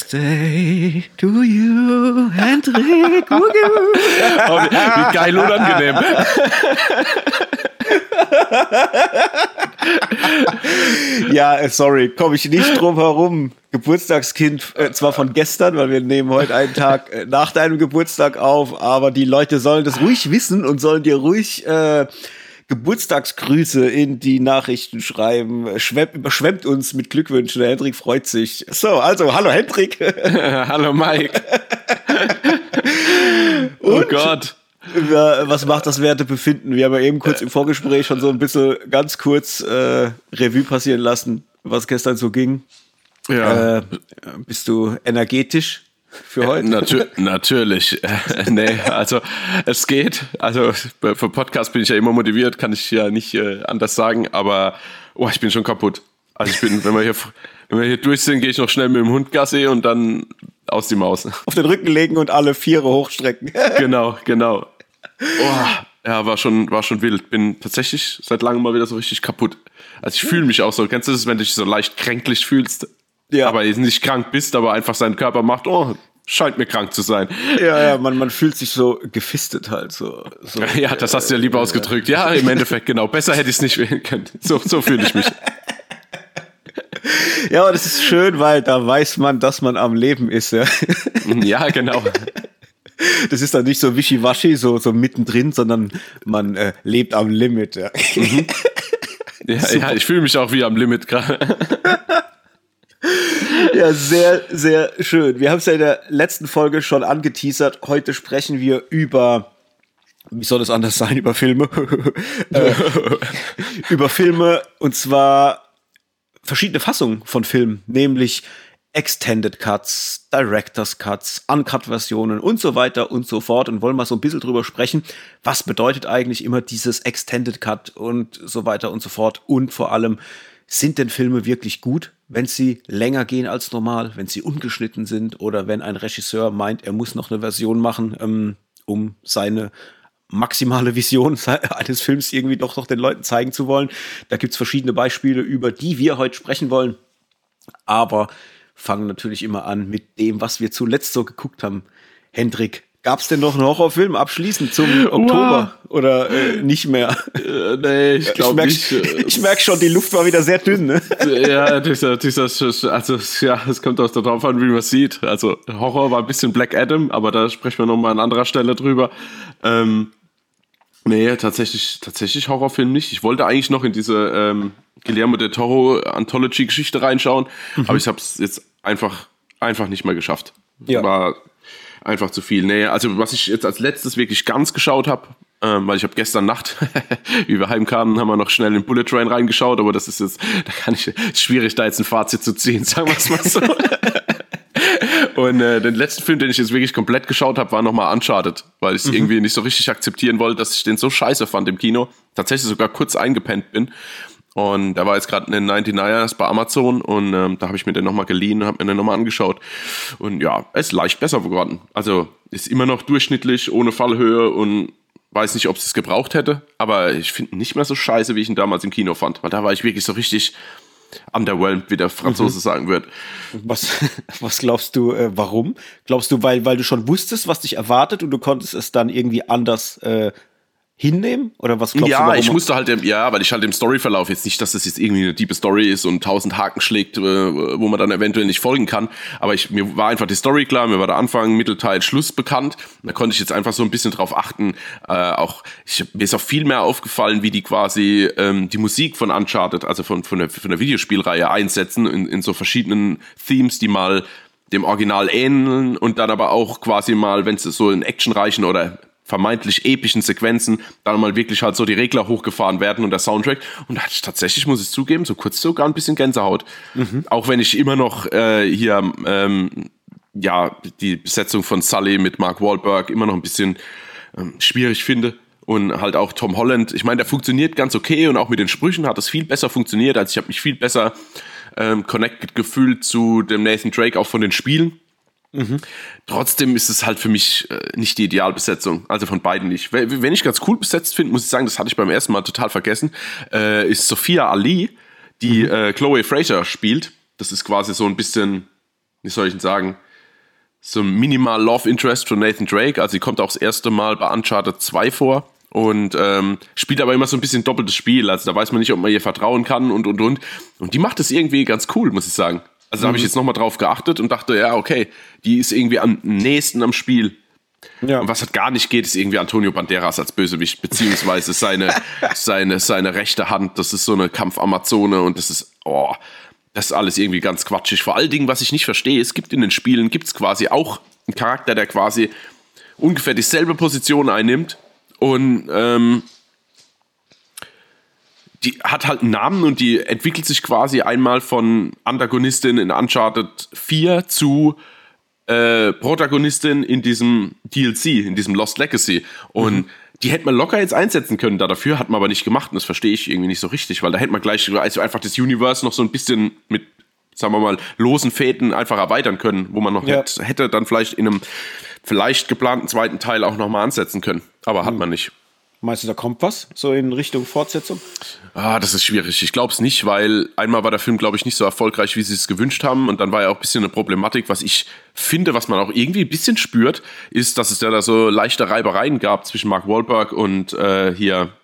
Birthday to you, Hendrik. oh, wie, wie geil unangenehm. ja, äh, sorry, komme ich nicht drum herum. Geburtstagskind, äh, zwar von gestern, weil wir nehmen heute einen Tag äh, nach deinem Geburtstag auf, aber die Leute sollen das ruhig wissen und sollen dir ruhig äh, Geburtstagsgrüße in die Nachrichten schreiben. Schwemm, überschwemmt uns mit Glückwünschen. Der Hendrik freut sich. So, also, hallo Hendrik. hallo Mike. oh Gott. Was macht das Wertebefinden? Wir haben ja eben kurz im Vorgespräch schon so ein bisschen ganz kurz äh, Revue passieren lassen, was gestern so ging. Ja. Äh, bist du energetisch? Für heute? Natür natürlich. nee, also es geht. Also für Podcast bin ich ja immer motiviert, kann ich ja nicht äh, anders sagen, aber oh, ich bin schon kaputt. Also ich bin, wenn wir hier, wenn wir hier durch sind, gehe ich noch schnell mit dem Hund Gassi und dann aus die Maus. Auf den Rücken legen und alle Viere hochstrecken. genau, genau. Oh, ja, war schon, war schon wild. Bin tatsächlich seit langem mal wieder so richtig kaputt. Also ich fühle mich auch so. Kennst du das, wenn du dich so leicht kränklich fühlst? Ja. aber nicht krank bist, aber einfach sein Körper macht, oh, scheint mir krank zu sein. Ja, ja, man, man fühlt sich so gefistet halt so. so ja, das hast du ja lieber äh, ausgedrückt. Ja, im Endeffekt, genau. Besser hätte ich es nicht wählen können. So, so fühle ich mich. Ja, aber das ist schön, weil da weiß man, dass man am Leben ist, ja. Ja, genau. Das ist dann nicht so wischiwaschi, so, so mittendrin, sondern man äh, lebt am Limit, ja. Mhm. Ja, ja, ich fühle mich auch wie am Limit gerade. Ja, sehr, sehr schön. Wir haben es ja in der letzten Folge schon angeteasert. Heute sprechen wir über, wie soll es anders sein, über Filme. äh, über Filme und zwar verschiedene Fassungen von Filmen, nämlich Extended Cuts, Director's Cuts, Uncut-Versionen und so weiter und so fort und wollen mal so ein bisschen drüber sprechen, was bedeutet eigentlich immer dieses Extended Cut und so weiter und so fort und vor allem, sind denn Filme wirklich gut, wenn sie länger gehen als normal, wenn sie ungeschnitten sind oder wenn ein Regisseur meint, er muss noch eine Version machen, ähm, um seine maximale Vision eines Films irgendwie doch noch den Leuten zeigen zu wollen. Da gibt's verschiedene Beispiele, über die wir heute sprechen wollen. Aber fangen natürlich immer an mit dem, was wir zuletzt so geguckt haben. Hendrik, Gab es denn noch einen Horrorfilm abschließend zum Oktober wow. oder äh, nicht mehr? Äh, nee, ich glaube nicht. Ich merke schon, die Luft war wieder sehr dünn. Ne? Ja, dieser, dieser, also ja, es kommt auch darauf an, wie man sieht. Also Horror war ein bisschen Black Adam, aber da sprechen wir nochmal an anderer Stelle drüber. Ähm, nee, tatsächlich, tatsächlich Horrorfilm nicht. Ich wollte eigentlich noch in diese ähm, Guillermo del Toro Anthology-Geschichte reinschauen, mhm. aber ich habe es jetzt einfach, einfach nicht mehr geschafft. Ja. War einfach zu viel. Nee, also was ich jetzt als letztes wirklich ganz geschaut habe, ähm, weil ich habe gestern Nacht, wie wir heimkamen, haben wir noch schnell in Bullet Train reingeschaut, aber das ist jetzt, da kann ich, schwierig da jetzt ein Fazit zu ziehen, sagen wir es mal so. Und äh, den letzten Film, den ich jetzt wirklich komplett geschaut habe, war nochmal Uncharted, weil ich es mhm. irgendwie nicht so richtig akzeptieren wollte, dass ich den so scheiße fand im Kino. Tatsächlich sogar kurz eingepennt bin. Und da war jetzt gerade eine 99ers bei Amazon und ähm, da habe ich mir den nochmal geliehen und habe mir den nochmal angeschaut. Und ja, es ist leicht besser geworden. Also ist immer noch durchschnittlich, ohne Fallhöhe und weiß nicht, ob es es gebraucht hätte. Aber ich finde nicht mehr so scheiße, wie ich ihn damals im Kino fand. Weil da war ich wirklich so richtig underwhelmed, wie der Franzose mhm. sagen wird. Was, was glaubst du, äh, warum? Glaubst du, weil, weil du schon wusstest, was dich erwartet und du konntest es dann irgendwie anders äh, hinnehmen? Oder was glaubst ja, du? Ja, ich musste halt, ja, weil ich halt im Storyverlauf jetzt nicht, dass das jetzt irgendwie eine tiefe Story ist und tausend Haken schlägt, äh, wo man dann eventuell nicht folgen kann. Aber ich, mir war einfach die Story klar, mir war der Anfang, Mittelteil, Schluss bekannt. Da konnte ich jetzt einfach so ein bisschen drauf achten. Äh, auch, ich, mir ist auch viel mehr aufgefallen, wie die quasi ähm, die Musik von Uncharted, also von, von, der, von der Videospielreihe einsetzen in, in so verschiedenen Themes, die mal dem Original ähneln und dann aber auch quasi mal, wenn es so in actionreichen oder vermeintlich epischen Sequenzen dann mal wirklich halt so die Regler hochgefahren werden und der Soundtrack. Und da hatte ich tatsächlich, muss ich zugeben, so kurz sogar ein bisschen Gänsehaut. Mhm. Auch wenn ich immer noch äh, hier ähm, ja die Besetzung von Sully mit Mark Wahlberg immer noch ein bisschen ähm, schwierig finde. Und halt auch Tom Holland. Ich meine, der funktioniert ganz okay und auch mit den Sprüchen hat es viel besser funktioniert. Also ich habe mich viel besser ähm, connected gefühlt zu dem Nathan Drake auch von den Spielen. Mhm. Trotzdem ist es halt für mich äh, nicht die Idealbesetzung, also von beiden nicht. Wenn ich ganz cool besetzt finde, muss ich sagen, das hatte ich beim ersten Mal total vergessen, äh, ist Sophia Ali, die mhm. äh, Chloe Fraser spielt. Das ist quasi so ein bisschen wie soll ich denn sagen, so ein minimal Love Interest von Nathan Drake. Also sie kommt auch das erste Mal bei Uncharted 2 vor und ähm, spielt aber immer so ein bisschen doppeltes Spiel. Also da weiß man nicht, ob man ihr vertrauen kann und und und. Und die macht es irgendwie ganz cool, muss ich sagen. Also da habe ich mhm. jetzt nochmal drauf geachtet und dachte, ja, okay, die ist irgendwie am nächsten am Spiel. Ja. Und was halt gar nicht geht, ist irgendwie Antonio Banderas als Bösewicht, beziehungsweise seine, seine, seine rechte Hand. Das ist so eine Kampfamazone und das ist, oh, das ist alles irgendwie ganz quatschig. Vor allen Dingen, was ich nicht verstehe, es gibt in den Spielen, gibt es quasi auch einen Charakter, der quasi ungefähr dieselbe Position einnimmt und ähm, die hat halt einen Namen und die entwickelt sich quasi einmal von Antagonistin in Uncharted 4 zu äh, Protagonistin in diesem DLC, in diesem Lost Legacy. Und mhm. die hätte man locker jetzt einsetzen können, da dafür hat man aber nicht gemacht. Und das verstehe ich irgendwie nicht so richtig, weil da hätte man gleich also einfach das Universe noch so ein bisschen mit, sagen wir mal, losen Fäden einfach erweitern können, wo man noch ja. hätte, hätte dann vielleicht in einem vielleicht geplanten zweiten Teil auch nochmal ansetzen können. Aber hat mhm. man nicht. Meinst du, da kommt was so in Richtung Fortsetzung? Ah, das ist schwierig. Ich glaube es nicht, weil einmal war der Film, glaube ich, nicht so erfolgreich, wie sie es gewünscht haben. Und dann war ja auch ein bisschen eine Problematik. Was ich finde, was man auch irgendwie ein bisschen spürt, ist, dass es ja da so leichte Reibereien gab zwischen Mark Wahlberg und äh, hier.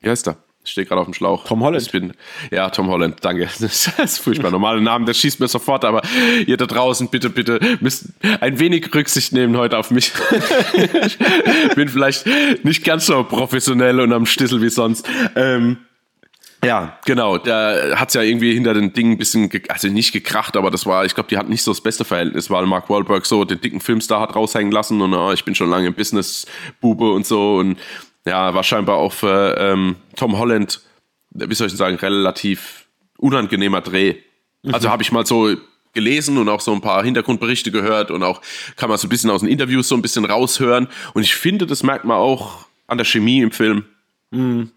Wie heißt der? Ich stehe gerade auf dem Schlauch. Tom Holland. Ich bin, ja, Tom Holland, danke. Das ist furchtbar. Normale Namen, der schießt mir sofort, aber ihr da draußen, bitte, bitte, müsst ein wenig Rücksicht nehmen heute auf mich. ich bin vielleicht nicht ganz so professionell und am Stissel wie sonst. Ähm, ja, genau. Da hat's ja irgendwie hinter den Dingen ein bisschen, also nicht gekracht, aber das war, ich glaube, die hatten nicht so das beste Verhältnis, weil Mark Wahlberg so den dicken Filmstar hat raushängen lassen und oh, ich bin schon lange im Business, Bube und so und ja, war scheinbar auch für ähm, Tom Holland, wie soll ich sagen, relativ unangenehmer Dreh. Mhm. Also habe ich mal so gelesen und auch so ein paar Hintergrundberichte gehört und auch kann man so ein bisschen aus den Interviews so ein bisschen raushören. Und ich finde, das merkt man auch an der Chemie im Film. Mhm.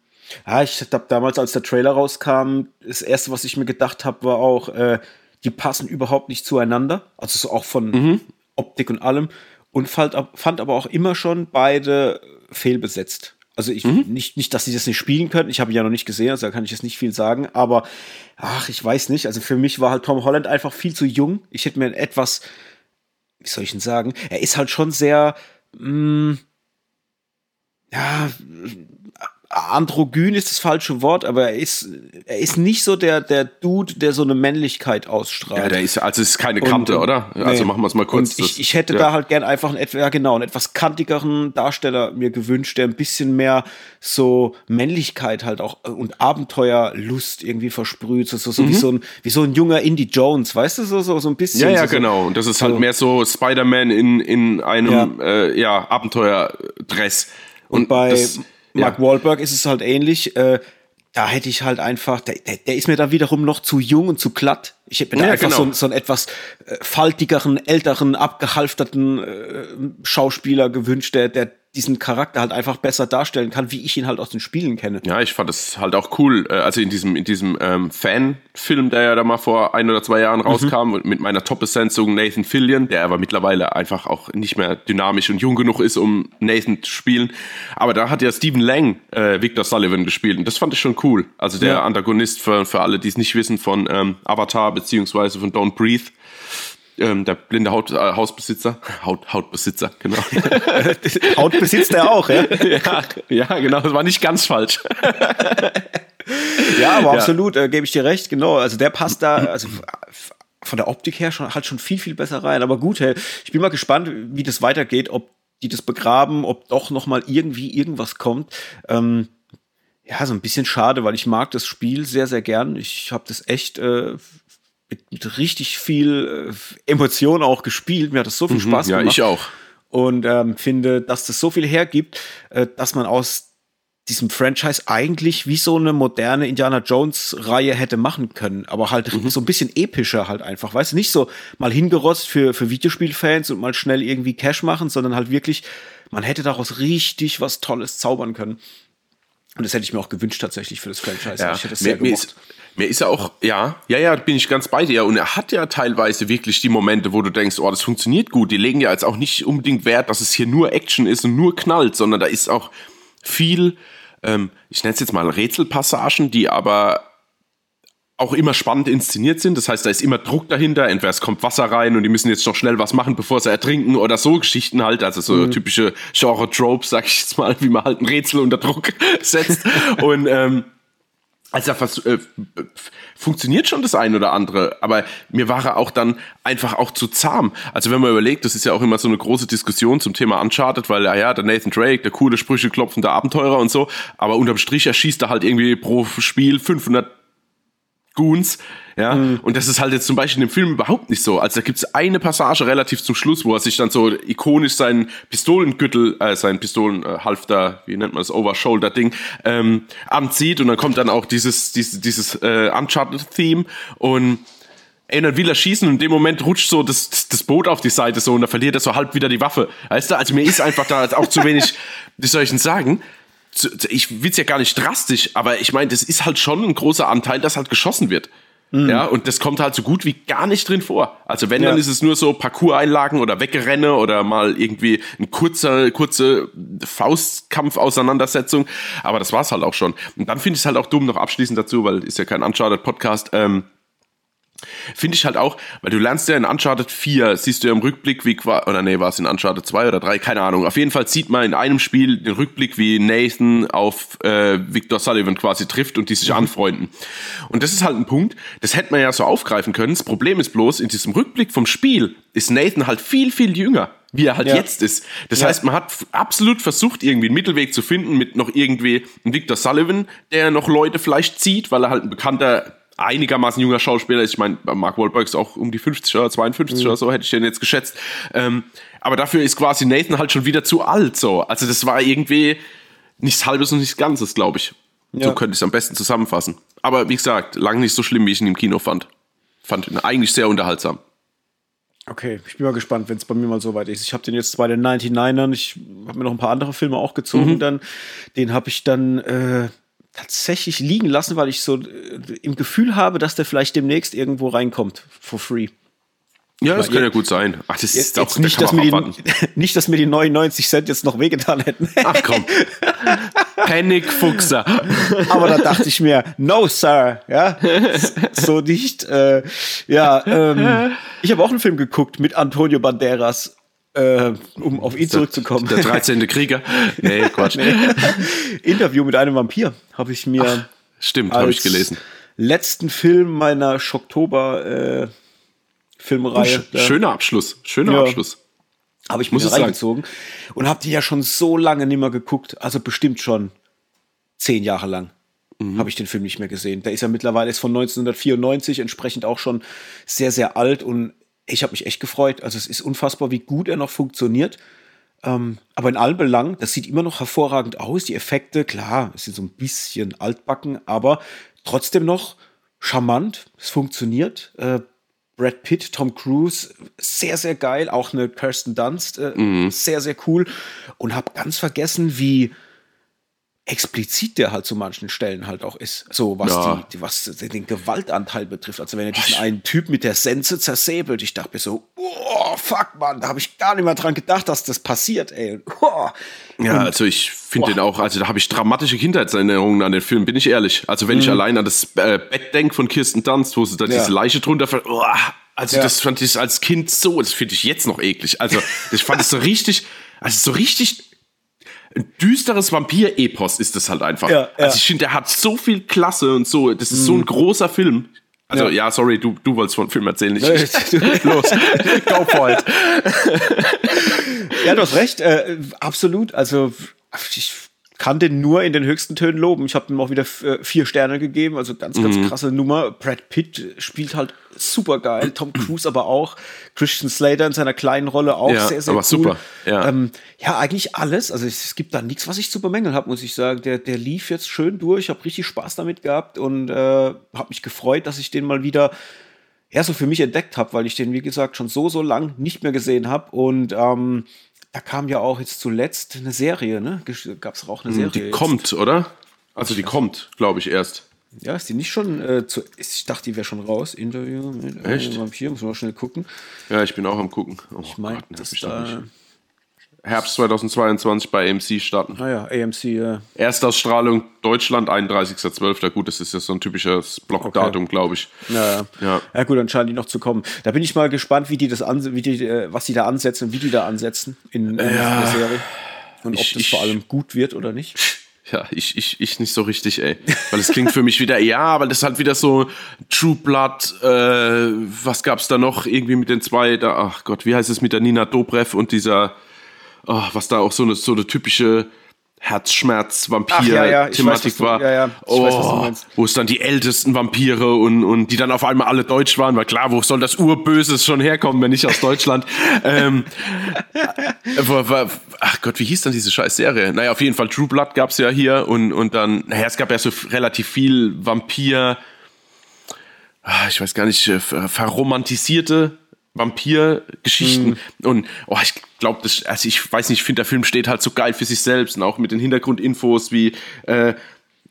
Ja, ich habe damals, als der Trailer rauskam, das erste, was ich mir gedacht habe, war auch, äh, die passen überhaupt nicht zueinander. Also so auch von mhm. Optik und allem. Und fand, fand aber auch immer schon beide fehlbesetzt. Also ich mhm. nicht, nicht, dass sie das nicht spielen können. Ich habe ihn ja noch nicht gesehen, also da kann ich jetzt nicht viel sagen. Aber ach, ich weiß nicht. Also für mich war halt Tom Holland einfach viel zu jung. Ich hätte mir etwas, wie soll ich denn sagen? Er ist halt schon sehr, mh, mm, ja, androgyn ist das falsche Wort, aber er ist, er ist nicht so der, der Dude, der so eine Männlichkeit ausstrahlt. Ja, der ist, also es ist keine Kante, und, oder? Nee. Also machen wir es mal kurz. Und ich, ich hätte ja. da halt gern einfach einen, ja genau, einen etwas kantigeren Darsteller mir gewünscht, der ein bisschen mehr so Männlichkeit halt auch und Abenteuerlust irgendwie versprüht, so, so, so mhm. wie so ein, wie so ein junger Indie Jones, weißt du, so, so, so ein bisschen. Ja, ja, so, genau. Und das ist halt mehr so Spider-Man in, in einem, ja, äh, ja Abenteuerdress. Und, und bei, das, Mark ja. Wahlberg ist es halt ähnlich. Äh, da hätte ich halt einfach, der, der, der ist mir dann wiederum noch zu jung und zu glatt. Ich hätte mir ja, da einfach genau. so, so einen etwas äh, faltigeren, älteren, abgehalfterten äh, Schauspieler gewünscht, der, der diesen Charakter halt einfach besser darstellen kann, wie ich ihn halt aus den Spielen kenne. Ja, ich fand es halt auch cool. Äh, also in diesem, in diesem ähm, Fan-Film, der ja da mal vor ein oder zwei Jahren mhm. rauskam, mhm. mit meiner Top-Besetzung Nathan Fillion, der aber mittlerweile einfach auch nicht mehr dynamisch und jung genug ist, um Nathan zu spielen. Aber da hat ja Stephen Lang äh, Victor Sullivan gespielt und das fand ich schon cool. Also der ja. Antagonist für, für alle, die es nicht wissen, von ähm, Avatar beziehungsweise von Don't Breathe ähm, der blinde Haut, äh, Hausbesitzer, Haut, Hautbesitzer, genau. Haut besitzt er auch, ja? ja? Ja, genau, das war nicht ganz falsch. ja, aber ja. absolut, äh, gebe ich dir recht, genau. Also der passt da, also von der Optik her schon, halt schon viel, viel besser rein. Aber gut, hey, ich bin mal gespannt, wie das weitergeht, ob die das begraben, ob doch noch mal irgendwie irgendwas kommt. Ähm, ja, so ein bisschen schade, weil ich mag das Spiel sehr, sehr gern. Ich habe das echt äh, mit, mit richtig viel äh, Emotion auch gespielt. Mir hat das so viel mhm, Spaß gemacht. Ja, ich auch. Und ähm, finde, dass das so viel hergibt, äh, dass man aus diesem Franchise eigentlich wie so eine moderne Indiana Jones Reihe hätte machen können, aber halt mhm. so ein bisschen epischer halt einfach, weißt du, nicht so mal hingerotzt für für Videospielfans und mal schnell irgendwie Cash machen, sondern halt wirklich man hätte daraus richtig was Tolles zaubern können. Und das hätte ich mir auch gewünscht tatsächlich für das Franchise. Ja. Ich hätte es sehr mir, gemocht. Mir ist er auch, ja, ja, ja, bin ich ganz bei dir. Und er hat ja teilweise wirklich die Momente, wo du denkst, oh, das funktioniert gut. Die legen ja jetzt auch nicht unbedingt Wert, dass es hier nur Action ist und nur knallt, sondern da ist auch viel, ähm, ich nenne es jetzt mal Rätselpassagen, die aber auch immer spannend inszeniert sind. Das heißt, da ist immer Druck dahinter. Entweder es kommt Wasser rein und die müssen jetzt noch schnell was machen, bevor sie ertrinken oder so Geschichten halt. Also so mhm. typische Genre-Tropes, sag ich jetzt mal, wie man halt ein Rätsel unter Druck setzt. und ähm, also äh, funktioniert schon das ein oder andere, aber mir war er auch dann einfach auch zu zahm. Also wenn man überlegt, das ist ja auch immer so eine große Diskussion zum Thema Uncharted, weil ja, ja, der Nathan Drake, der coole Sprüche klopfende Abenteurer und so, aber unterm Strich erschießt er halt irgendwie pro Spiel 500 Goons, ja, mhm. und das ist halt jetzt zum Beispiel in dem Film überhaupt nicht so. Also da gibt's eine Passage relativ zum Schluss, wo er sich dann so ikonisch seinen Pistolengürtel, äh, seinen Pistolenhalfter, wie nennt man das, Overshoulder-Ding, ähm, anzieht und dann kommt dann auch dieses, dieses, dieses äh, Uncharted-Theme und ey, dann will er schießen und in dem Moment rutscht so das, das Boot auf die Seite so und dann verliert er so halb wieder die Waffe. Weißt du, also mir ist einfach da auch zu wenig, wie soll ich denn sagen, ich will es ja gar nicht drastisch, aber ich meine, das ist halt schon ein großer Anteil, dass halt geschossen wird. Mhm. Ja, und das kommt halt so gut wie gar nicht drin vor. Also wenn, ja. dann ist es nur so Parcours-Einlagen oder Weggerenne oder mal irgendwie ein kurzer, kurze Faustkampf-Auseinandersetzung. Aber das war's halt auch schon. Und dann finde ich es halt auch dumm, noch abschließend dazu, weil ist ja kein Uncharted-Podcast, ähm, Finde ich halt auch, weil du lernst ja in Uncharted 4, siehst du ja im Rückblick, wie, oder nee, war es in Uncharted 2 oder 3, keine Ahnung. Auf jeden Fall sieht man in einem Spiel den Rückblick, wie Nathan auf äh, Victor Sullivan quasi trifft und die sich mhm. anfreunden. Und das ist halt ein Punkt, das hätte man ja so aufgreifen können. Das Problem ist bloß, in diesem Rückblick vom Spiel ist Nathan halt viel, viel jünger wie er halt ja. jetzt ist. Das ja. heißt, man hat absolut versucht, irgendwie einen Mittelweg zu finden mit noch irgendwie einem Victor Sullivan, der noch Leute vielleicht zieht, weil er halt ein bekannter einigermaßen junger Schauspieler ist. Ich meine, Mark Wahlberg ist auch um die 50 oder 52 mhm. oder so, hätte ich den jetzt geschätzt. Ähm, aber dafür ist quasi Nathan halt schon wieder zu alt, so. Also das war irgendwie nichts Halbes und nichts Ganzes, glaube ich. Ja. So könnte ich es am besten zusammenfassen. Aber wie gesagt, lang nicht so schlimm, wie ich ihn im Kino fand. Fand ihn eigentlich sehr unterhaltsam. Okay, ich bin mal gespannt, wenn es bei mir mal so weit ist. Ich habe den jetzt bei den 99ern, ich habe mir noch ein paar andere Filme auch gezogen, mhm. dann den habe ich dann äh, tatsächlich liegen lassen, weil ich so äh, im Gefühl habe, dass der vielleicht demnächst irgendwo reinkommt, for free. Ja, das kann ja gut sein. Ach, das ist auch nicht, dass mir die, nicht, dass mir die 99 Cent jetzt noch wehgetan hätten. Ach komm. Panikfuchser. Aber da dachte ich mir, no, Sir. Ja, so nicht. Äh, ja, ähm, ich habe auch einen Film geguckt mit Antonio Banderas äh, um auf ihn zurückzukommen. Der 13. Krieger. Nee, Quatsch. Nee. Interview mit einem Vampir habe ich mir. Ach, stimmt, habe ich gelesen. Letzten Film meiner Schocktober äh, Filmreihe. Oh, schöner Abschluss. Schöner ja. Abschluss. Habe ich mir reingezogen sagen. und habe die ja schon so lange nicht mehr geguckt. Also bestimmt schon zehn Jahre lang. Mhm. Habe ich den Film nicht mehr gesehen. Der ist ja mittlerweile ist von 1994, entsprechend auch schon sehr, sehr alt und ich habe mich echt gefreut. Also es ist unfassbar, wie gut er noch funktioniert. Ähm, aber in allen Belangen, das sieht immer noch hervorragend aus. Die Effekte, klar, es sind so ein bisschen altbacken, aber trotzdem noch charmant. Es funktioniert. Äh, Brad Pitt, Tom Cruise, sehr, sehr geil. Auch eine Kirsten Dunst, äh, mhm. sehr, sehr cool. Und habe ganz vergessen, wie explizit der halt zu manchen Stellen halt auch ist. So, was, ja. die, was den Gewaltanteil betrifft. Also wenn er diesen einen Typ mit der Sense zersäbelt, ich dachte mir so, oh, fuck, man, da habe ich gar nicht mehr dran gedacht, dass das passiert, ey. Oh. Ja, also ich finde den auch, also da habe ich dramatische Kindheitserinnerungen an den Film, bin ich ehrlich. Also wenn mhm. ich allein an das äh, Bett denke von Kirsten Dunst, wo sie da ja. diese Leiche drunter, oh, also ja. das fand ich als Kind so, das finde ich jetzt noch eklig. Also ich fand es so richtig, also so richtig ein düsteres Vampir-Epos ist das halt einfach. Ja, ja. Also ich finde, der hat so viel Klasse und so. Das ist mhm. so ein mhm. großer Film. Also ja, ja sorry, du, du wolltest von Film erzählen, nicht Los, go for it. ja, du hast recht, äh, absolut. Also ich kann den nur in den höchsten Tönen loben. Ich habe ihm auch wieder äh, vier Sterne gegeben, also ganz, ganz mhm. krasse Nummer. Brad Pitt spielt halt super geil, Tom Cruise aber auch, Christian Slater in seiner kleinen Rolle auch ja, sehr, sehr aber cool. super. Ja. Ähm, ja, eigentlich alles. Also es, gibt da nichts, was ich zu bemängeln habe, muss ich sagen. Der, der lief jetzt schön durch, habe richtig Spaß damit gehabt und äh, habe mich gefreut, dass ich den mal wieder ja, so für mich entdeckt habe, weil ich den, wie gesagt, schon so, so lang nicht mehr gesehen habe. Und ähm, da kam ja auch jetzt zuletzt eine Serie, ne? Gab es auch eine hm, Serie? Die jetzt? kommt, oder? Also die kommt, glaube ich, erst. Ja, ist die nicht schon äh, zu. Ich dachte, die wäre schon raus. Interview mit äh, Echt? Vampir, muss man mal schnell gucken. Ja, ich bin auch am gucken. Oh, ich meine, das da. Herbst 2022 bei AMC starten. Ah ja, AMC, ja. Erstausstrahlung Deutschland, 31.12. Gut, das ist ja so ein typisches Blockdatum, okay. glaube ich. Ja, ja. ja. Gut, dann scheinen die noch zu kommen. Da bin ich mal gespannt, wie die das an, wie die, äh, was die da ansetzen, wie die da ansetzen in, in ja. der Serie. Und ich, ob das ich, vor allem gut wird oder nicht. Ja, ich, ich, ich nicht so richtig, ey. Weil es klingt für mich wieder, ja, weil das ist halt wieder so True Blood, äh, was gab's da noch irgendwie mit den zwei, da, ach Gott, wie heißt es mit der Nina Dobrev und dieser, oh, was da auch so eine, so eine typische Herzschmerz-Vampir-Thematik ja, ja. war. Ja, ja. Oh, weiß, wo es dann die ältesten Vampire und, und die dann auf einmal alle deutsch waren, weil klar, wo soll das Urböses schon herkommen, wenn nicht aus Deutschland? ähm, ach Gott, wie hieß dann diese scheiß Serie? Naja, auf jeden Fall True Blood gab's ja hier und, und dann, naja, es gab ja so relativ viel Vampir, ah, ich weiß gar nicht, äh, verromantisierte Vampir-Geschichten. Mm. Und oh, ich glaube, das, also ich weiß nicht, ich finde, der Film steht halt so geil für sich selbst und auch mit den Hintergrundinfos, wie, äh,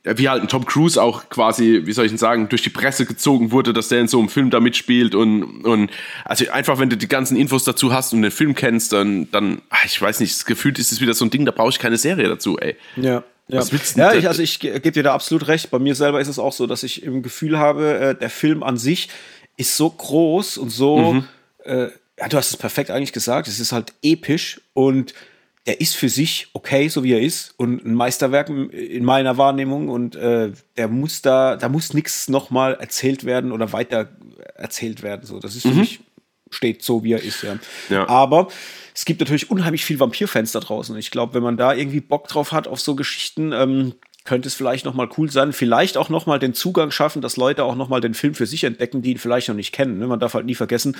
wie halt ein Tom Cruise auch quasi, wie soll ich denn sagen, durch die Presse gezogen wurde, dass der in so einem Film da mitspielt und, und also einfach, wenn du die ganzen Infos dazu hast und den Film kennst, dann, dann, ich weiß nicht, das Gefühl ist es wieder so ein Ding, da brauche ich keine Serie dazu, ey. Ja. Ja, ja ich, also ich gebe dir da absolut recht. Bei mir selber ist es auch so, dass ich im Gefühl habe, äh, der Film an sich ist so groß und so mhm äh, ja, du hast es perfekt eigentlich gesagt, es ist halt episch und er ist für sich okay, so wie er ist und ein Meisterwerk in meiner Wahrnehmung und äh, der muss da, da muss nichts nochmal erzählt werden oder weiter erzählt werden. So, das ist für mhm. mich steht so, wie er ist. Ja. ja. Aber es gibt natürlich unheimlich viel Vampirfans da draußen. Ich glaube, wenn man da irgendwie Bock drauf hat auf so Geschichten, ähm, könnte es vielleicht noch mal cool sein, vielleicht auch noch mal den Zugang schaffen, dass Leute auch noch mal den Film für sich entdecken, die ihn vielleicht noch nicht kennen. Ne? Man darf halt nie vergessen,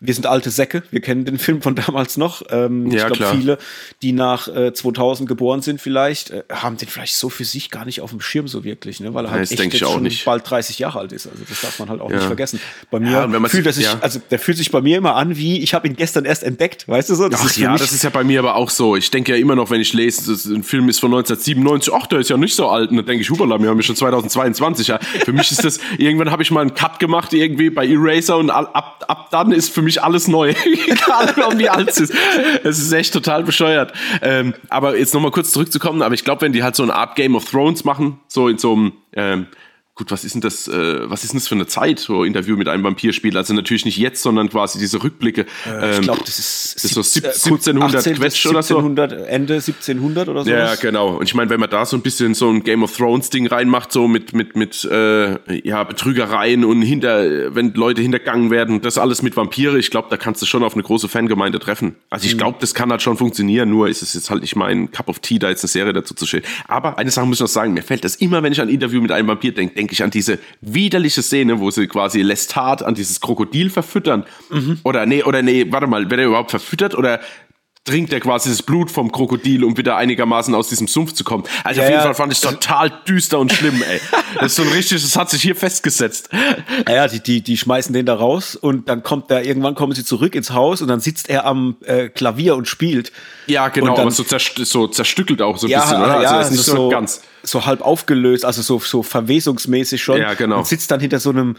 wir sind alte Säcke, wir kennen den Film von damals noch. Ähm, ja, ich glaube, viele, die nach äh, 2000 geboren sind, vielleicht äh, haben den vielleicht so für sich gar nicht auf dem Schirm so wirklich, ne? weil er halt ja, echt jetzt schon nicht. bald 30 Jahre alt ist. Also das darf man halt auch ja. nicht vergessen. Bei mir ja, fühlt er sich, also der fühlt sich bei mir immer an, wie ich habe ihn gestern erst entdeckt, weißt du so? Das ach ja, das ist ja bei mir aber auch so. Ich denke ja immer noch, wenn ich lese, das, ein Film ist von 1997, ach, der ist ja nicht so alt. Und dann denke ich, hubala, wir haben ja schon 2022. Ja. Für mich ist das, irgendwann habe ich mal einen Cut gemacht irgendwie bei Eraser und ab, ab dann ist für mich alles neu. Egal, wie alt es ist. Es ist echt total bescheuert. Ähm, aber jetzt nochmal kurz zurückzukommen, aber ich glaube, wenn die halt so eine Art Game of Thrones machen, so in so einem, ähm, gut, was ist denn das, äh, was ist denn das für eine Zeit, so Interview mit einem Vampirspiel? Also natürlich nicht jetzt, sondern quasi diese Rückblicke. Äh, ich glaube, das ist, das ist so 1700 18, Quetsch oder so. Ende 1700 oder so. Ja, genau. Und ich meine, wenn man da so ein bisschen so ein Game of Thrones Ding reinmacht, so mit, mit, mit, äh, ja, Betrügereien und hinter, wenn Leute hintergangen werden, das alles mit Vampire, ich glaube, da kannst du schon auf eine große Fangemeinde treffen. Also ich mhm. glaube, das kann halt schon funktionieren, nur ist es jetzt halt nicht mein Cup of Tea, da jetzt eine Serie dazu zu stellen. Aber eine Sache muss ich noch sagen, mir fällt das immer, wenn ich an ein Interview mit einem Vampir denke, denke ich an diese widerliche Szene, wo sie quasi Lestat an dieses Krokodil verfüttern. Mhm. Oder nee, oder nee, warte mal, wird er überhaupt verfüttert oder trinkt er quasi das Blut vom Krokodil, um wieder einigermaßen aus diesem Sumpf zu kommen. Also ja, auf jeden ja. Fall fand ich total düster und schlimm, ey. Das ist so ein richtiges, das hat sich hier festgesetzt. Ja, die, die, die schmeißen den da raus und dann kommt er, irgendwann kommen sie zurück ins Haus und dann sitzt er am äh, Klavier und spielt. Ja, genau, dann, aber so, zerst so zerstückelt auch so ein ja, bisschen, oder? Ja, also ist nicht so, so ganz. So halb aufgelöst, also so, so verwesungsmäßig schon. Ja, genau. Und sitzt dann hinter so einem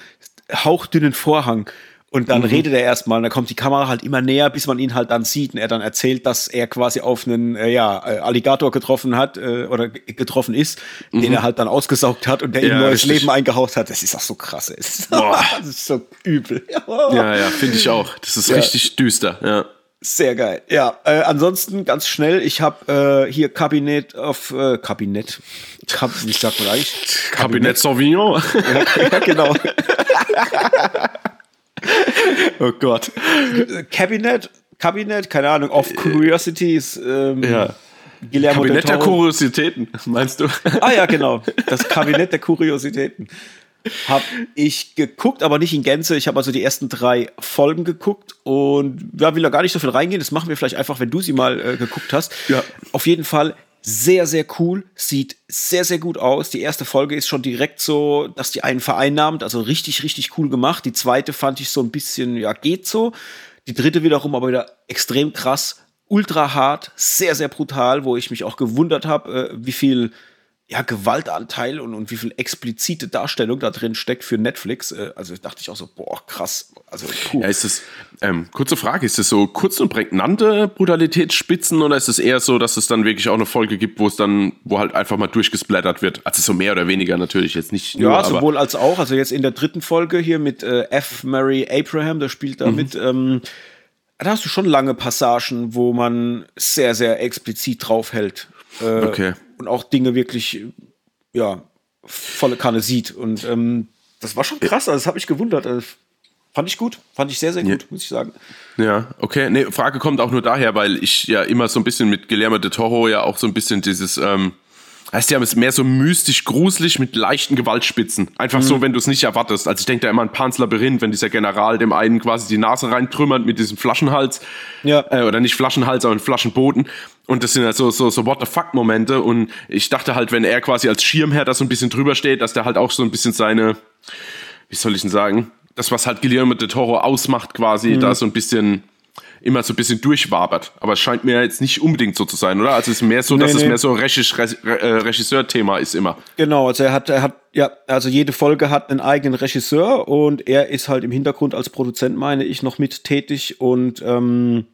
hauchdünnen Vorhang. Und dann mhm. redet er erstmal, und dann kommt die Kamera halt immer näher, bis man ihn halt dann sieht und er dann erzählt, dass er quasi auf einen äh, ja, äh, Alligator getroffen hat äh, oder getroffen ist, mhm. den er halt dann ausgesaugt hat und der ja, ihm neues richtig. Leben eingehaucht hat. Das ist auch so krass. das ist so übel. ja, ja, finde ich auch. Das ist ja. richtig düster, ja. Sehr geil. Ja, äh, ansonsten ganz schnell, ich habe äh, hier Kabinett auf äh, Kabinett. Kab wie sagt man eigentlich? Kabinett, Kabinett Sauvignon. ja, ja genau. oh Gott. Cabinet, Cabinet, keine Ahnung, of Curiosities. Ähm, ja. Guillermo Kabinett der Kuriositäten, meinst du? Ah ja, genau. Das Kabinett der Kuriositäten. Hab ich geguckt, aber nicht in Gänze. Ich habe also die ersten drei Folgen geguckt und ja, will da gar nicht so viel reingehen. Das machen wir vielleicht einfach, wenn du sie mal äh, geguckt hast. Ja. Auf jeden Fall sehr, sehr cool, sieht sehr, sehr gut aus. Die erste Folge ist schon direkt so, dass die einen vereinnahmt, also richtig, richtig cool gemacht. Die zweite fand ich so ein bisschen, ja, geht so. Die dritte wiederum aber wieder extrem krass, ultra hart, sehr, sehr brutal, wo ich mich auch gewundert habe, äh, wie viel ja, Gewaltanteil und, und wie viel explizite Darstellung da drin steckt für Netflix. Äh, also dachte ich auch so, boah, krass. Also, puh. Ja, ist das, ähm, kurze Frage, ist das so kurz und prägnante Brutalitätsspitzen oder ist es eher so, dass es dann wirklich auch eine Folge gibt, wo es dann, wo halt einfach mal durchgesplattert wird? Also so mehr oder weniger natürlich, jetzt nicht nur, Ja, sowohl als auch. Also jetzt in der dritten Folge hier mit äh, F. Mary Abraham, der spielt da mhm. mit, ähm, da hast du schon lange Passagen, wo man sehr, sehr explizit draufhält. Äh, okay und auch Dinge wirklich, ja, volle Kanne sieht. Und ähm, das war schon krass, also das habe ich gewundert. Also, fand ich gut, fand ich sehr, sehr gut, ja. muss ich sagen. Ja, okay. Nee, Frage kommt auch nur daher, weil ich ja immer so ein bisschen mit Guillermo de Toro ja auch so ein bisschen dieses, ähm, Heißt ja, es ist mehr so mystisch, gruselig mit leichten Gewaltspitzen. Einfach mhm. so, wenn du es nicht erwartest. Also ich denke da immer an Pans Labyrinth, wenn dieser General dem einen quasi die Nase reintrümmert mit diesem Flaschenhals. Ja. Äh, oder nicht Flaschenhals, sondern Flaschenboden. Und das sind ja so, so, so What the fuck Momente. Und ich dachte halt, wenn er quasi als Schirmherr da so ein bisschen drüber steht, dass der halt auch so ein bisschen seine, wie soll ich denn sagen, das, was halt Guillermo de Toro ausmacht, quasi, mhm. da so ein bisschen immer so ein bisschen durchwabert. Aber es scheint mir jetzt nicht unbedingt so zu sein, oder? Also es ist mehr so, nee, dass nee. es mehr so äh, Regisseur-Thema ist immer. Genau, also er hat, er hat, ja, also jede Folge hat einen eigenen Regisseur und er ist halt im Hintergrund als Produzent, meine ich, noch mit tätig und ähm,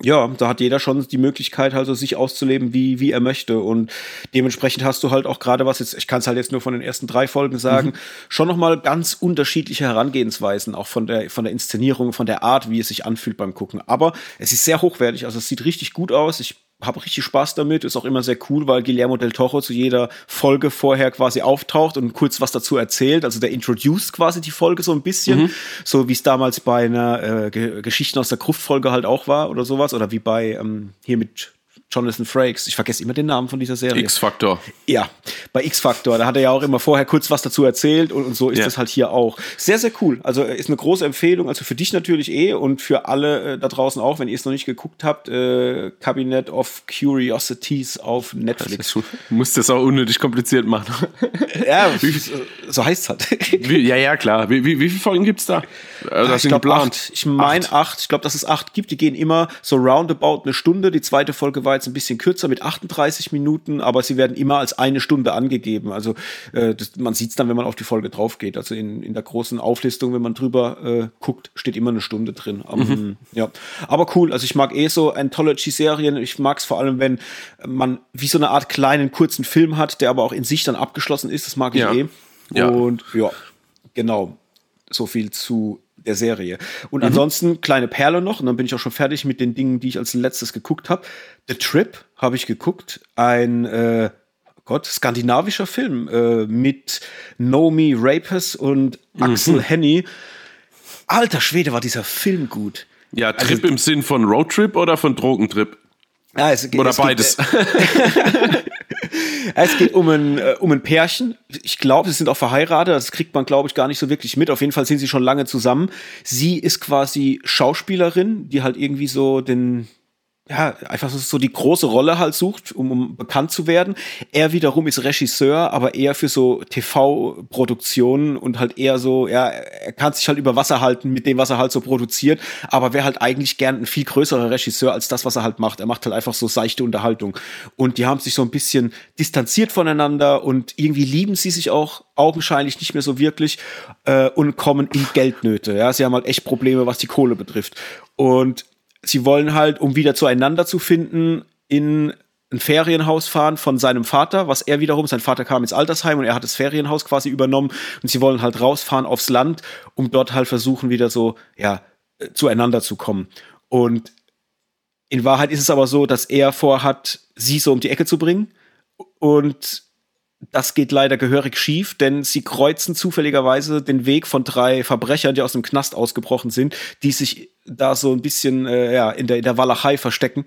ja, da hat jeder schon die Möglichkeit, also sich auszuleben, wie, wie er möchte. Und dementsprechend hast du halt auch gerade was jetzt, ich kann es halt jetzt nur von den ersten drei Folgen sagen, mhm. schon nochmal ganz unterschiedliche Herangehensweisen, auch von der, von der Inszenierung, von der Art, wie es sich anfühlt beim Gucken. Aber es ist sehr hochwertig, also es sieht richtig gut aus. Ich habe richtig Spaß damit. Ist auch immer sehr cool, weil Guillermo del Toro zu jeder Folge vorher quasi auftaucht und kurz was dazu erzählt. Also der introduced quasi die Folge so ein bisschen, mhm. so wie es damals bei einer äh, Geschichten aus der Gruft-Folge halt auch war oder sowas. Oder wie bei ähm, hier mit Jonathan Frakes. Ich vergesse immer den Namen von dieser Serie. X-Factor. Ja, bei X-Factor. Da hat er ja auch immer vorher kurz was dazu erzählt und, und so ist ja. das halt hier auch. Sehr, sehr cool. Also ist eine große Empfehlung. Also für dich natürlich eh und für alle äh, da draußen auch, wenn ihr es noch nicht geguckt habt. Äh, Cabinet of Curiosities auf Netflix. Du musst das auch unnötig kompliziert machen. ja, so heißt es halt. Wie, ja, ja, klar. Wie, wie, wie viele Folgen gibt es da? Also, ich glaube acht. Ich meine acht. acht. Ich glaube, dass es acht gibt. Die gehen immer so roundabout eine Stunde. Die zweite Folge war jetzt ein bisschen kürzer mit 38 Minuten, aber sie werden immer als eine Stunde angegeben. Also äh, das, man sieht es dann, wenn man auf die Folge drauf geht. Also in, in der großen Auflistung, wenn man drüber äh, guckt, steht immer eine Stunde drin. Um, mhm. Ja, aber cool. Also ich mag eh so Anthology-Serien. Ich mag es vor allem, wenn man wie so eine Art kleinen kurzen Film hat, der aber auch in sich dann abgeschlossen ist. Das mag ich ja. eh. Ja. Und ja, genau. So viel zu der Serie. Und mhm. ansonsten kleine Perle noch, und dann bin ich auch schon fertig mit den Dingen, die ich als letztes geguckt habe. The Trip habe ich geguckt, ein äh, Gott, skandinavischer Film äh, mit Nomi Rapers und mhm. Axel Henny. Alter Schwede, war dieser Film gut. Ja, Trip also, im Sinn von Roadtrip oder von Drogentrip? Ja, es, oder es beides. Gibt, es geht um ein, äh, um ein Pärchen. Ich glaube, sie sind auch verheiratet. Das kriegt man, glaube ich, gar nicht so wirklich mit. Auf jeden Fall sind sie schon lange zusammen. Sie ist quasi Schauspielerin, die halt irgendwie so den, ja, einfach so die große Rolle halt sucht, um, um bekannt zu werden. Er wiederum ist Regisseur, aber eher für so TV-Produktionen und halt eher so, ja, er kann sich halt über Wasser halten mit dem, was er halt so produziert, aber wäre halt eigentlich gern ein viel größerer Regisseur als das, was er halt macht. Er macht halt einfach so seichte Unterhaltung. Und die haben sich so ein bisschen distanziert voneinander und irgendwie lieben sie sich auch augenscheinlich nicht mehr so wirklich äh, und kommen in Geldnöte. Ja, sie haben halt echt Probleme, was die Kohle betrifft. Und sie wollen halt, um wieder zueinander zu finden, in ein Ferienhaus fahren von seinem Vater, was er wiederum, sein Vater kam ins Altersheim und er hat das Ferienhaus quasi übernommen und sie wollen halt rausfahren aufs Land, um dort halt versuchen, wieder so, ja, äh, zueinander zu kommen. Und in Wahrheit ist es aber so, dass er vorhat, sie so um die Ecke zu bringen und das geht leider gehörig schief, denn sie kreuzen zufälligerweise den Weg von drei Verbrechern, die aus dem Knast ausgebrochen sind, die sich da so ein bisschen äh, ja, in, der, in der Walachei verstecken.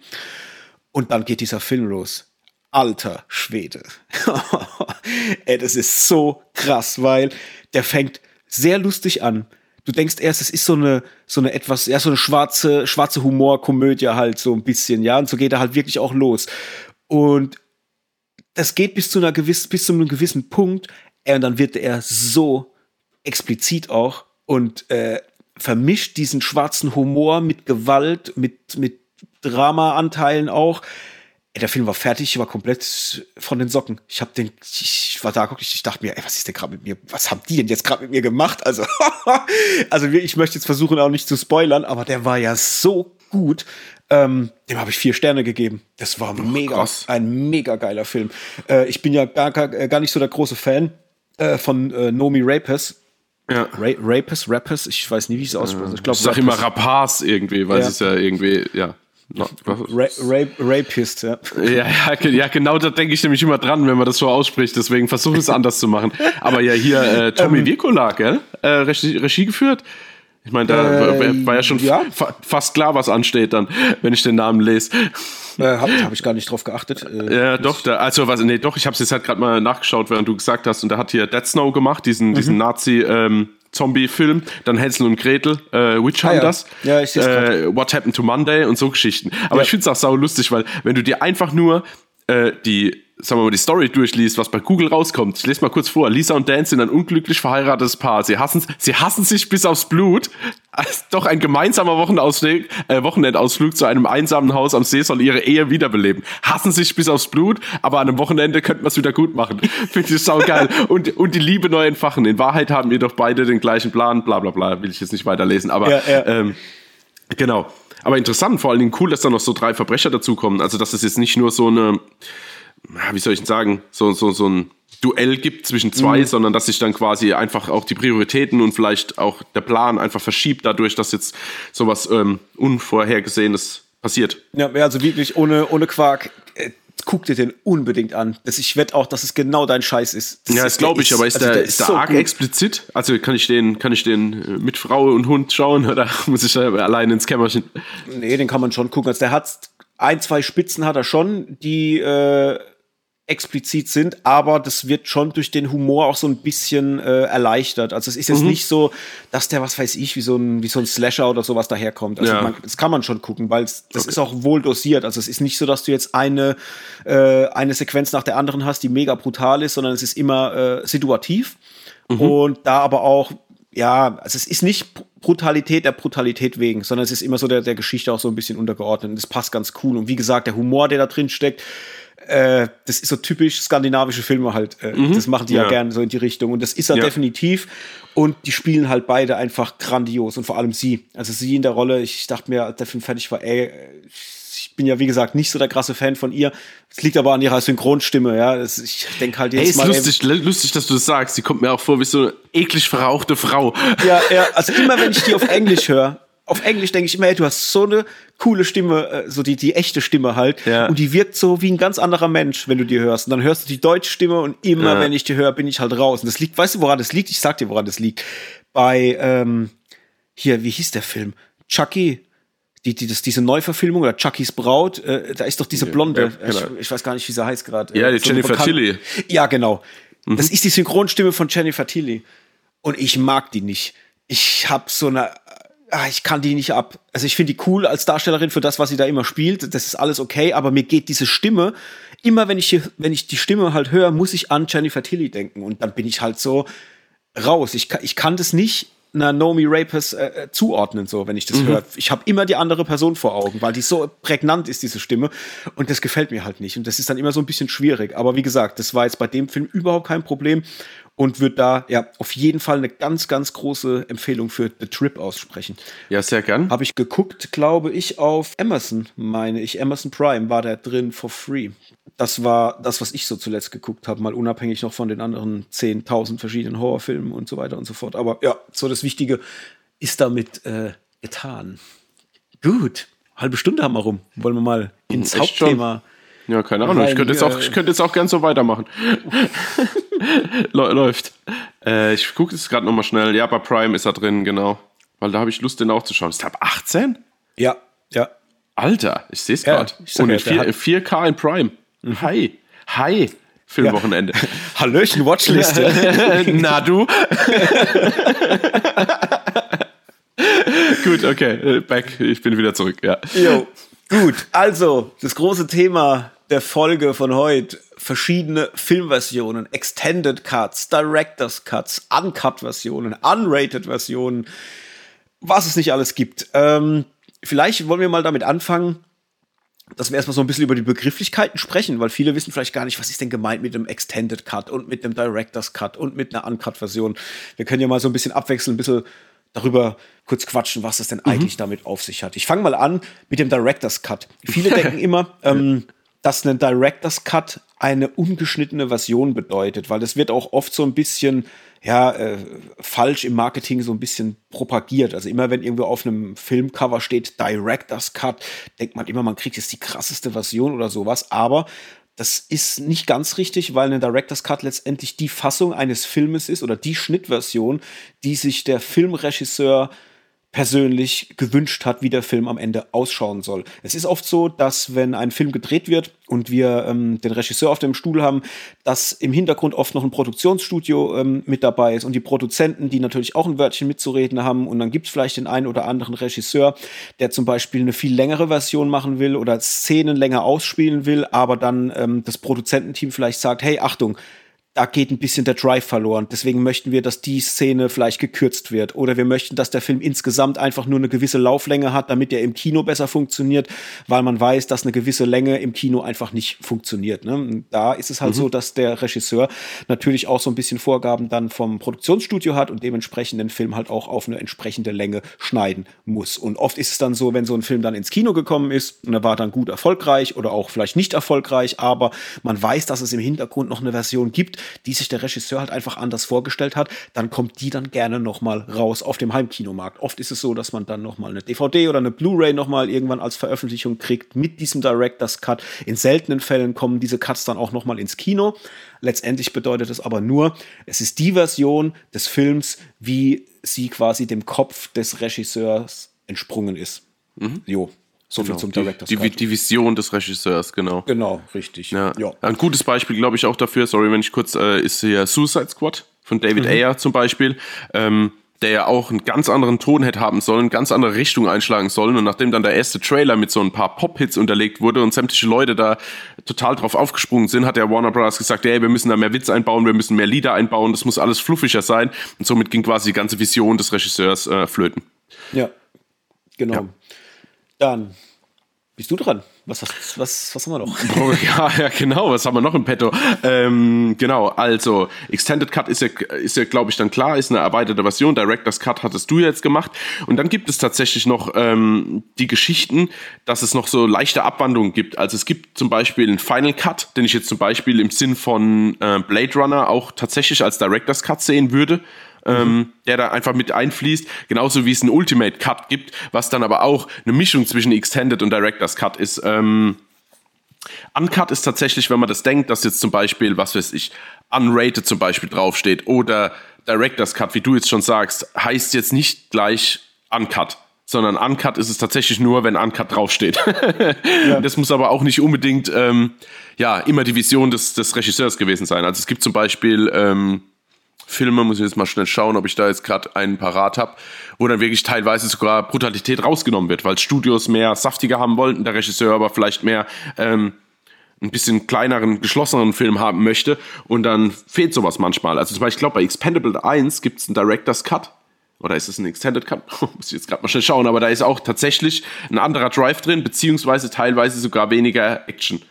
Und dann geht dieser Film los. Alter Schwede. Ey, das ist so krass, weil der fängt sehr lustig an. Du denkst erst, es ist so eine, so eine etwas, ja, so eine schwarze, schwarze Humorkomödie halt so ein bisschen, ja, und so geht er halt wirklich auch los. Und das geht bis zu einer gewissen, bis zu einem gewissen Punkt, und dann wird er so explizit auch und äh, vermischt diesen schwarzen Humor mit Gewalt, mit, mit Drama-Anteilen auch. ey, der Film war fertig, ich war komplett von den Socken. Ich habe den, ich war da, ich, ich dachte mir, ey, was ist denn gerade mit mir, was haben die denn jetzt gerade mit mir gemacht? Also, also ich möchte jetzt versuchen, auch nicht zu spoilern, aber der war ja so gut. Ähm, dem habe ich vier Sterne gegeben. Das war mega, krass. ein mega geiler Film. Äh, ich bin ja gar, gar, gar nicht so der große Fan äh, von äh, Nomi Rapes. Ja. Ra Rapes, Rappers, ich weiß nie, wie ich es ausspreche. Ich, glaub, ich sag immer Rapaz irgendwie, weil ja. es ja irgendwie, ja. No, Ra Ra Rapist, ja. ja. Ja, ja, genau da denke ich nämlich immer dran, wenn man das so ausspricht. Deswegen versuche ich es anders zu machen. Aber ja, hier äh, Tommy ähm, Virkola, gell? Äh, Regie, Regie geführt. Ich meine, da äh, war ja schon ja. Fa fast klar, was ansteht dann, wenn ich den Namen lese. Äh, habe hab ich gar nicht drauf geachtet. Äh, ja, doch, da, also was, nee, doch, ich habe es jetzt halt gerade mal nachgeschaut, während du gesagt hast, und der hat hier Dead Snow gemacht, diesen, mhm. diesen Nazi, ähm, Zombie-Film, dann Hänsel und Gretel, äh, Witch Hunters, ah, ja. ja äh, What Happened to Monday und so Geschichten. Aber ja. ich finde es auch sau lustig, weil wenn du dir einfach nur äh, die sagen wir mal, die Story durchliest, was bei Google rauskommt. Ich lese mal kurz vor. Lisa und Dan sind ein unglücklich verheiratetes Paar. Sie hassen, sie hassen sich bis aufs Blut. Doch ein gemeinsamer Wochenausflug, äh, Wochenendausflug zu einem einsamen Haus am See soll ihre Ehe wiederbeleben. Hassen sich bis aufs Blut, aber an einem Wochenende könnten wir es wieder gut machen. Finde ich saugeil. und, und die Liebe neu entfachen. In Wahrheit haben wir doch beide den gleichen Plan. Bla bla bla. Will ich jetzt nicht weiterlesen. Aber ja, ja. Ähm, genau. Aber interessant, vor allen Dingen cool, dass da noch so drei Verbrecher dazukommen. Also, dass es jetzt nicht nur so eine wie soll ich sagen, so, so, so ein Duell gibt zwischen zwei, mhm. sondern dass sich dann quasi einfach auch die Prioritäten und vielleicht auch der Plan einfach verschiebt, dadurch, dass jetzt sowas ähm, Unvorhergesehenes passiert. Ja, also wirklich ohne, ohne Quark. Äh, guck dir den unbedingt an. Das, ich wette auch, dass es genau dein Scheiß ist. Das ja, das glaube ich, aber ist also der, der ist der so arg gut. explizit? Also kann ich den, kann ich den äh, mit Frau und Hund schauen oder muss ich da allein ins Kämmerchen? Nee, den kann man schon gucken. Also der hat ein, zwei Spitzen hat er schon, die äh, explizit sind, aber das wird schon durch den Humor auch so ein bisschen äh, erleichtert. Also es ist jetzt mhm. nicht so, dass der, was weiß ich, wie so ein, wie so ein Slasher oder sowas daherkommt. Also ja. man, das kann man schon gucken, weil das okay. ist auch wohl dosiert. Also es ist nicht so, dass du jetzt eine, äh, eine Sequenz nach der anderen hast, die mega brutal ist, sondern es ist immer äh, situativ. Mhm. Und da aber auch ja, also es ist nicht Brutalität der Brutalität wegen, sondern es ist immer so der, der Geschichte auch so ein bisschen untergeordnet. Und das passt ganz cool. Und wie gesagt, der Humor, der da drin steckt, äh, das ist so typisch skandinavische Filme halt. Äh, mhm. Das machen die ja. ja gerne so in die Richtung. Und das ist er ja. definitiv. Und die spielen halt beide einfach grandios und vor allem sie. Also sie in der Rolle, ich dachte mir, als der Film fertig war, ey, ich bin ja wie gesagt nicht so der krasse Fan von ihr. Es liegt aber an ihrer Synchronstimme, ja. Das, ich denke halt jetzt hey, ist mal. Lustig, ey, lustig, dass du das sagst. Sie kommt mir auch vor wie so eine eklig verrauchte Frau. Ja, ja. Also immer wenn ich die auf Englisch höre, auf Englisch denke ich immer, ey, du hast so eine coole Stimme, äh, so die, die echte Stimme halt. Ja. Und die wirkt so wie ein ganz anderer Mensch, wenn du die hörst. Und dann hörst du die deutsche Stimme und immer, ja. wenn ich die höre, bin ich halt raus. Und das liegt, weißt du, woran das liegt? Ich sag dir, woran das liegt. Bei, ähm, hier, wie hieß der Film? Chucky. Die, die, das, diese Neuverfilmung oder Chuckys Braut, äh, da ist doch diese Blonde, ja, genau. ich, ich, weiß gar nicht, wie sie heißt gerade. Ja, die so Jennifer Tilly. Ja, genau. Mhm. Das ist die Synchronstimme von Jennifer Tilly. Und ich mag die nicht. Ich hab so eine ah, ich kann die nicht ab. Also ich finde die cool als Darstellerin für das, was sie da immer spielt. Das ist alles okay, aber mir geht diese Stimme, immer wenn ich, wenn ich die Stimme halt höre, muss ich an Jennifer Tilly denken. Und dann bin ich halt so raus. Ich, ich kann das nicht einer Naomi Rapers äh, äh, zuordnen, so wenn ich das mhm. höre. Ich habe immer die andere Person vor Augen, weil die so prägnant ist, diese Stimme. Und das gefällt mir halt nicht. Und das ist dann immer so ein bisschen schwierig. Aber wie gesagt, das war jetzt bei dem Film überhaupt kein Problem und würde da ja auf jeden Fall eine ganz, ganz große Empfehlung für The Trip aussprechen. Ja, sehr gern. Habe ich geguckt, glaube ich, auf Amazon, meine ich. Amazon Prime war da drin for free. Das war das, was ich so zuletzt geguckt habe, mal unabhängig noch von den anderen 10.000 verschiedenen Horrorfilmen und so weiter und so fort. Aber ja, so das Wichtige ist damit äh, getan. Gut, halbe Stunde haben wir rum. Wollen wir mal ins Echt Hauptthema. Schon? Ja, keine Ahnung. Ich könnte jetzt auch, ich könnte jetzt auch gern so weitermachen. Läuft. Äh, ich gucke jetzt gerade nochmal schnell. Ja, bei Prime ist er drin, genau. Weil da habe ich Lust, den auch zu schauen. Ist der ab 18? Ja, ja. Alter, ich sehe es gerade. Ja, Und in 4, 4K in Prime. Mhm. Hi. Hi. Filmwochenende. Ja. Hallöchen, Watchliste. Na du. Gut, okay. Back. Ich bin wieder zurück, ja. Jo. Gut, also das große Thema der Folge von heute verschiedene Filmversionen, Extended Cuts, Director's Cuts, Uncut-Versionen, Unrated-Versionen, was es nicht alles gibt. Ähm, vielleicht wollen wir mal damit anfangen, dass wir erstmal so ein bisschen über die Begrifflichkeiten sprechen, weil viele wissen vielleicht gar nicht, was ist denn gemeint mit einem Extended Cut und mit einem Director's Cut und mit einer Uncut-Version. Wir können ja mal so ein bisschen abwechseln, ein bisschen darüber kurz quatschen, was es denn mhm. eigentlich damit auf sich hat. Ich fange mal an mit dem Director's Cut. Viele denken immer, ähm, dass ein Director's Cut eine ungeschnittene Version bedeutet, weil es wird auch oft so ein bisschen ja, äh, falsch im Marketing so ein bisschen propagiert. Also immer wenn irgendwo auf einem Filmcover steht Director's Cut, denkt man immer, man kriegt jetzt die krasseste Version oder sowas. Aber das ist nicht ganz richtig, weil ein Director's Cut letztendlich die Fassung eines Filmes ist oder die Schnittversion, die sich der Filmregisseur persönlich gewünscht hat, wie der Film am Ende ausschauen soll. Es ist oft so, dass wenn ein Film gedreht wird und wir ähm, den Regisseur auf dem Stuhl haben, dass im Hintergrund oft noch ein Produktionsstudio ähm, mit dabei ist und die Produzenten, die natürlich auch ein Wörtchen mitzureden haben und dann gibt es vielleicht den einen oder anderen Regisseur, der zum Beispiel eine viel längere Version machen will oder Szenen länger ausspielen will, aber dann ähm, das Produzententeam vielleicht sagt, hey, Achtung, da geht ein bisschen der Drive verloren. Deswegen möchten wir, dass die Szene vielleicht gekürzt wird. Oder wir möchten, dass der Film insgesamt einfach nur eine gewisse Lauflänge hat, damit er im Kino besser funktioniert, weil man weiß, dass eine gewisse Länge im Kino einfach nicht funktioniert. Ne? Da ist es halt mhm. so, dass der Regisseur natürlich auch so ein bisschen Vorgaben dann vom Produktionsstudio hat und dementsprechend den Film halt auch auf eine entsprechende Länge schneiden muss. Und oft ist es dann so, wenn so ein Film dann ins Kino gekommen ist und er war dann gut erfolgreich oder auch vielleicht nicht erfolgreich, aber man weiß, dass es im Hintergrund noch eine Version gibt, die sich der Regisseur halt einfach anders vorgestellt hat, dann kommt die dann gerne noch mal raus auf dem Heimkinomarkt. Oft ist es so, dass man dann noch mal eine DVD oder eine Blu-ray noch mal irgendwann als Veröffentlichung kriegt mit diesem Director's Cut. In seltenen Fällen kommen diese Cuts dann auch noch mal ins Kino. Letztendlich bedeutet es aber nur, es ist die Version des Films, wie sie quasi dem Kopf des Regisseurs entsprungen ist. Mhm. Jo, so genau. viel zum Director's die, Cut. Die Vision des Regisseurs, genau. Genau, richtig. Ja. ja. Ein gutes Beispiel, glaube ich, auch dafür, sorry, wenn ich kurz, äh, ist hier Suicide Squad von David mhm. Ayer zum Beispiel. Ähm, der ja auch einen ganz anderen Ton hätte haben sollen, ganz andere Richtung einschlagen sollen. Und nachdem dann der erste Trailer mit so ein paar Pop-Hits unterlegt wurde und sämtliche Leute da total drauf aufgesprungen sind, hat der Warner Bros. gesagt, hey, wir müssen da mehr Witz einbauen, wir müssen mehr Lieder einbauen, das muss alles fluffiger sein. Und somit ging quasi die ganze Vision des Regisseurs äh, flöten. Ja, genau. Ja. Dann bist du dran. Was, was, was, was haben wir noch? Oh, ja, ja, genau. Was haben wir noch im Petto? Ähm, genau, also Extended Cut ist ja, ist ja glaube ich, dann klar, ist eine erweiterte Version. Director's Cut hattest du jetzt gemacht. Und dann gibt es tatsächlich noch ähm, die Geschichten, dass es noch so leichte Abwandlungen gibt. Also es gibt zum Beispiel einen Final Cut, den ich jetzt zum Beispiel im Sinn von äh, Blade Runner auch tatsächlich als Director's Cut sehen würde ähm, der da einfach mit einfließt. Genauso wie es einen Ultimate Cut gibt, was dann aber auch eine Mischung zwischen Extended und Director's Cut ist. Ähm, Uncut ist tatsächlich, wenn man das denkt, dass jetzt zum Beispiel, was weiß ich, Unrated zum Beispiel draufsteht oder Director's Cut, wie du jetzt schon sagst, heißt jetzt nicht gleich Uncut sondern Uncut ist es tatsächlich nur, wenn Uncut draufsteht. ja. Das muss aber auch nicht unbedingt ähm, ja immer die Vision des, des Regisseurs gewesen sein. Also es gibt zum Beispiel ähm, Filme, muss ich jetzt mal schnell schauen, ob ich da jetzt gerade einen parat habe, wo dann wirklich teilweise sogar Brutalität rausgenommen wird, weil Studios mehr saftiger haben wollten, der Regisseur aber vielleicht mehr ähm, ein bisschen kleineren, geschlosseneren Film haben möchte und dann fehlt sowas manchmal. Also zum Beispiel, ich glaube, bei Expendable 1 gibt es einen Director's Cut oder ist es ein Extended Cut? Muss ich jetzt gerade mal schnell schauen, aber da ist auch tatsächlich ein anderer Drive drin, beziehungsweise teilweise sogar weniger Action.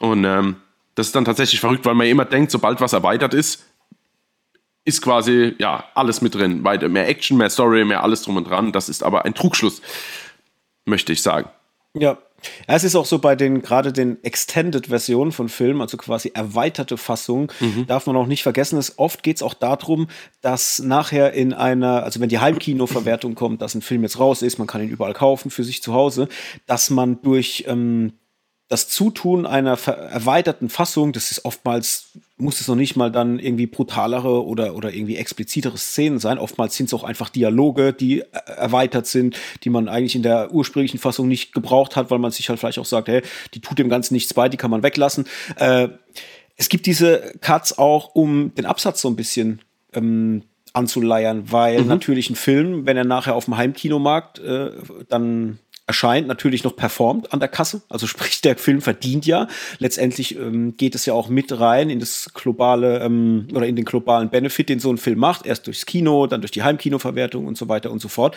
Und ähm, das ist dann tatsächlich verrückt, weil man immer denkt, sobald was erweitert ist, ist quasi ja alles mit drin. Weiter mehr Action, mehr Story, mehr alles drum und dran. Das ist aber ein Trugschluss, möchte ich sagen. Ja. es ist auch so bei den, gerade den Extended-Versionen von Filmen, also quasi erweiterte Fassungen, mhm. darf man auch nicht vergessen, dass oft geht es auch darum, dass nachher in einer, also wenn die Heimkino-Verwertung kommt, dass ein Film jetzt raus ist, man kann ihn überall kaufen für sich zu Hause, dass man durch ähm, das Zutun einer erweiterten Fassung, das ist oftmals, muss es noch nicht mal dann irgendwie brutalere oder, oder irgendwie explizitere Szenen sein. Oftmals sind es auch einfach Dialoge, die erweitert sind, die man eigentlich in der ursprünglichen Fassung nicht gebraucht hat, weil man sich halt vielleicht auch sagt, hey, die tut dem Ganzen nichts bei, die kann man weglassen. Äh, es gibt diese Cuts auch, um den Absatz so ein bisschen ähm, anzuleiern, weil mhm. natürlich ein Film, wenn er nachher auf dem Heimkinomarkt äh, dann erscheint, natürlich noch performt an der Kasse. Also sprich, der Film verdient ja. Letztendlich ähm, geht es ja auch mit rein in das globale ähm, oder in den globalen Benefit, den so ein Film macht. Erst durchs Kino, dann durch die Heimkinoverwertung und so weiter und so fort.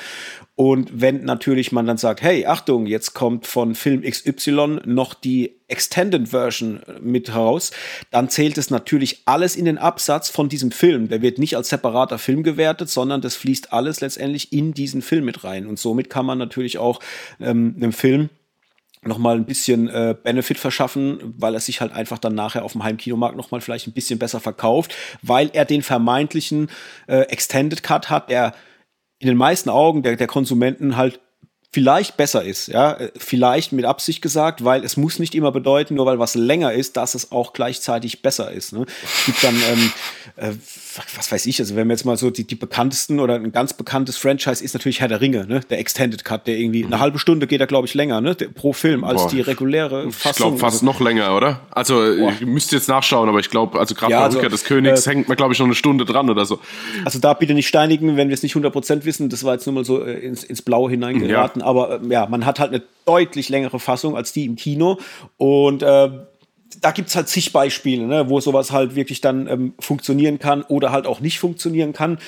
Und wenn natürlich man dann sagt, hey, Achtung, jetzt kommt von Film XY noch die Extended Version mit heraus, dann zählt es natürlich alles in den Absatz von diesem Film. Der wird nicht als separater Film gewertet, sondern das fließt alles letztendlich in diesen Film mit rein. Und somit kann man natürlich auch ähm, einem Film noch mal ein bisschen äh, Benefit verschaffen, weil er sich halt einfach dann nachher auf dem Heimkinomarkt noch mal vielleicht ein bisschen besser verkauft, weil er den vermeintlichen äh, Extended Cut hat, der in den meisten Augen der, der Konsumenten halt vielleicht besser ist, ja, vielleicht mit Absicht gesagt, weil es muss nicht immer bedeuten, nur weil was länger ist, dass es auch gleichzeitig besser ist. Ne? Es gibt dann, ähm, äh, was weiß ich, also wenn wir jetzt mal so die, die bekanntesten oder ein ganz bekanntes Franchise ist natürlich Herr der Ringe, ne? der Extended Cut, der irgendwie mhm. eine halbe Stunde geht er, glaube ich, länger, ne? Der, pro Film als Boah. die reguläre Fassung. Ich glaube fast noch länger, oder? Also Boah. ich müsste jetzt nachschauen, aber ich glaube, also gerade ja, bei also, Rückkehr des Königs äh, hängt man, glaube ich, noch eine Stunde dran oder so. Also da bitte nicht steinigen, wenn wir es nicht 100% wissen, das war jetzt nur mal so äh, ins, ins Blaue hineingeraten, ja. aber äh, ja, man hat halt eine deutlich längere Fassung als die im Kino und äh, da gibt es halt zig Beispiele, ne, wo sowas halt wirklich dann ähm, funktionieren kann oder halt auch nicht funktionieren kann.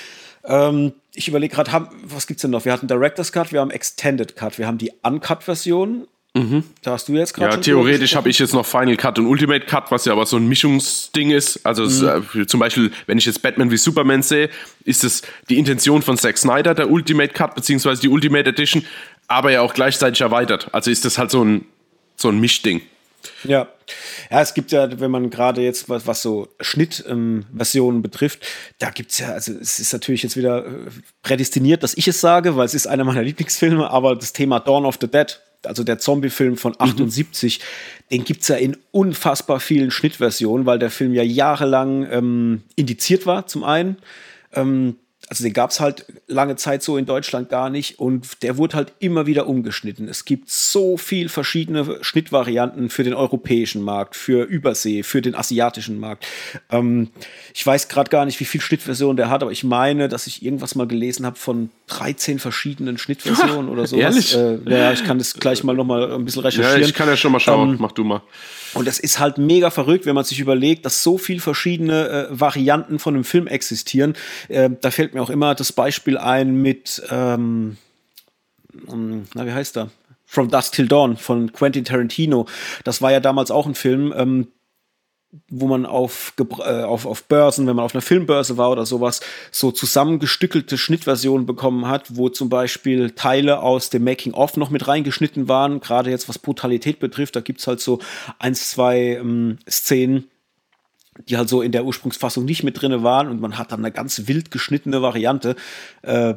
Ähm, ich überlege gerade, was gibt es denn noch? Wir hatten Director's Cut, wir haben Extended Cut, wir haben die Uncut-Version. Mhm. Da hast du jetzt gerade. Ja, theoretisch habe ich jetzt noch Final Cut und Ultimate Cut, was ja aber so ein Mischungsding ist. Also mhm. es, äh, zum Beispiel, wenn ich jetzt Batman wie Superman sehe, ist es die Intention von Zack Snyder, der Ultimate Cut, beziehungsweise die Ultimate Edition, aber ja auch gleichzeitig erweitert. Also ist das halt so ein, so ein Mischding. Ja. Ja, es gibt ja, wenn man gerade jetzt was, was so Schnittversionen ähm, betrifft, da gibt es ja, also es ist natürlich jetzt wieder äh, prädestiniert, dass ich es sage, weil es ist einer meiner Lieblingsfilme, aber das Thema Dawn of the Dead, also der Zombie-Film von 78, mhm. den gibt es ja in unfassbar vielen Schnittversionen, weil der Film ja jahrelang ähm, indiziert war, zum einen. Ähm, also den gab es halt lange Zeit so in Deutschland gar nicht und der wurde halt immer wieder umgeschnitten. Es gibt so viel verschiedene Schnittvarianten für den europäischen Markt, für Übersee, für den asiatischen Markt. Ähm, ich weiß gerade gar nicht, wie viel Schnittversionen der hat, aber ich meine, dass ich irgendwas mal gelesen habe von 13 verschiedenen Schnittversionen oder sowas. Ehrlich? Äh, ja, ich kann das gleich mal noch mal ein bisschen recherchieren. Ja, ich kann ja schon mal schauen. Ähm, Mach du mal. Und das ist halt mega verrückt, wenn man sich überlegt, dass so viel verschiedene äh, Varianten von einem Film existieren. Äh, da fällt mir auch immer das Beispiel ein mit, ähm, um, na, wie heißt er? From Dusk Till Dawn von Quentin Tarantino. Das war ja damals auch ein Film, ähm, wo man auf, äh, auf, auf Börsen, wenn man auf einer Filmbörse war oder sowas, so zusammengestückelte Schnittversionen bekommen hat, wo zum Beispiel Teile aus dem Making-of noch mit reingeschnitten waren, gerade jetzt was Brutalität betrifft, da gibt's halt so eins, zwei ähm, Szenen, die halt so in der Ursprungsfassung nicht mit drinne waren und man hat dann eine ganz wild geschnittene Variante äh,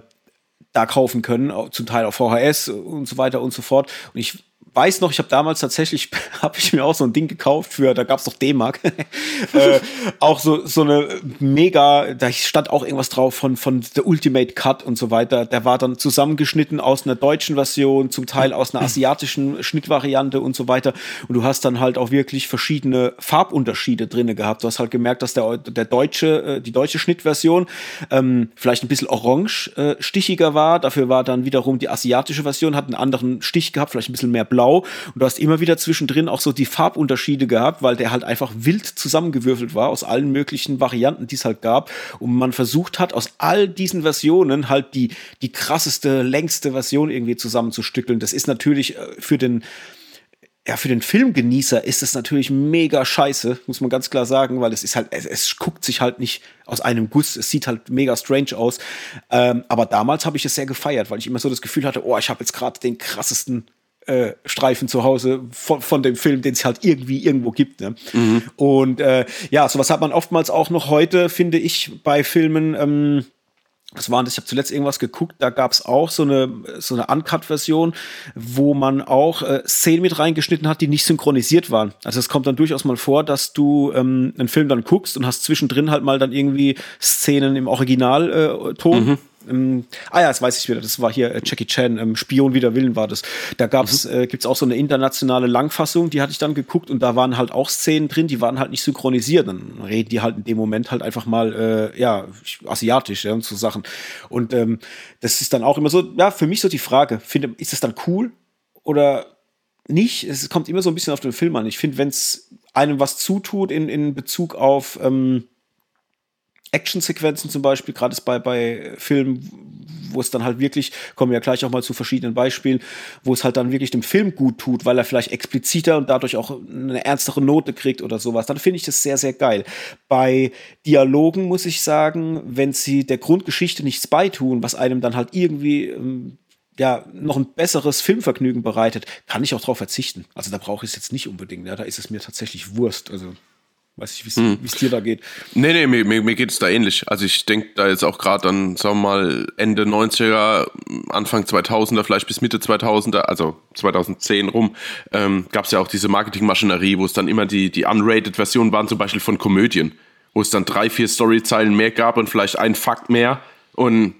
da kaufen können, zum Teil auf VHS und so weiter und so fort. Und ich weiß noch, ich habe damals tatsächlich, habe ich mir auch so ein Ding gekauft für, da gab es doch D-Mark, äh, auch so so eine mega, da stand auch irgendwas drauf von von The Ultimate Cut und so weiter. Der war dann zusammengeschnitten aus einer deutschen Version, zum Teil aus einer asiatischen Schnittvariante und so weiter. Und du hast dann halt auch wirklich verschiedene Farbunterschiede drinne gehabt. Du hast halt gemerkt, dass der der deutsche äh, die deutsche Schnittversion ähm, vielleicht ein bisschen orange äh, stichiger war. Dafür war dann wiederum die asiatische Version hat einen anderen Stich gehabt, vielleicht ein bisschen mehr blau blau. Und du hast immer wieder zwischendrin auch so die Farbunterschiede gehabt, weil der halt einfach wild zusammengewürfelt war aus allen möglichen Varianten, die es halt gab. Und man versucht hat, aus all diesen Versionen halt die, die krasseste, längste Version irgendwie zusammenzustückeln. Das ist natürlich äh, für den, ja, für den Filmgenießer ist es natürlich mega scheiße, muss man ganz klar sagen, weil es ist halt, es, es guckt sich halt nicht aus einem Guss, es sieht halt mega strange aus. Ähm, aber damals habe ich es sehr gefeiert, weil ich immer so das Gefühl hatte, oh, ich habe jetzt gerade den krassesten äh, Streifen zu Hause von, von dem Film, den es halt irgendwie irgendwo gibt. Ne? Mhm. Und äh, ja, sowas hat man oftmals auch noch heute, finde ich, bei Filmen. Ähm, das waren das, ich habe zuletzt irgendwas geguckt, da gab es auch so eine, so eine Uncut-Version, wo man auch äh, Szenen mit reingeschnitten hat, die nicht synchronisiert waren. Also es kommt dann durchaus mal vor, dass du ähm, einen Film dann guckst und hast zwischendrin halt mal dann irgendwie Szenen im Originalton. Äh, mhm ähm, ah ja, das weiß ich wieder, das war hier äh, Jackie Chan, ähm, Spion wider Willen war das. Da gab's, mhm. äh, gibt's auch so eine internationale Langfassung, die hatte ich dann geguckt und da waren halt auch Szenen drin, die waren halt nicht synchronisiert. Dann reden die halt in dem Moment halt einfach mal, äh, ja, asiatisch, ja, und so Sachen. Und ähm, das ist dann auch immer so, ja, für mich so die Frage, finde, ist es dann cool oder nicht. Es kommt immer so ein bisschen auf den Film an. Ich finde, wenn es einem was zutut in, in Bezug auf ähm, Actionsequenzen zum Beispiel, gerade bei, bei Filmen, wo es dann halt wirklich, kommen wir ja gleich auch mal zu verschiedenen Beispielen, wo es halt dann wirklich dem Film gut tut, weil er vielleicht expliziter und dadurch auch eine ernstere Note kriegt oder sowas, dann finde ich das sehr, sehr geil. Bei Dialogen muss ich sagen, wenn sie der Grundgeschichte nichts beitun, was einem dann halt irgendwie ähm, ja, noch ein besseres Filmvergnügen bereitet, kann ich auch darauf verzichten. Also da brauche ich es jetzt nicht unbedingt. Ja, da ist es mir tatsächlich Wurst. Also weiß ich, wie hm. es dir da geht. Nee, nee, mir, mir, mir geht es da ähnlich. Also ich denke da jetzt auch gerade an, sagen wir mal, Ende 90er, Anfang 2000er, vielleicht bis Mitte 2000er, also 2010 rum, ähm, gab es ja auch diese Marketingmaschinerie, wo es dann immer die, die unrated Versionen waren, zum Beispiel von Komödien, wo es dann drei, vier Storyzeilen mehr gab und vielleicht ein Fakt mehr und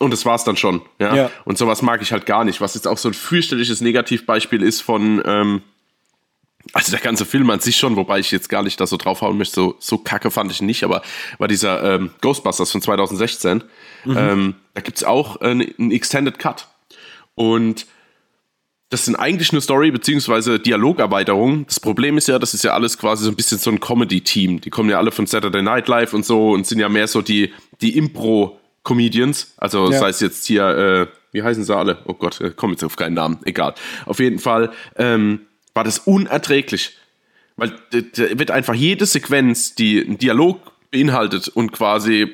und das war's dann schon. Ja? ja? Und sowas mag ich halt gar nicht. Was jetzt auch so ein fürchterliches Negativbeispiel ist von, ähm, also der ganze Film an sich schon, wobei ich jetzt gar nicht da so draufhauen möchte, so, so kacke fand ich ihn nicht, aber war dieser ähm, Ghostbusters von 2016. Mhm. Ähm, da gibt's auch einen, einen Extended Cut. Und das sind eigentlich nur Story- bzw. Dialogerweiterungen. Das Problem ist ja, das ist ja alles quasi so ein bisschen so ein Comedy-Team. Die kommen ja alle von Saturday Night Live und so und sind ja mehr so die, die Impro- Comedians, also ja. sei es jetzt hier, äh, wie heißen sie alle? Oh Gott, äh, komme jetzt auf keinen Namen, egal. Auf jeden Fall ähm, war das unerträglich, weil da wird einfach jede Sequenz, die einen Dialog beinhaltet und quasi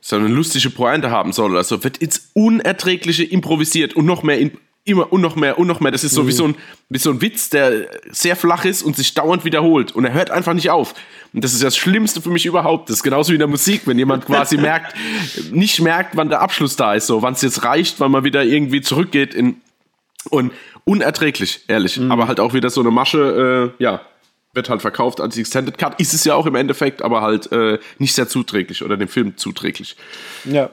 so eine lustige Pointe haben soll, also wird ins Unerträgliche improvisiert und noch mehr in, immer und noch mehr und noch mehr. Das ist so mhm. wie, so ein, wie so ein Witz, der sehr flach ist und sich dauernd wiederholt. Und er hört einfach nicht auf. Und das ist das Schlimmste für mich überhaupt. Das ist genauso wie in der Musik, wenn jemand quasi merkt, nicht merkt, wann der Abschluss da ist, so wann es jetzt reicht, wann man wieder irgendwie zurückgeht in und unerträglich, ehrlich. Mhm. Aber halt auch wieder so eine Masche, äh, ja, wird halt verkauft als Extended Cut. Ist es ja auch im Endeffekt, aber halt äh, nicht sehr zuträglich oder dem Film zuträglich. Ja,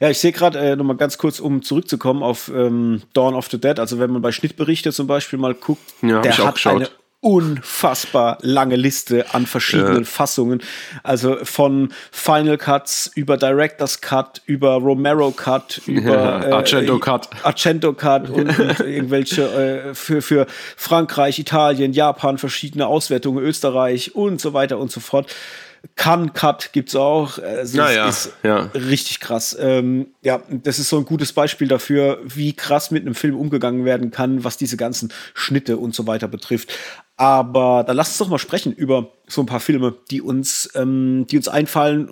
ja, ich sehe gerade äh, nochmal ganz kurz, um zurückzukommen auf ähm, Dawn of the Dead. Also wenn man bei Schnittberichte zum Beispiel mal guckt, ja, der hat geschaut. eine unfassbar lange Liste an verschiedenen ja. Fassungen. Also von Final Cuts über Director's Cut, über Romero Cut, über ja, äh, Argento Cut. Argento Cut und, und irgendwelche äh, für, für Frankreich, Italien, Japan verschiedene Auswertungen, Österreich und so weiter und so fort. Kann Cut gibt's auch. Also ja, ja, ist ja. richtig krass. Ähm, ja, das ist so ein gutes Beispiel dafür, wie krass mit einem Film umgegangen werden kann, was diese ganzen Schnitte und so weiter betrifft. Aber dann lasst uns doch mal sprechen über so ein paar Filme, die uns, ähm, die uns einfallen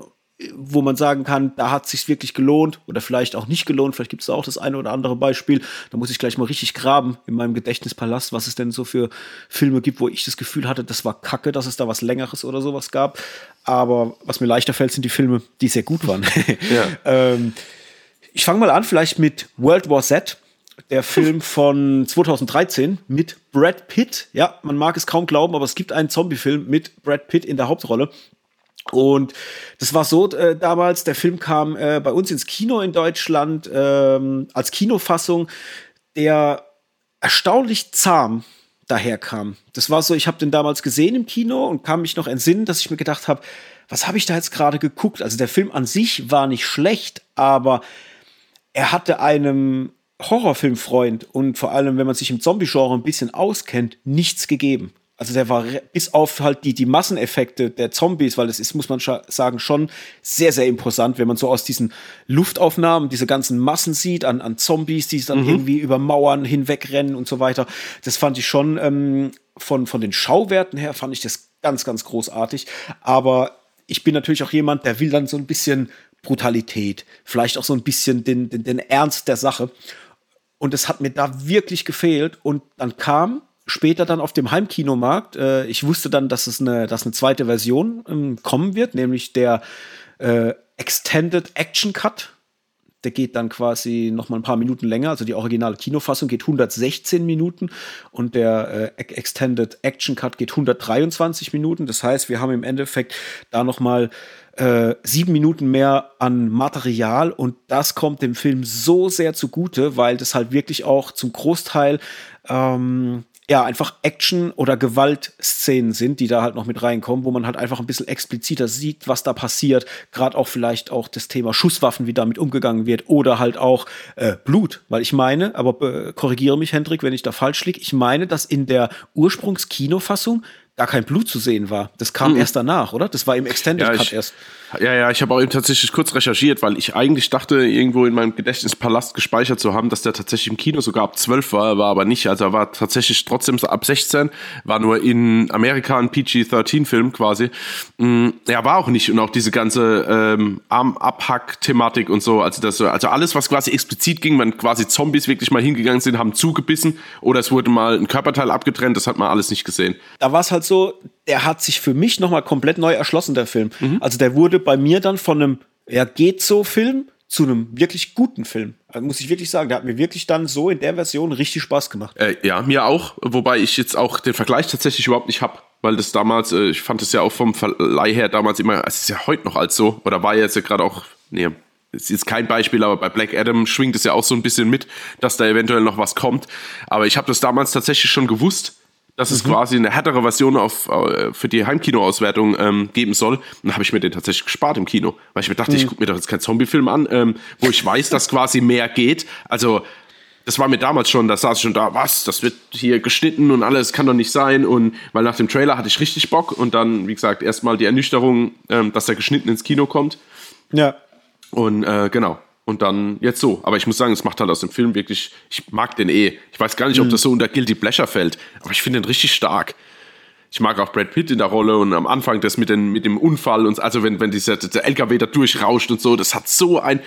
wo man sagen kann, da hat sich wirklich gelohnt oder vielleicht auch nicht gelohnt. Vielleicht gibt es auch das eine oder andere Beispiel. Da muss ich gleich mal richtig graben in meinem Gedächtnispalast, was es denn so für Filme gibt, wo ich das Gefühl hatte, das war Kacke, dass es da was Längeres oder sowas gab. Aber was mir leichter fällt, sind die Filme, die sehr gut waren. ja. ähm, ich fange mal an, vielleicht mit World War Z. Der Film von 2013 mit Brad Pitt. Ja, man mag es kaum glauben, aber es gibt einen Zombie-Film mit Brad Pitt in der Hauptrolle. Und das war so äh, damals, der Film kam äh, bei uns ins Kino in Deutschland ähm, als Kinofassung, der erstaunlich zahm daherkam. Das war so, ich habe den damals gesehen im Kino und kam mich noch entsinnen, dass ich mir gedacht habe, was habe ich da jetzt gerade geguckt? Also der Film an sich war nicht schlecht, aber er hatte einem Horrorfilmfreund und vor allem, wenn man sich im Zombie-Genre ein bisschen auskennt, nichts gegeben. Also der war bis auf halt die, die Masseneffekte der Zombies, weil das ist, muss man sagen, schon sehr, sehr imposant, wenn man so aus diesen Luftaufnahmen diese ganzen Massen sieht an, an Zombies, die dann mhm. irgendwie über Mauern hinwegrennen und so weiter. Das fand ich schon ähm, von, von den Schauwerten her, fand ich das ganz, ganz großartig. Aber ich bin natürlich auch jemand, der will dann so ein bisschen Brutalität, vielleicht auch so ein bisschen den, den, den Ernst der Sache. Und es hat mir da wirklich gefehlt. Und dann kam später dann auf dem Heimkinomarkt. Äh, ich wusste dann, dass es eine, dass eine zweite Version ähm, kommen wird, nämlich der äh, Extended Action Cut. Der geht dann quasi noch mal ein paar Minuten länger. Also die originale Kinofassung geht 116 Minuten und der äh, Extended Action Cut geht 123 Minuten. Das heißt, wir haben im Endeffekt da noch mal äh, sieben Minuten mehr an Material und das kommt dem Film so sehr zugute, weil das halt wirklich auch zum Großteil ähm, ja, einfach Action- oder Gewaltszenen sind, die da halt noch mit reinkommen, wo man halt einfach ein bisschen expliziter sieht, was da passiert. Gerade auch vielleicht auch das Thema Schusswaffen, wie damit umgegangen wird, oder halt auch äh, Blut. Weil ich meine, aber äh, korrigiere mich, Hendrik, wenn ich da falsch liege, ich meine, dass in der Ursprungskinofassung gar kein Blut zu sehen war. Das kam mhm. erst danach, oder? Das war im Extended ja, Cut ich, erst. Ja, ja, ich habe auch eben tatsächlich kurz recherchiert, weil ich eigentlich dachte, irgendwo in meinem Gedächtnispalast gespeichert zu haben, dass der tatsächlich im Kino sogar ab 12 war, war aber nicht. Also er war tatsächlich trotzdem so ab 16, war nur in Amerika ein PG-13-Film quasi. Mm, ja, war auch nicht. Und auch diese ganze ähm, Armabhack-Thematik und so, also das, also alles, was quasi explizit ging, wenn quasi Zombies wirklich mal hingegangen sind, haben zugebissen oder es wurde mal ein Körperteil abgetrennt, das hat man alles nicht gesehen. Da war es halt so, der hat sich für mich nochmal komplett neu erschlossen, der Film. Mhm. Also der wurde bei mir dann von einem, ja, geht so Film zu einem wirklich guten Film. Also muss ich wirklich sagen, der hat mir wirklich dann so in der Version richtig Spaß gemacht. Äh, ja, mir auch, wobei ich jetzt auch den Vergleich tatsächlich überhaupt nicht habe, weil das damals, äh, ich fand es ja auch vom Verleih her damals immer, es ist ja heute noch als so, oder war jetzt ja gerade auch, nee, ist jetzt kein Beispiel, aber bei Black Adam schwingt es ja auch so ein bisschen mit, dass da eventuell noch was kommt. Aber ich habe das damals tatsächlich schon gewusst dass es mhm. quasi eine härtere Version auf, äh, für die Heimkinoauswertung ähm, geben soll. Und dann habe ich mir den tatsächlich gespart im Kino, weil ich mir dachte, mhm. ich gucke mir doch jetzt keinen Zombie-Film an, ähm, wo ich weiß, dass quasi mehr geht. Also das war mir damals schon, da saß ich schon da, was, das wird hier geschnitten und alles kann doch nicht sein. Und weil nach dem Trailer hatte ich richtig Bock und dann, wie gesagt, erstmal die Ernüchterung, ähm, dass der geschnitten ins Kino kommt. Ja. Und äh, genau, und dann jetzt so. Aber ich muss sagen, es macht halt aus dem Film wirklich, ich mag den eh. Ich weiß gar nicht, ob mhm. das so unter Guilty Pleasure fällt, aber ich finde den richtig stark. Ich mag auch Brad Pitt in der Rolle und am Anfang das mit, den, mit dem Unfall und also wenn, wenn dieser der LKW da durchrauscht und so, das hat so ein,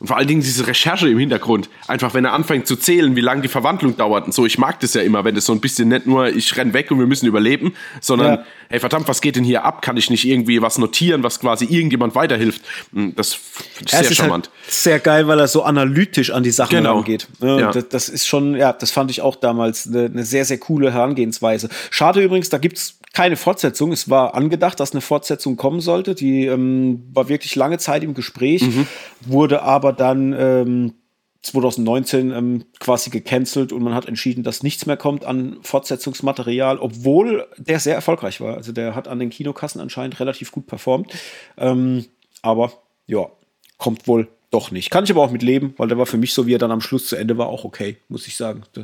und vor allen Dingen diese Recherche im Hintergrund. Einfach, wenn er anfängt zu zählen, wie lange die Verwandlung dauert und so. Ich mag das ja immer, wenn das so ein bisschen nicht nur, ich renn weg und wir müssen überleben, sondern, ja. hey, verdammt, was geht denn hier ab? Kann ich nicht irgendwie was notieren, was quasi irgendjemand weiterhilft? Hm, das ist sehr ist charmant. Halt sehr geil, weil er so analytisch an die Sachen genau. rangeht. Ja, das, das, ist schon, ja, das fand ich auch damals eine, eine sehr, sehr coole Herangehensweise. Schade übrigens, da gibt's keine Fortsetzung. Es war angedacht, dass eine Fortsetzung kommen sollte. Die ähm, war wirklich lange Zeit im Gespräch, mhm. wurde aber dann ähm, 2019 ähm, quasi gecancelt und man hat entschieden, dass nichts mehr kommt an Fortsetzungsmaterial, obwohl der sehr erfolgreich war. Also der hat an den Kinokassen anscheinend relativ gut performt. Ähm, aber ja, kommt wohl doch nicht. Kann ich aber auch mit leben, weil der war für mich so, wie er dann am Schluss zu Ende war, auch okay, muss ich sagen. Da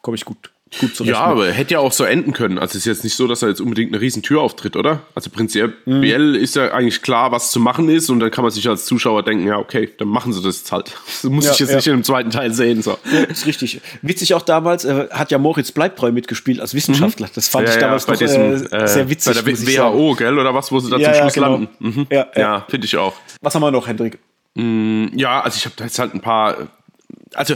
komme ich gut gut zurecht. Ja, aber hätte ja auch so enden können. Also es ist jetzt nicht so, dass er jetzt unbedingt eine riesen Tür auftritt, oder? Also prinzipiell mhm. ist ja eigentlich klar, was zu machen ist und dann kann man sich als Zuschauer denken, ja, okay, dann machen sie das jetzt halt. Das muss ja, ich jetzt ja. nicht in dem zweiten Teil sehen. So. Ja, ist richtig. Witzig auch damals, äh, hat ja Moritz Bleibtreu mitgespielt als Wissenschaftler. Das fand ich damals bei doch, diesem, äh, sehr witzig. Bei der WHO, gell, oder was, wo sie da zum Schluss genau. landen. Mhm. Ja, ja. finde ich auch. Was haben wir noch, Hendrik? Mm, ja, also ich habe da jetzt halt ein paar also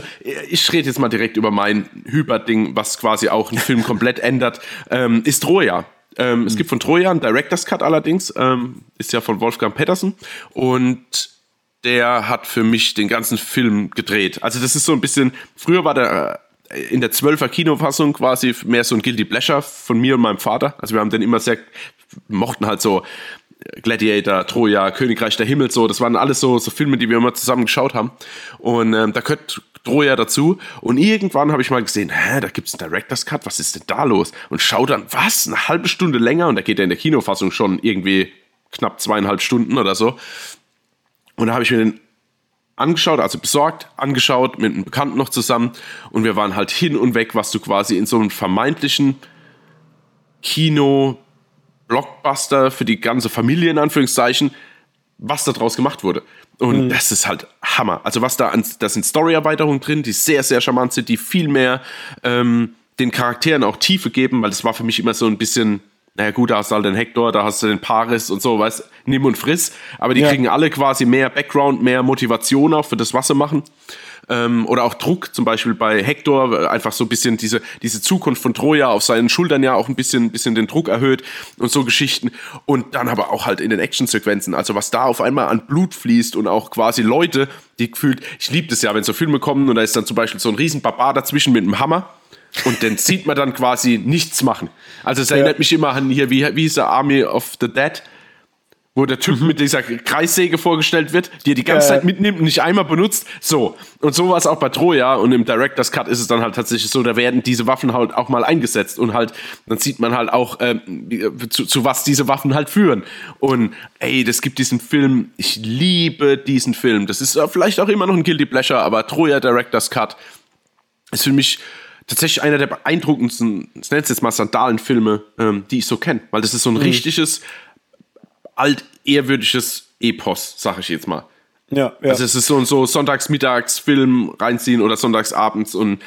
ich rede jetzt mal direkt über mein Hyper-Ding, was quasi auch einen Film komplett ändert, ähm, ist Troja. Ähm, mhm. Es gibt von Troja einen Director's Cut allerdings, ähm, ist ja von Wolfgang Pettersen und der hat für mich den ganzen Film gedreht. Also das ist so ein bisschen, früher war der äh, in der 12er Kinofassung quasi mehr so ein Guilty Pleasure von mir und meinem Vater. Also wir haben den immer sehr, mochten halt so Gladiator, Troja, Königreich der Himmel, so, das waren alles so, so Filme, die wir immer zusammen geschaut haben. Und ähm, da gehört Troja dazu. Und irgendwann habe ich mal gesehen, hä, da gibt es einen Director's Cut, was ist denn da los? Und schau dann, was, eine halbe Stunde länger? Und da geht ja in der Kinofassung schon irgendwie knapp zweieinhalb Stunden oder so. Und da habe ich mir den angeschaut, also besorgt, angeschaut, mit einem Bekannten noch zusammen. Und wir waren halt hin und weg, was du quasi in so einem vermeintlichen Kino Blockbuster für die ganze Familie in Anführungszeichen, was da draus gemacht wurde. Und mhm. das ist halt Hammer. Also was da an, da sind Story-Erweiterungen drin, die sehr, sehr charmant sind, die viel mehr ähm, den Charakteren auch Tiefe geben, weil das war für mich immer so ein bisschen, naja gut, da hast du halt den Hector, da hast du den Paris und so, weißt, nimm und friss. Aber die ja. kriegen alle quasi mehr Background, mehr Motivation auch für das, was sie machen ähm, oder auch Druck, zum Beispiel bei Hector, einfach so ein bisschen diese, diese Zukunft von Troja auf seinen Schultern ja auch ein bisschen, bisschen den Druck erhöht und so Geschichten. Und dann aber auch halt in den Actionsequenzen, also was da auf einmal an Blut fließt und auch quasi Leute, die gefühlt, ich liebe das ja, wenn so Filme kommen und da ist dann zum Beispiel so ein riesen Barbar dazwischen mit einem Hammer. Und den sieht man dann quasi nichts machen. Also es erinnert ja. mich immer an hier, wie, wie hieß der Army of the Dead? wo der Typ mhm. mit dieser Kreissäge vorgestellt wird, die er die ganze äh. Zeit mitnimmt und nicht einmal benutzt. So. Und so war es auch bei Troja und im Director's Cut ist es dann halt tatsächlich so, da werden diese Waffen halt auch mal eingesetzt und halt, dann sieht man halt auch, ähm, zu, zu was diese Waffen halt führen. Und ey, das gibt diesen Film, ich liebe diesen Film. Das ist vielleicht auch immer noch ein Guilty Pleasure, aber Troja Director's Cut ist für mich tatsächlich einer der beeindruckendsten, ich nenne es jetzt mal Sandalenfilme, ähm, die ich so kenne. Weil das ist so ein mhm. richtiges altehrwürdiges Epos, sag ich jetzt mal. Ja, ja. Also es ist so ein so Sonntagsmittagsfilm reinziehen oder Sonntagsabends und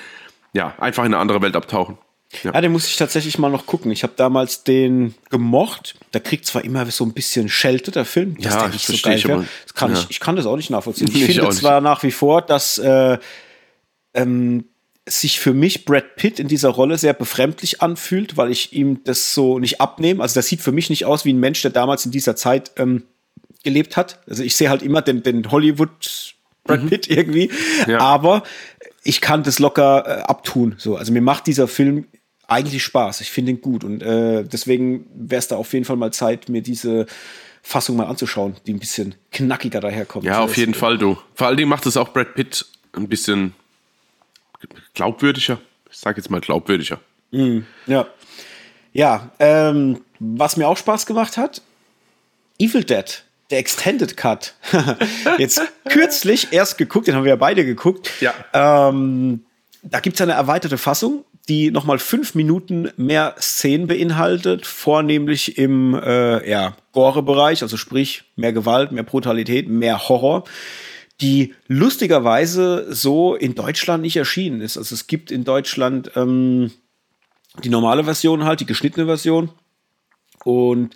ja, einfach in eine andere Welt abtauchen. Ja, ja den muss ich tatsächlich mal noch gucken. Ich habe damals den gemocht. Der kriegt zwar immer so ein bisschen Schelte, der Film, dass ja, nicht so ich, aber, das kann ja. ich, ich kann das auch nicht nachvollziehen. Ich, ich finde zwar nach wie vor, dass äh, ähm, sich für mich Brad Pitt in dieser Rolle sehr befremdlich anfühlt, weil ich ihm das so nicht abnehme. Also das sieht für mich nicht aus wie ein Mensch, der damals in dieser Zeit ähm, gelebt hat. Also ich sehe halt immer den, den Hollywood Brad mhm. Pitt mhm. irgendwie, ja. aber ich kann das locker äh, abtun. So, also mir macht dieser Film eigentlich Spaß. Ich finde ihn gut und äh, deswegen wäre es da auf jeden Fall mal Zeit, mir diese Fassung mal anzuschauen, die ein bisschen knackiger daherkommt. Ja, auf jeden Fall, du. Vor allen Dingen macht es auch Brad Pitt ein bisschen glaubwürdiger. Ich sage jetzt mal glaubwürdiger. Mm, ja. Ja, ähm, was mir auch Spaß gemacht hat, Evil Dead, der Extended Cut. jetzt kürzlich erst geguckt, den haben wir ja beide geguckt. Ja. Ähm, da gibt es eine erweiterte Fassung, die nochmal fünf Minuten mehr Szenen beinhaltet, vornehmlich im äh, ja, Gore-Bereich, also sprich mehr Gewalt, mehr Brutalität, mehr Horror die lustigerweise so in Deutschland nicht erschienen ist. Also es gibt in Deutschland ähm, die normale Version halt, die geschnittene Version und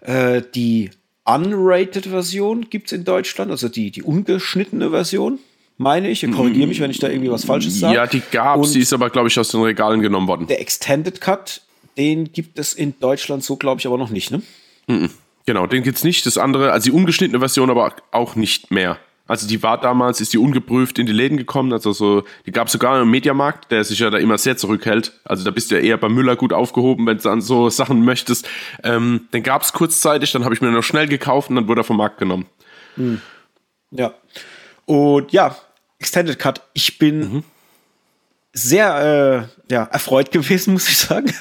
äh, die unrated Version gibt es in Deutschland, also die, die ungeschnittene Version, meine ich. Korrigiere mich, wenn ich da irgendwie was Falsches sage. Ja, die gab es, die ist aber, glaube ich, aus den Regalen genommen worden. Der Extended Cut, den gibt es in Deutschland so, glaube ich, aber noch nicht, ne? Genau, den gibt es nicht. Das andere, also die ungeschnittene Version aber auch nicht mehr. Also die war damals, ist die ungeprüft in die Läden gekommen. Also so, die gab es sogar im Mediamarkt, der sich ja da immer sehr zurückhält. Also da bist du ja eher bei Müller gut aufgehoben, wenn du an so Sachen möchtest. Ähm, den gab es kurzzeitig, dann habe ich mir noch schnell gekauft und dann wurde er vom Markt genommen. Hm. Ja. Und ja, Extended Cut. Ich bin mhm. sehr äh, ja, erfreut gewesen, muss ich sagen.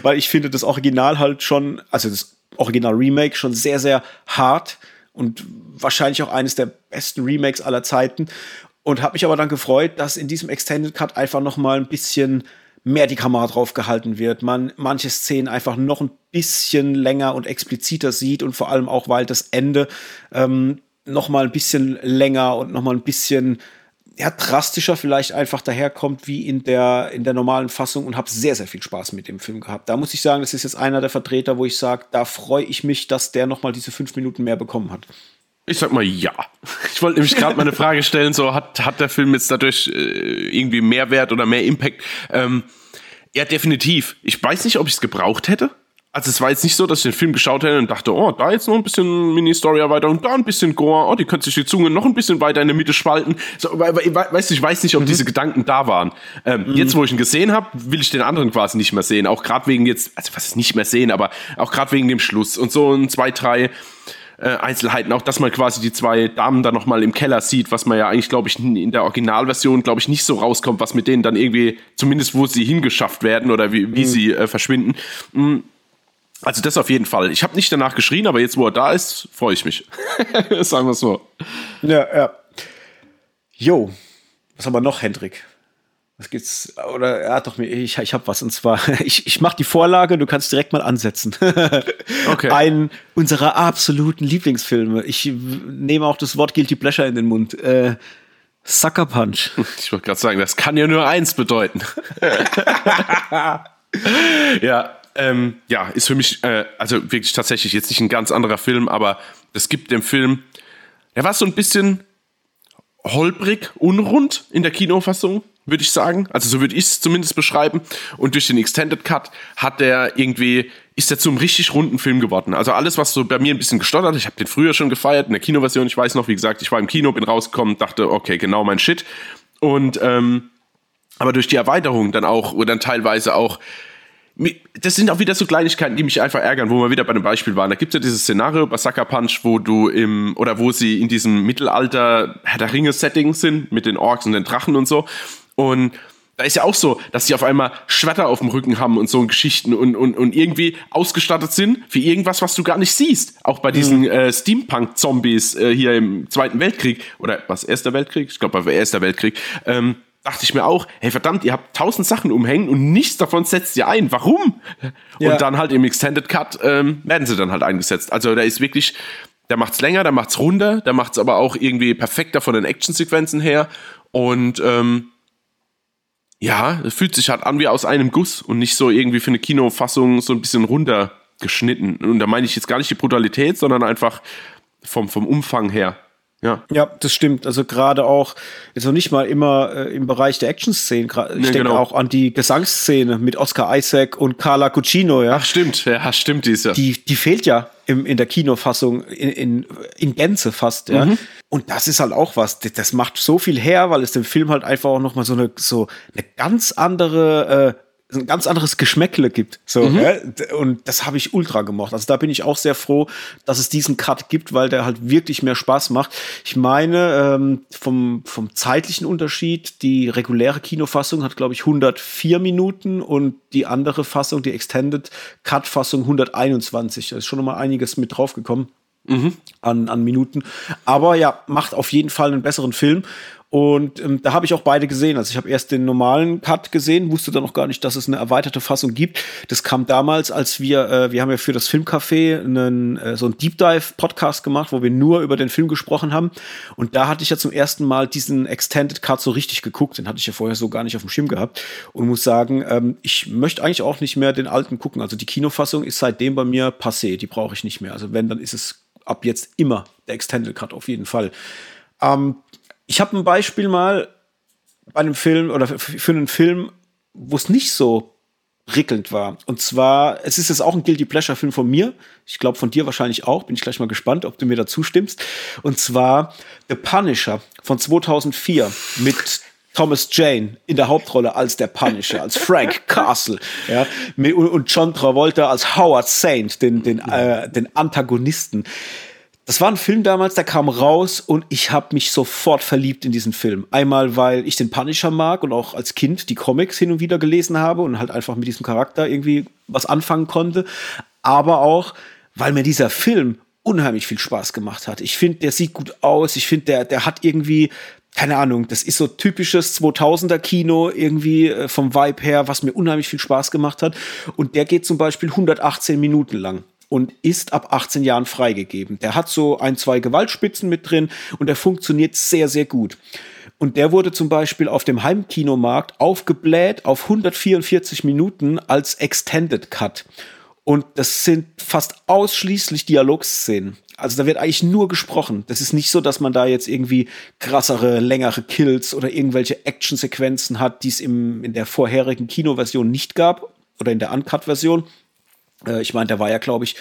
Weil ich finde das Original halt schon, also das Original Remake schon sehr, sehr hart und wahrscheinlich auch eines der besten Remakes aller Zeiten. Und habe mich aber dann gefreut, dass in diesem Extended Cut einfach noch mal ein bisschen mehr die Kamera drauf gehalten wird, man manche Szenen einfach noch ein bisschen länger und expliziter sieht und vor allem auch, weil das Ende ähm, noch mal ein bisschen länger und noch mal ein bisschen ja, drastischer vielleicht einfach daherkommt wie in der, in der normalen Fassung und habe sehr, sehr viel Spaß mit dem Film gehabt. Da muss ich sagen, das ist jetzt einer der Vertreter, wo ich sage, da freue ich mich, dass der nochmal diese fünf Minuten mehr bekommen hat. Ich sag mal ja. Ich wollte nämlich gerade mal eine Frage stellen, so hat, hat der Film jetzt dadurch äh, irgendwie mehr Wert oder mehr Impact? Ähm, ja, definitiv. Ich weiß nicht, ob ich es gebraucht hätte. Also es war jetzt nicht so, dass ich den Film geschaut hätte und dachte, oh, da jetzt noch ein bisschen Mini-Story-Erweiterung, da ein bisschen Gore, oh, die könnte sich die Zunge noch ein bisschen weiter in der Mitte spalten. So, weißt du, ich weiß nicht, ob mhm. diese Gedanken da waren. Ähm, mhm. Jetzt, wo ich ihn gesehen habe, will ich den anderen quasi nicht mehr sehen. Auch gerade wegen jetzt, also was ist nicht mehr sehen, aber auch gerade wegen dem Schluss und so ein, zwei, drei äh, Einzelheiten. Auch, dass man quasi die zwei Damen da nochmal im Keller sieht, was man ja eigentlich, glaube ich, in der Originalversion, glaube ich, nicht so rauskommt, was mit denen dann irgendwie, zumindest wo sie hingeschafft werden oder wie, wie mhm. sie äh, verschwinden. Mhm also das auf jeden Fall. Ich habe nicht danach geschrien, aber jetzt, wo er da ist, freue ich mich. Sagen wir es so. Ja, ja. Jo, was haben wir noch, Hendrik? Was gibt's? Oder er hat doch mir, ich, ich habe was und zwar, ich, ich mache die Vorlage, du kannst direkt mal ansetzen. okay. Ein unserer absoluten Lieblingsfilme. Ich nehme auch das Wort Guilty Pleasure in den Mund. Äh, Sucker Punch. Ich wollte gerade sagen, das kann ja nur eins bedeuten. ja, ähm, ja, ist für mich, äh, also wirklich tatsächlich jetzt nicht ein ganz anderer Film, aber es gibt dem Film, der war so ein bisschen holprig, unrund in der Kinofassung, würde ich sagen. Also so würde ich es zumindest beschreiben. Und durch den Extended Cut hat der irgendwie, ist der zum richtig runden Film geworden. Also alles, was so bei mir ein bisschen gestottert, ich habe den früher schon gefeiert, in der Kinoversion, ich weiß noch, wie gesagt, ich war im Kino, bin rausgekommen, dachte, okay, genau mein Shit. Und ähm, aber durch die Erweiterung dann auch, oder dann teilweise auch das sind auch wieder so Kleinigkeiten, die mich einfach ärgern, wo wir wieder bei einem Beispiel waren. Da gibt es ja dieses Szenario bei Sucker Punch, wo du im, oder wo sie in diesem Mittelalter Herr der Ringe-Setting sind, mit den Orks und den Drachen und so. Und da ist ja auch so, dass sie auf einmal Schwerter auf dem Rücken haben und so Geschichten und, und, und irgendwie ausgestattet sind für irgendwas, was du gar nicht siehst. Auch bei diesen mhm. äh, Steampunk-Zombies äh, hier im Zweiten Weltkrieg oder was, Erster Weltkrieg? Ich glaube, bei Erster Weltkrieg. Ähm, dachte ich mir auch, hey verdammt, ihr habt tausend Sachen umhängen und nichts davon setzt ihr ein. Warum? Ja. Und dann halt im Extended Cut ähm, werden sie dann halt eingesetzt. Also da ist wirklich, der macht's länger, der macht's runder, der macht's aber auch irgendwie perfekter von den Actionsequenzen her. Und ähm, ja, es fühlt sich halt an wie aus einem Guss und nicht so irgendwie für eine Kinofassung so ein bisschen runtergeschnitten. Und da meine ich jetzt gar nicht die Brutalität, sondern einfach vom, vom Umfang her. Ja. ja, das stimmt. Also gerade auch, jetzt noch nicht mal immer äh, im Bereich der Action-Szenen. Ich nee, denke genau. auch an die Gesangsszene mit Oscar Isaac und Carla Cucino, ja. Ach, stimmt, ja, stimmt, die ist ja. Die, die fehlt ja im, in der Kinofassung in, in, in Gänze fast, ja. Mhm. Und das ist halt auch was, das macht so viel her, weil es dem Film halt einfach auch nochmal so eine, so eine ganz andere äh, ein ganz anderes Geschmäckle gibt. So, mhm. ja? Und das habe ich ultra gemocht. Also da bin ich auch sehr froh, dass es diesen Cut gibt, weil der halt wirklich mehr Spaß macht. Ich meine, ähm, vom, vom zeitlichen Unterschied, die reguläre Kinofassung hat, glaube ich, 104 Minuten und die andere Fassung, die Extended Cut-Fassung 121. Da ist schon noch mal einiges mit draufgekommen. Mhm. An, an Minuten. Aber ja, macht auf jeden Fall einen besseren Film. Und ähm, da habe ich auch beide gesehen. Also ich habe erst den normalen Cut gesehen, wusste dann noch gar nicht, dass es eine erweiterte Fassung gibt. Das kam damals, als wir, äh, wir haben ja für das Filmcafé einen, äh, so einen Deep Dive Podcast gemacht, wo wir nur über den Film gesprochen haben. Und da hatte ich ja zum ersten Mal diesen Extended Cut so richtig geguckt. Den hatte ich ja vorher so gar nicht auf dem Schirm gehabt. Und muss sagen, ähm, ich möchte eigentlich auch nicht mehr den alten gucken. Also die Kinofassung ist seitdem bei mir passé. Die brauche ich nicht mehr. Also wenn, dann ist es ab jetzt immer der Extended Cut auf jeden Fall. Ähm, ich habe ein Beispiel mal bei einem Film oder für einen Film, wo es nicht so prickelnd war. Und zwar, es ist jetzt auch ein Guilty Pleasure Film von mir. Ich glaube von dir wahrscheinlich auch. Bin ich gleich mal gespannt, ob du mir dazu stimmst. Und zwar The Punisher von 2004 mit Thomas Jane in der Hauptrolle als der Punisher, als Frank Castle, ja, und John Travolta als Howard Saint, den, den, äh, den Antagonisten. Das war ein Film damals, der kam raus und ich habe mich sofort verliebt in diesen Film. Einmal, weil ich den Punisher mag und auch als Kind die Comics hin und wieder gelesen habe und halt einfach mit diesem Charakter irgendwie was anfangen konnte. Aber auch, weil mir dieser Film unheimlich viel Spaß gemacht hat. Ich finde, der sieht gut aus. Ich finde, der, der hat irgendwie, keine Ahnung, das ist so typisches 2000er Kino irgendwie äh, vom Vibe her, was mir unheimlich viel Spaß gemacht hat. Und der geht zum Beispiel 118 Minuten lang und ist ab 18 Jahren freigegeben. Der hat so ein, zwei Gewaltspitzen mit drin und der funktioniert sehr, sehr gut. Und der wurde zum Beispiel auf dem Heimkinomarkt aufgebläht auf 144 Minuten als Extended Cut. Und das sind fast ausschließlich Dialogszenen. Also da wird eigentlich nur gesprochen. Das ist nicht so, dass man da jetzt irgendwie krassere, längere Kills oder irgendwelche Actionsequenzen hat, die es in der vorherigen Kinoversion nicht gab oder in der Uncut-Version. Äh, ich meine, der war ja, glaube ich,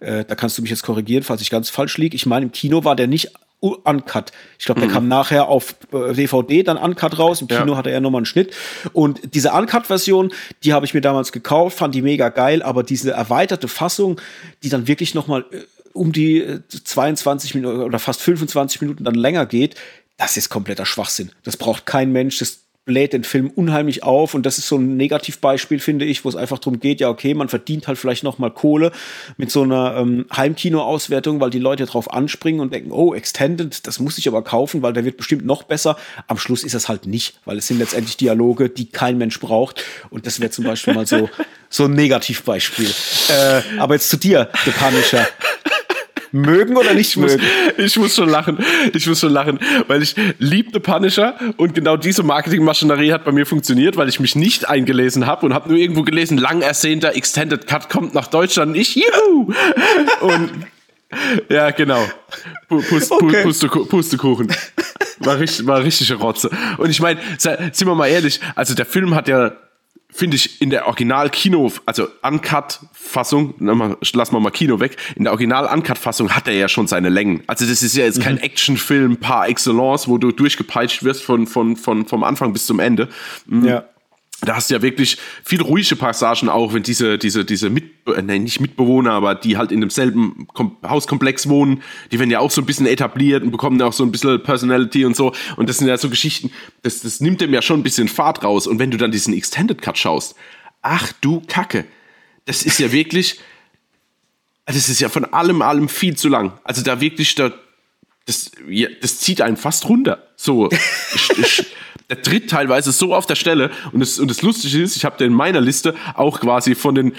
äh, da kannst du mich jetzt korrigieren, falls ich ganz falsch liege. Ich meine, im Kino war der nicht uncut. Ich glaube, der mhm. kam nachher auf äh, DVD dann uncut raus. Im Kino ja. hatte er nochmal einen Schnitt. Und diese Uncut-Version, die habe ich mir damals gekauft, fand die mega geil, aber diese erweiterte Fassung, die dann wirklich nochmal äh, um die 22 Minuten oder fast 25 Minuten dann länger geht, das ist kompletter Schwachsinn. Das braucht kein Mensch. Das bläht den Film unheimlich auf und das ist so ein Negativbeispiel, finde ich, wo es einfach darum geht, ja, okay, man verdient halt vielleicht noch mal Kohle mit so einer ähm, Heimkino-Auswertung, weil die Leute drauf anspringen und denken, oh, Extended, das muss ich aber kaufen, weil der wird bestimmt noch besser. Am Schluss ist es halt nicht, weil es sind letztendlich Dialoge, die kein Mensch braucht und das wäre zum Beispiel mal so, so ein Negativbeispiel. Äh, aber jetzt zu dir, The Punisher mögen oder nicht mögen? Ich muss schon lachen. Ich muss schon lachen, weil ich liebte Punisher und genau diese Marketingmaschinerie hat bei mir funktioniert, weil ich mich nicht eingelesen habe und habe nur irgendwo gelesen, lang ersehnter Extended Cut kommt nach Deutschland. Ich, juhu! Und ja, genau. Pust, okay. Pustekuchen. War richtig, war richtige Rotze. Und ich meine, sind wir mal ehrlich, also der Film hat ja finde ich in der Original-Kino, also Uncut-Fassung, lassen wir mal Kino weg, in der Original-Uncut-Fassung hat er ja schon seine Längen. Also das ist ja jetzt mhm. kein Actionfilm par excellence, wo du durchgepeitscht wirst von, von, von, vom Anfang bis zum Ende. Mhm. Ja. Da hast du ja wirklich viel ruhige Passagen auch, wenn diese, diese, diese Mit, äh, nein, nicht Mitbewohner, aber die halt in demselben Kom Hauskomplex wohnen, die werden ja auch so ein bisschen etabliert und bekommen ja auch so ein bisschen Personality und so. Und das sind ja so Geschichten, das, das nimmt dem ja schon ein bisschen Fahrt raus. Und wenn du dann diesen Extended Cut schaust, ach du Kacke, das ist ja wirklich, das ist ja von allem, allem viel zu lang. Also da wirklich, da, das, ja, das zieht einen fast runter. So, der tritt teilweise so auf der Stelle. Und das, und das Lustige ist, ich habe den in meiner Liste auch quasi von den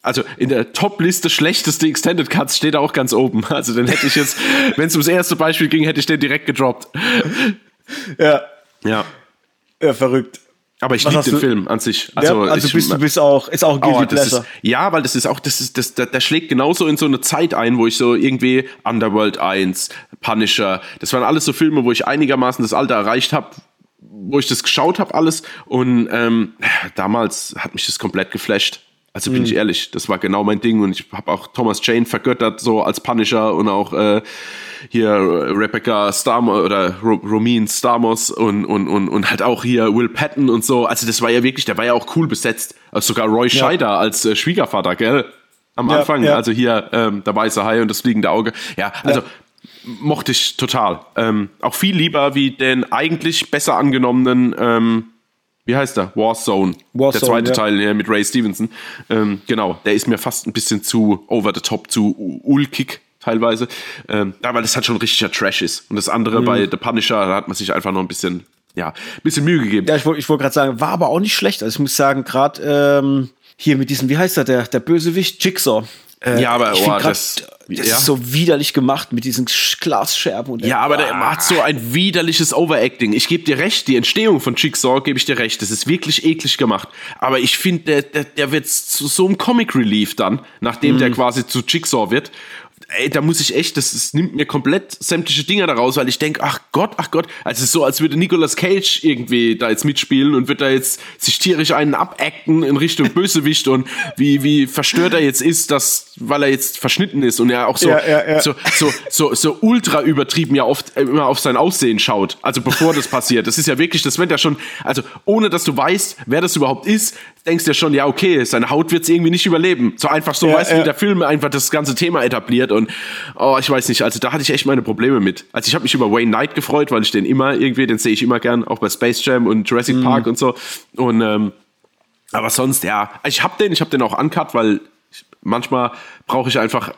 also in der Top-Liste schlechteste Extended Cuts steht er auch ganz oben. Also den hätte ich jetzt, wenn es ums erste Beispiel ging, hätte ich den direkt gedroppt. Ja. Ja. Ja, verrückt. Aber ich liebe den du? Film an sich. Also, ja, also ich, bist, du bist auch, ist auch ein Guilty oh, Pleasure. Ist, ja, weil das ist auch, das ist, das, der, der schlägt genauso in so eine Zeit ein, wo ich so irgendwie Underworld 1, Punisher, das waren alles so Filme, wo ich einigermaßen das Alter erreicht habe, wo ich das geschaut habe alles und ähm, damals hat mich das komplett geflasht. Also bin mhm. ich ehrlich, das war genau mein Ding und ich habe auch Thomas Jane vergöttert so als Punisher und auch äh, hier Rebecca Stamos oder Romin Stamos und, und, und, und halt auch hier Will Patton und so. Also das war ja wirklich, der war ja auch cool besetzt. Also sogar Roy ja. Scheider als äh, Schwiegervater, gell? Am ja, Anfang, ja. also hier ähm, der weiße Hai und das fliegende Auge. Ja, also mochte ich total. Ähm, auch viel lieber wie den eigentlich besser angenommenen, ähm, wie heißt der? Warzone. Warzone der zweite ja. Teil ja, mit Ray Stevenson. Ähm, genau, der ist mir fast ein bisschen zu over the top, zu ulkig teilweise. Ähm, weil das halt schon richtiger Trash ist. Und das andere mhm. bei The Punisher, da hat man sich einfach noch ein bisschen, ja, ein bisschen Mühe gegeben. Ja, ich wollte ich wollt gerade sagen, war aber auch nicht schlecht. Also ich muss sagen, gerade ähm, hier mit diesem, wie heißt der, der, der Bösewicht, Jigsaw. Äh, ja, aber oh, grad, das, das ja. ist so widerlich gemacht mit diesen Glasscherben und Ja, aber der ah. hat so ein widerliches Overacting. Ich gebe dir recht, die Entstehung von Jigsaw gebe ich dir recht. Das ist wirklich eklig gemacht. Aber ich finde, der, der, der wird zu so einem Comic Relief dann, nachdem mhm. der quasi zu Jigsaw wird ey, da muss ich echt, das, das nimmt mir komplett sämtliche Dinger daraus, weil ich denke, ach Gott, ach Gott, also es ist so, als würde Nicolas Cage irgendwie da jetzt mitspielen und wird da jetzt sich tierisch einen abacten in Richtung Bösewicht und wie, wie verstört er jetzt ist, dass, weil er jetzt verschnitten ist und er auch so, ja, ja, ja. so, so, so, so ultra übertrieben ja oft äh, immer auf sein Aussehen schaut. Also bevor das passiert. Das ist ja wirklich, das wird ja schon, also ohne dass du weißt, wer das überhaupt ist, denkst du ja schon, ja, okay, seine Haut wird es irgendwie nicht überleben. So einfach so, weißt du, wie der Film einfach das ganze Thema etabliert und oh, ich weiß nicht, also da hatte ich echt meine Probleme mit. Also ich habe mich über Wayne Knight gefreut, weil ich den immer irgendwie, den sehe ich immer gern, auch bei Space Jam und Jurassic mhm. Park und so. Und ähm, aber sonst, ja, ich habe den, ich habe den auch uncut, weil ich, manchmal brauche ich einfach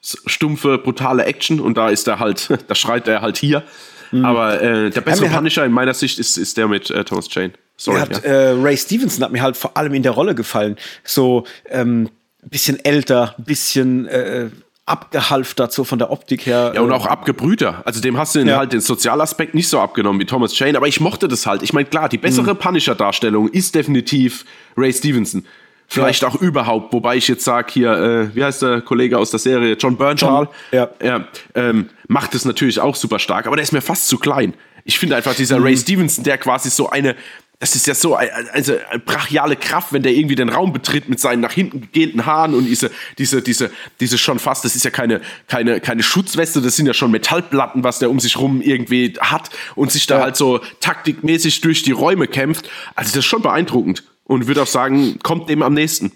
stumpfe, brutale Action und da ist er halt, da schreit er halt hier. Mhm. Aber äh, der bessere ja, Punisher in meiner Sicht ist, ist der mit äh, Thomas Jane. Sorry, hat, ja. äh, Ray Stevenson hat mir halt vor allem in der Rolle gefallen. So ähm, bisschen älter, bisschen äh, abgehalftert, so von der Optik her. Ja, und auch abgebrühter. Also dem hast du den, ja. halt den Sozialaspekt nicht so abgenommen wie Thomas Jane, aber ich mochte das halt. Ich meine, klar, die bessere mhm. Punisher-Darstellung ist definitiv Ray Stevenson. Vielleicht ja. auch überhaupt, wobei ich jetzt sage hier, äh, wie heißt der Kollege aus der Serie, John Bernthal, ja. ja ähm, macht es natürlich auch super stark, aber der ist mir fast zu klein. Ich finde einfach dieser mhm. Ray Stevenson, der quasi so eine das ist ja so eine, also brachiale Kraft, wenn der irgendwie den Raum betritt mit seinen nach hinten gehenden Haaren und diese, diese, diese, diese schon fast, das ist ja keine, keine, keine Schutzweste, das sind ja schon Metallplatten, was der um sich rum irgendwie hat und sich da ja. halt so taktikmäßig durch die Räume kämpft. Also das ist schon beeindruckend und würde auch sagen, kommt dem am nächsten.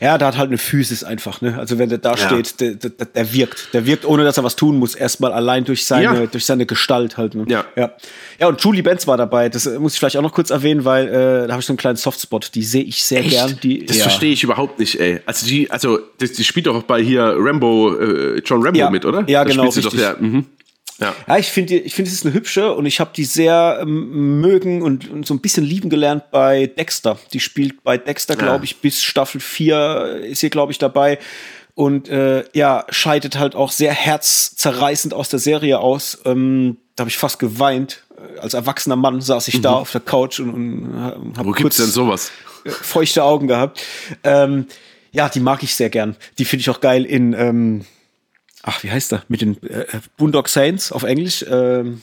Ja, da hat halt eine Physis einfach, ne? Also wenn der da ja. steht, der, der, der, wirkt. Der wirkt, ohne dass er was tun muss, erstmal allein durch seine, ja. durch seine Gestalt halt. Ne? Ja. ja. Ja, und Julie Benz war dabei. Das äh, muss ich vielleicht auch noch kurz erwähnen, weil äh, da habe ich so einen kleinen Softspot. Die sehe ich sehr Echt? gern. Die, das ja. verstehe ich überhaupt nicht, ey. Also die, also die, die spielt doch bei hier Rambo, äh, John Rambo mit, oder? Ja, da genau. Spielt sie doch, ja, mhm. Ja. ja, ich finde, ich finde, es ist eine hübsche und ich habe die sehr ähm, mögen und, und, so ein bisschen lieben gelernt bei Dexter. Die spielt bei Dexter, glaube ich, bis Staffel 4 ist hier, glaube ich, dabei. Und äh, ja, scheidet halt auch sehr herzzerreißend aus der Serie aus. Ähm, da habe ich fast geweint. Als erwachsener Mann saß ich mhm. da auf der Couch und, und habe Wo gibt's denn sowas? Feuchte Augen gehabt. Ähm, ja, die mag ich sehr gern. Die finde ich auch geil in ähm, ach, wie heißt der? Mit den äh, Boondock Saints auf Englisch. Ähm,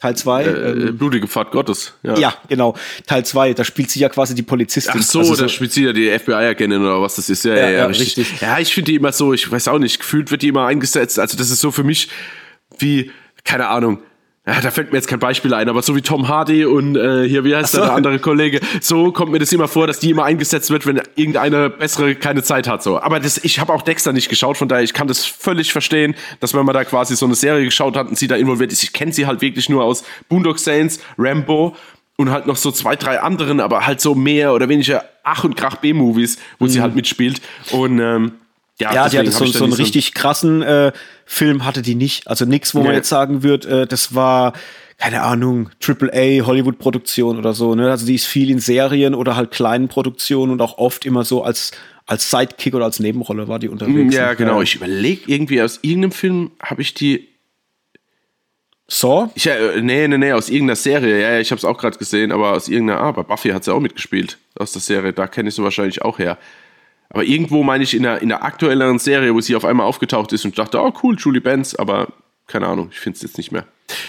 Teil 2. Äh, ähm, Blutige Pfad Gottes. Ja. ja, genau. Teil 2, da spielt sie ja quasi die Polizistin. Ach so, also da spielt sie ja die FBI-Agentin oder was das ist. Ja, ja, ja, ja richtig. richtig. Ja, ich finde die immer so, ich weiß auch nicht, gefühlt wird die immer eingesetzt. Also das ist so für mich wie, keine Ahnung, ja, da fällt mir jetzt kein Beispiel ein, aber so wie Tom Hardy und äh, hier, wie heißt so. der andere Kollege, so kommt mir das immer vor, dass die immer eingesetzt wird, wenn irgendeine bessere keine Zeit hat. So. Aber das, ich habe auch Dexter nicht geschaut, von daher ich kann das völlig verstehen, dass wenn man da quasi so eine Serie geschaut hat und sie da involviert ist, ich kenne sie halt wirklich nur aus Boondock Saints, Rambo und halt noch so zwei, drei anderen, aber halt so mehr oder weniger Ach und Krach B-Movies, wo mhm. sie halt mitspielt. Und ähm, ja, ja die hatte so, so einen richtig krassen äh, Film, hatte die nicht. Also nichts, wo nee. man jetzt sagen wird, äh, das war, keine Ahnung, AAA Hollywood-Produktion oder so. Ne? Also die ist viel in Serien oder halt kleinen Produktionen und auch oft immer so als als Sidekick oder als Nebenrolle war die unterwegs. Ja, genau. Ich überlege irgendwie aus irgendeinem Film habe ich die Saw? Ich, äh, nee, nee, nee, aus irgendeiner Serie. Ja, ich habe es auch gerade gesehen, aber aus irgendeiner. Ah, bei Buffy hat sie auch mitgespielt. Aus der Serie. Da kenne ich sie wahrscheinlich auch her. Aber irgendwo meine ich in der, in der aktuelleren Serie, wo sie auf einmal aufgetaucht ist und dachte, oh cool, Julie Benz, aber keine Ahnung, ich finde es jetzt nicht mehr.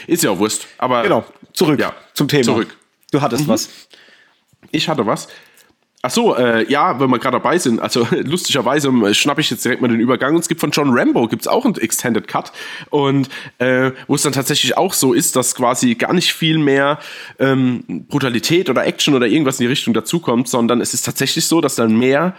Ist ja auch Wurst. Aber genau, zurück ja, zum Thema. Zurück. Du hattest mhm. was. Ich hatte was. Ach so, äh, ja, wenn wir gerade dabei sind, also lustigerweise äh, schnappe ich jetzt direkt mal den Übergang. Und es gibt von John Rambo gibt's auch einen Extended Cut und äh, wo es dann tatsächlich auch so ist, dass quasi gar nicht viel mehr ähm, Brutalität oder Action oder irgendwas in die Richtung dazukommt, sondern es ist tatsächlich so, dass dann mehr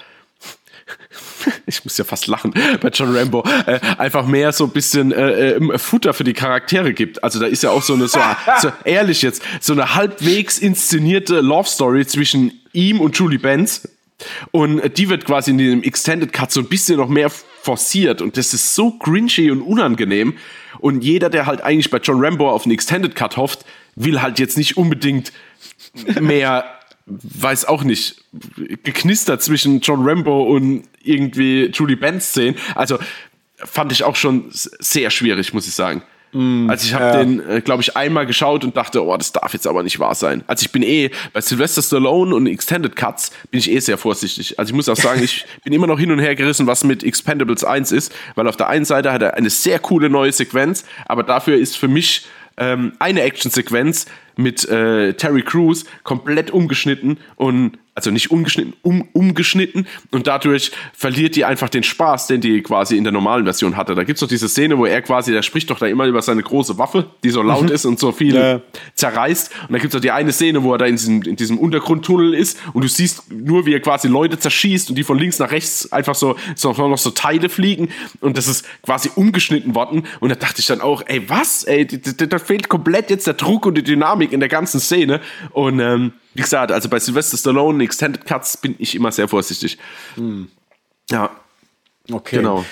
ich muss ja fast lachen bei John Rambo, äh, einfach mehr so ein bisschen äh, äh, Futter für die Charaktere gibt. Also da ist ja auch so eine, so, so ehrlich jetzt, so eine halbwegs inszenierte Love Story zwischen ihm und Julie Benz. Und die wird quasi in dem Extended Cut so ein bisschen noch mehr forciert und das ist so cringy und unangenehm. Und jeder, der halt eigentlich bei John Rambo auf einen Extended Cut hofft, will halt jetzt nicht unbedingt mehr weiß auch nicht, geknistert zwischen John Rambo und irgendwie Julie Benz sehen. Also fand ich auch schon sehr schwierig, muss ich sagen. Mm, also ich habe ja. den, äh, glaube ich, einmal geschaut und dachte, oh, das darf jetzt aber nicht wahr sein. Also ich bin eh bei Sylvester Stallone und Extended Cuts bin ich eh sehr vorsichtig. Also ich muss auch sagen, ich bin immer noch hin und her gerissen, was mit Expendables 1 ist, weil auf der einen Seite hat er eine sehr coole neue Sequenz, aber dafür ist für mich ähm, eine Actionsequenz mit äh, Terry Crews komplett umgeschnitten und also nicht umgeschnitten, um, umgeschnitten und dadurch verliert die einfach den Spaß, den die quasi in der normalen Version hatte. Da gibt's doch diese Szene, wo er quasi, der spricht doch da immer über seine große Waffe, die so laut mhm. ist und so viel ja. zerreißt. Und da gibt's doch die eine Szene, wo er da in diesem, in diesem Untergrundtunnel ist und du siehst nur, wie er quasi Leute zerschießt und die von links nach rechts einfach so, so noch so Teile fliegen und das ist quasi umgeschnitten worden. Und da dachte ich dann auch, ey, was? Ey, da fehlt komplett jetzt der Druck und die Dynamik in der ganzen Szene. Und ähm, wie gesagt, also bei Sylvester Stallone Extended Cuts bin ich immer sehr vorsichtig. Hm. Ja. Okay. Genau.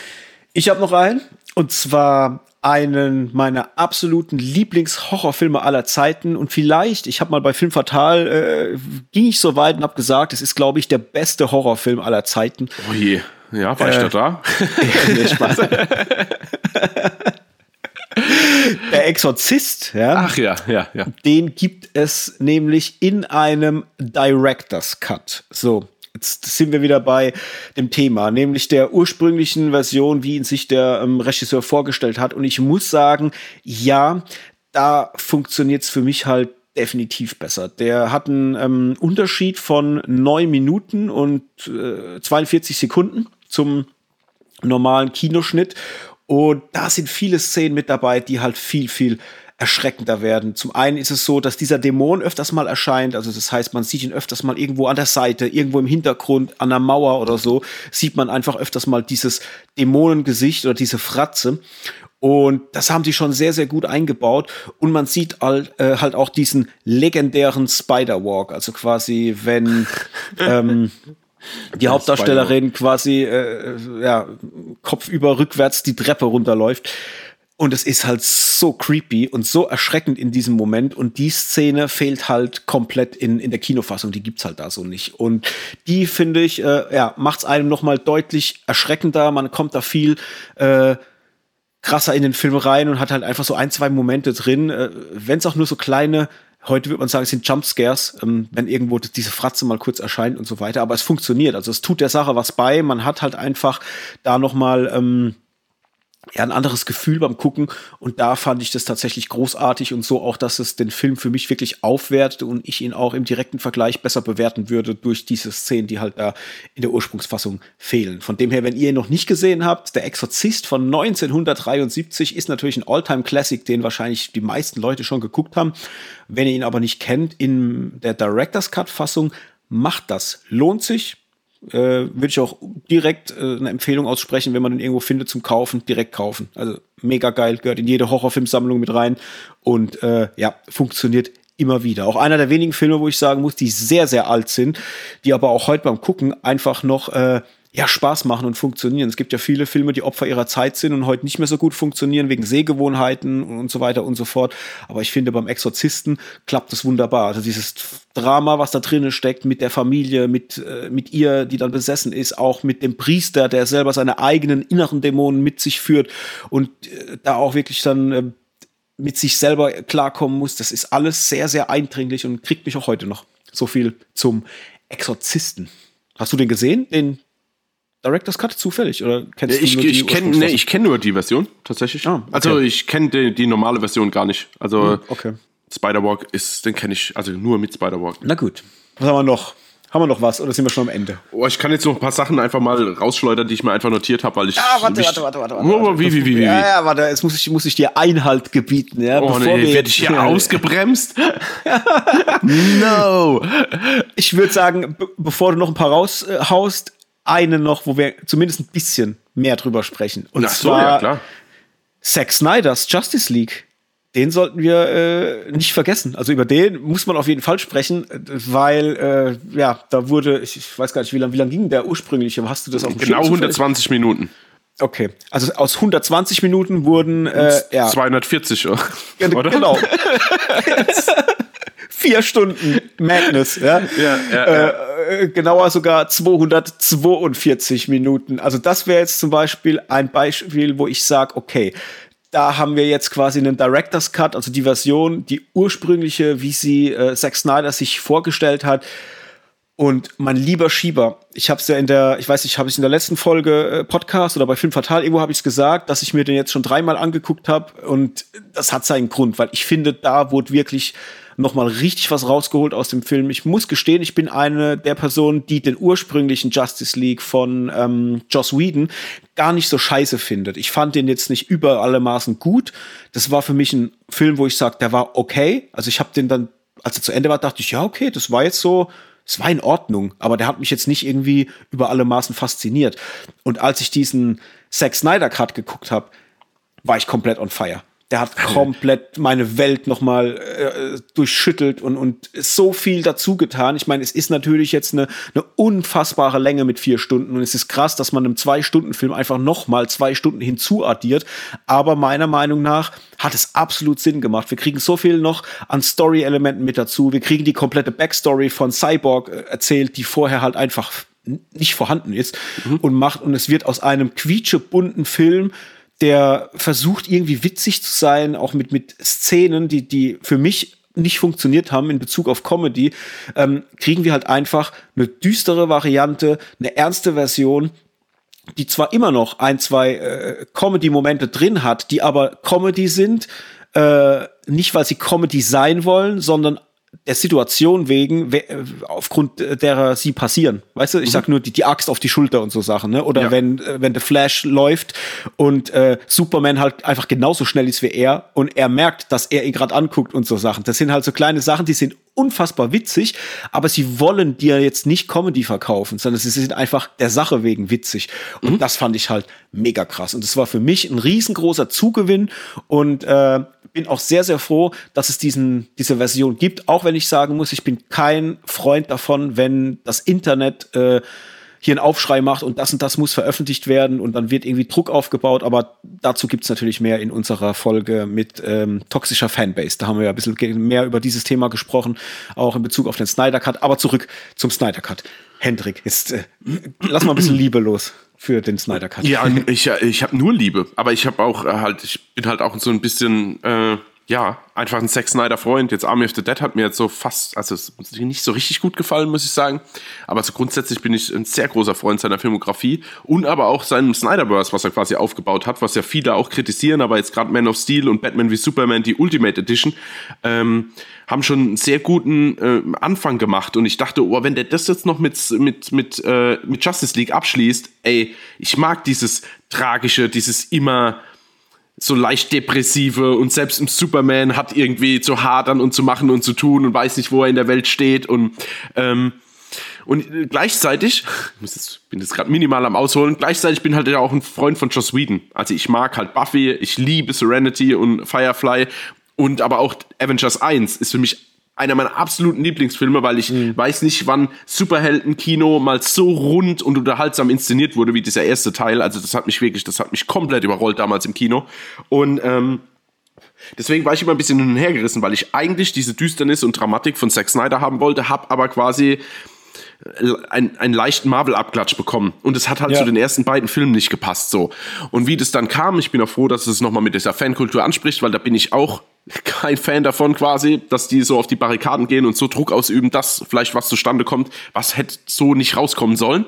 Ich habe noch einen. Und zwar einen meiner absoluten Lieblingshorrorfilme aller Zeiten und vielleicht, ich habe mal bei Film Fatal, äh, ging ich so weit und habe gesagt, es ist, glaube ich, der beste Horrorfilm aller Zeiten. Oh je, ja, war äh, ich da da? nee, Spaß. Der Exorzist, ja. Ach ja, ja, ja. Den gibt es nämlich in einem Director's Cut. So. Jetzt sind wir wieder bei dem Thema, nämlich der ursprünglichen Version, wie ihn sich der ähm, Regisseur vorgestellt hat. Und ich muss sagen, ja, da funktioniert es für mich halt definitiv besser. Der hat einen ähm, Unterschied von neun Minuten und äh, 42 Sekunden zum normalen Kinoschnitt. Und da sind viele Szenen mit dabei, die halt viel, viel erschreckender werden. Zum einen ist es so, dass dieser Dämon öfters mal erscheint, also das heißt, man sieht ihn öfters mal irgendwo an der Seite, irgendwo im Hintergrund, an der Mauer oder so, sieht man einfach öfters mal dieses Dämonengesicht oder diese Fratze. Und das haben sie schon sehr, sehr gut eingebaut. Und man sieht halt, äh, halt auch diesen legendären Spider-Walk, also quasi, wenn ähm, die Hauptdarstellerin quasi äh, ja, kopfüber rückwärts die Treppe runterläuft. Und es ist halt so creepy und so erschreckend in diesem Moment. Und die Szene fehlt halt komplett in, in der Kinofassung. Die gibt's halt da so nicht. Und die, finde ich, äh, ja, macht's einem nochmal deutlich erschreckender. Man kommt da viel äh, krasser in den Film rein und hat halt einfach so ein, zwei Momente drin. Äh, Wenn es auch nur so kleine Heute würde man sagen, es sind Jumpscares, ähm, wenn irgendwo diese Fratze mal kurz erscheint und so weiter. Aber es funktioniert. Also es tut der Sache was bei. Man hat halt einfach da noch mal ähm, ja, ein anderes Gefühl beim Gucken und da fand ich das tatsächlich großartig und so auch, dass es den Film für mich wirklich aufwertet und ich ihn auch im direkten Vergleich besser bewerten würde durch diese Szenen, die halt da in der Ursprungsfassung fehlen. Von dem her, wenn ihr ihn noch nicht gesehen habt, Der Exorzist von 1973 ist natürlich ein Alltime Classic, den wahrscheinlich die meisten Leute schon geguckt haben. Wenn ihr ihn aber nicht kennt, in der Director's Cut Fassung macht das. Lohnt sich, äh, würde ich auch direkt äh, eine Empfehlung aussprechen, wenn man den irgendwo findet zum Kaufen, direkt kaufen. Also mega geil, gehört in jede Horrorfilmsammlung mit rein und äh, ja, funktioniert immer wieder. Auch einer der wenigen Filme, wo ich sagen muss, die sehr, sehr alt sind, die aber auch heute beim Gucken einfach noch äh, ja, Spaß machen und funktionieren. Es gibt ja viele Filme, die Opfer ihrer Zeit sind und heute nicht mehr so gut funktionieren wegen Sehgewohnheiten und so weiter und so fort. Aber ich finde, beim Exorzisten klappt es wunderbar. Also dieses Drama, was da drinnen steckt, mit der Familie, mit, äh, mit ihr, die dann besessen ist, auch mit dem Priester, der selber seine eigenen inneren Dämonen mit sich führt und äh, da auch wirklich dann äh, mit sich selber klarkommen muss. Das ist alles sehr, sehr eindringlich und kriegt mich auch heute noch. So viel zum Exorzisten. Hast du den gesehen, den Director's Cut zufällig oder kennst du ich, nur die ich kenne nee, ich kenne nur die Version tatsächlich. Ah, okay. Also ich kenne die, die, normale Version gar nicht. Also hm, okay. Spider-Walk ist, den kenne ich also nur mit Spider-Walk. Na gut. Was haben wir noch? Haben wir noch was oder sind wir schon am Ende? Oh, ich kann jetzt noch ein paar Sachen einfach mal rausschleudern, die ich mir einfach notiert habe, weil ich. Ah, warte, warte, warte, warte, warte, warte. Wie, wie, wie, wie? Ja, ja, warte, jetzt muss ich, muss ich dir Einhalt gebieten, ja. Oh, bevor nee, werde ich hier ausgebremst? no! Ich würde sagen, bevor du noch ein paar raushaust, eine noch, wo wir zumindest ein bisschen mehr drüber sprechen. Und Ach so, zwar ja, klar. Zack Snyders Justice League. Den sollten wir äh, nicht vergessen. Also über den muss man auf jeden Fall sprechen, weil äh, ja, da wurde, ich, ich weiß gar nicht, wie lange wie lang ging der ursprüngliche? Hast du das auf dem Genau 120 Minuten. Okay, also aus 120 Minuten wurden äh, ja. 240, oder? Genau. Vier Stunden Madness, ja. ja, ja. Äh, äh, genauer sogar 242 Minuten. Also das wäre jetzt zum Beispiel ein Beispiel, wo ich sage, okay, da haben wir jetzt quasi einen Director's Cut, also die Version, die ursprüngliche, wie sie äh, Zack Snyder sich vorgestellt hat. Und mein lieber Schieber, ich habe es ja in der, ich weiß nicht, habe ich in der letzten Folge äh, Podcast oder bei Film Fatal irgendwo habe ich es gesagt, dass ich mir den jetzt schon dreimal angeguckt habe und das hat seinen Grund, weil ich finde, da wurde wirklich noch mal richtig was rausgeholt aus dem Film. Ich muss gestehen, ich bin eine der Personen, die den ursprünglichen Justice League von ähm, Joss Whedon gar nicht so scheiße findet. Ich fand den jetzt nicht über alle Maßen gut. Das war für mich ein Film, wo ich sage, der war okay. Also ich habe den dann, als er zu Ende war, dachte ich, ja, okay, das war jetzt so, es war in Ordnung, aber der hat mich jetzt nicht irgendwie über alle Maßen fasziniert. Und als ich diesen Zack Snyder Cut geguckt habe, war ich komplett on fire. Der hat komplett meine Welt nochmal äh, durchschüttelt und, und so viel dazu getan. Ich meine, es ist natürlich jetzt eine, eine unfassbare Länge mit vier Stunden und es ist krass, dass man einem Zwei-Stunden-Film einfach nochmal zwei Stunden hinzuaddiert. Aber meiner Meinung nach hat es absolut Sinn gemacht. Wir kriegen so viel noch an Story-Elementen mit dazu. Wir kriegen die komplette Backstory von Cyborg äh, erzählt, die vorher halt einfach nicht vorhanden ist mhm. und macht und es wird aus einem quietschebunten Film der versucht irgendwie witzig zu sein, auch mit, mit Szenen, die, die für mich nicht funktioniert haben in Bezug auf Comedy, ähm, kriegen wir halt einfach eine düstere Variante, eine ernste Version, die zwar immer noch ein, zwei äh, Comedy-Momente drin hat, die aber Comedy sind, äh, nicht weil sie Comedy sein wollen, sondern der Situation wegen, aufgrund derer sie passieren. Weißt du, ich mhm. sag nur die, die Axt auf die Schulter und so Sachen, ne? Oder ja. wenn, äh, wenn der Flash läuft und äh, Superman halt einfach genauso schnell ist wie er und er merkt, dass er ihn gerade anguckt und so Sachen. Das sind halt so kleine Sachen, die sind unfassbar witzig, aber sie wollen dir jetzt nicht Comedy verkaufen, sondern sie sind einfach der Sache wegen witzig. Und mhm. das fand ich halt mega krass. Und es war für mich ein riesengroßer Zugewinn und äh, bin auch sehr, sehr froh, dass es diesen, diese Version gibt, auch wenn ich sagen muss, ich bin kein Freund davon, wenn das Internet äh, hier einen Aufschrei macht und das und das muss veröffentlicht werden und dann wird irgendwie Druck aufgebaut. Aber dazu gibt's natürlich mehr in unserer Folge mit ähm, toxischer Fanbase. Da haben wir ja ein bisschen mehr über dieses Thema gesprochen, auch in Bezug auf den Snyder Cut. Aber zurück zum Snyder Cut. Hendrik, jetzt äh, lass mal ein bisschen Liebe los für den Snyder Cut. Ja, ich, ich habe nur Liebe, aber ich habe auch äh, halt, ich bin halt auch so ein bisschen, äh, ja, einfach ein Zack Snyder Freund. Jetzt Army of the Dead hat mir jetzt so fast, also nicht so richtig gut gefallen, muss ich sagen. Aber so grundsätzlich bin ich ein sehr großer Freund seiner Filmografie und aber auch seinem Snyderverse, was er quasi aufgebaut hat, was ja viele auch kritisieren, aber jetzt gerade Man of Steel und Batman wie Superman, die Ultimate Edition, ähm, haben schon einen sehr guten äh, Anfang gemacht und ich dachte, oh, wenn der das jetzt noch mit, mit, mit, äh, mit Justice League abschließt, ey, ich mag dieses tragische, dieses immer so leicht depressive und selbst im Superman hat irgendwie zu hadern und zu machen und zu tun und weiß nicht, wo er in der Welt steht und ähm, und gleichzeitig, ich bin jetzt gerade minimal am Ausholen, gleichzeitig bin halt ja auch ein Freund von Joss Whedon. Also ich mag halt Buffy, ich liebe Serenity und Firefly und aber auch Avengers 1 ist für mich einer meiner absoluten Lieblingsfilme, weil ich mhm. weiß nicht, wann Superheldenkino mal so rund und unterhaltsam inszeniert wurde wie dieser erste Teil. Also das hat mich wirklich, das hat mich komplett überrollt damals im Kino. Und ähm, deswegen war ich immer ein bisschen hin und her gerissen, weil ich eigentlich diese Düsternis und Dramatik von Zack Snyder haben wollte, hab aber quasi einen, einen leichten Marvel-Abklatsch bekommen. Und es hat halt ja. zu den ersten beiden Filmen nicht gepasst so. Und wie das dann kam, ich bin auch froh, dass es nochmal mit dieser Fankultur anspricht, weil da bin ich auch kein Fan davon quasi, dass die so auf die Barrikaden gehen und so Druck ausüben, dass vielleicht was zustande kommt, was hätte so nicht rauskommen sollen.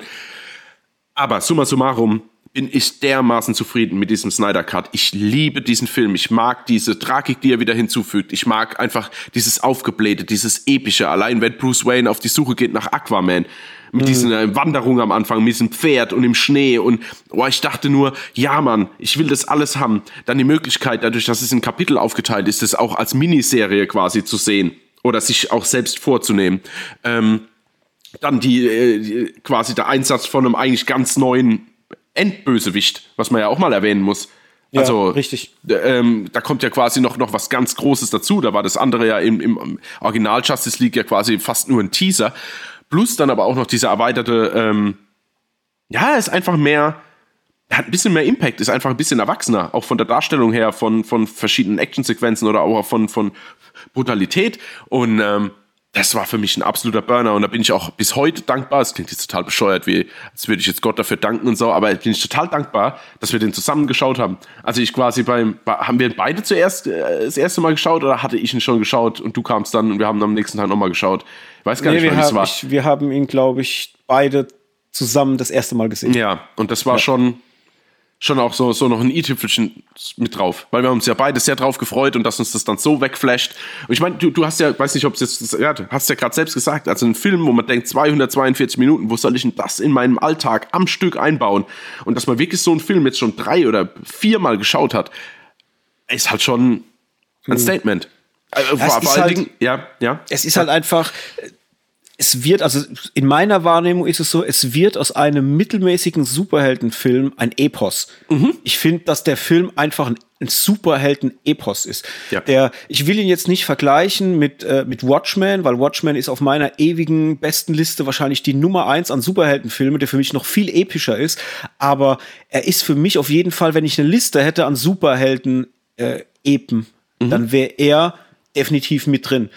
Aber summa summarum bin ich dermaßen zufrieden mit diesem Snyder Cut. Ich liebe diesen Film. Ich mag diese Tragik, die er wieder hinzufügt. Ich mag einfach dieses Aufgeblähte, dieses Epische. Allein wenn Bruce Wayne auf die Suche geht nach Aquaman mit mhm. diesen äh, Wanderung am Anfang, mit diesem Pferd und im Schnee und oh, ich dachte nur, ja Mann, ich will das alles haben. Dann die Möglichkeit, dadurch, dass es in Kapitel aufgeteilt ist, das auch als Miniserie quasi zu sehen oder sich auch selbst vorzunehmen. Ähm, dann die, äh, quasi der Einsatz von einem eigentlich ganz neuen Endbösewicht, was man ja auch mal erwähnen muss. Ja, also, richtig. Ähm, da kommt ja quasi noch, noch was ganz Großes dazu. Da war das andere ja im, im Original Justice League ja quasi fast nur ein Teaser. Plus dann aber auch noch dieser erweiterte, ähm, ja, ist einfach mehr, hat ein bisschen mehr Impact, ist einfach ein bisschen erwachsener, auch von der Darstellung her, von, von verschiedenen Actionsequenzen oder auch von, von Brutalität. Und ähm, das war für mich ein absoluter Burner und da bin ich auch bis heute dankbar. Es klingt jetzt total bescheuert, wie als würde ich jetzt Gott dafür danken und so, aber bin ich total dankbar, dass wir den zusammen geschaut haben. Also ich quasi beim, haben wir beide zuerst äh, das erste Mal geschaut oder hatte ich ihn schon geschaut und du kamst dann und wir haben am nächsten Tag nochmal geschaut. Ich weiß gar nee, nicht, wie es war. Ich, wir haben ihn, glaube ich, beide zusammen das erste Mal gesehen. Ja, und das war ja. schon, schon auch so, so noch ein i-Tüpfelchen mit drauf, weil wir haben uns ja beide sehr drauf gefreut und dass uns das dann so wegflasht. Und ich meine, du, du hast ja, weiß nicht, ob es jetzt, ja, hast ja gerade selbst gesagt, also ein Film, wo man denkt, 242 Minuten, wo soll ich denn das in meinem Alltag am Stück einbauen? Und dass man wirklich so einen Film jetzt schon drei oder viermal geschaut hat, ist halt schon ein hm. Statement. Also, vor, vor allen halt, Dingen, ja, ja. Es ist halt einfach, es wird, also in meiner Wahrnehmung ist es so, es wird aus einem mittelmäßigen Superheldenfilm ein Epos. Mhm. Ich finde, dass der Film einfach ein, ein Superhelden-Epos ist. Ja. Der, ich will ihn jetzt nicht vergleichen mit, äh, mit Watchmen, weil Watchmen ist auf meiner ewigen besten Liste wahrscheinlich die Nummer eins an Superheldenfilmen, der für mich noch viel epischer ist. Aber er ist für mich auf jeden Fall, wenn ich eine Liste hätte an Superhelden-Epen, äh, mhm. dann wäre er definitiv mit drin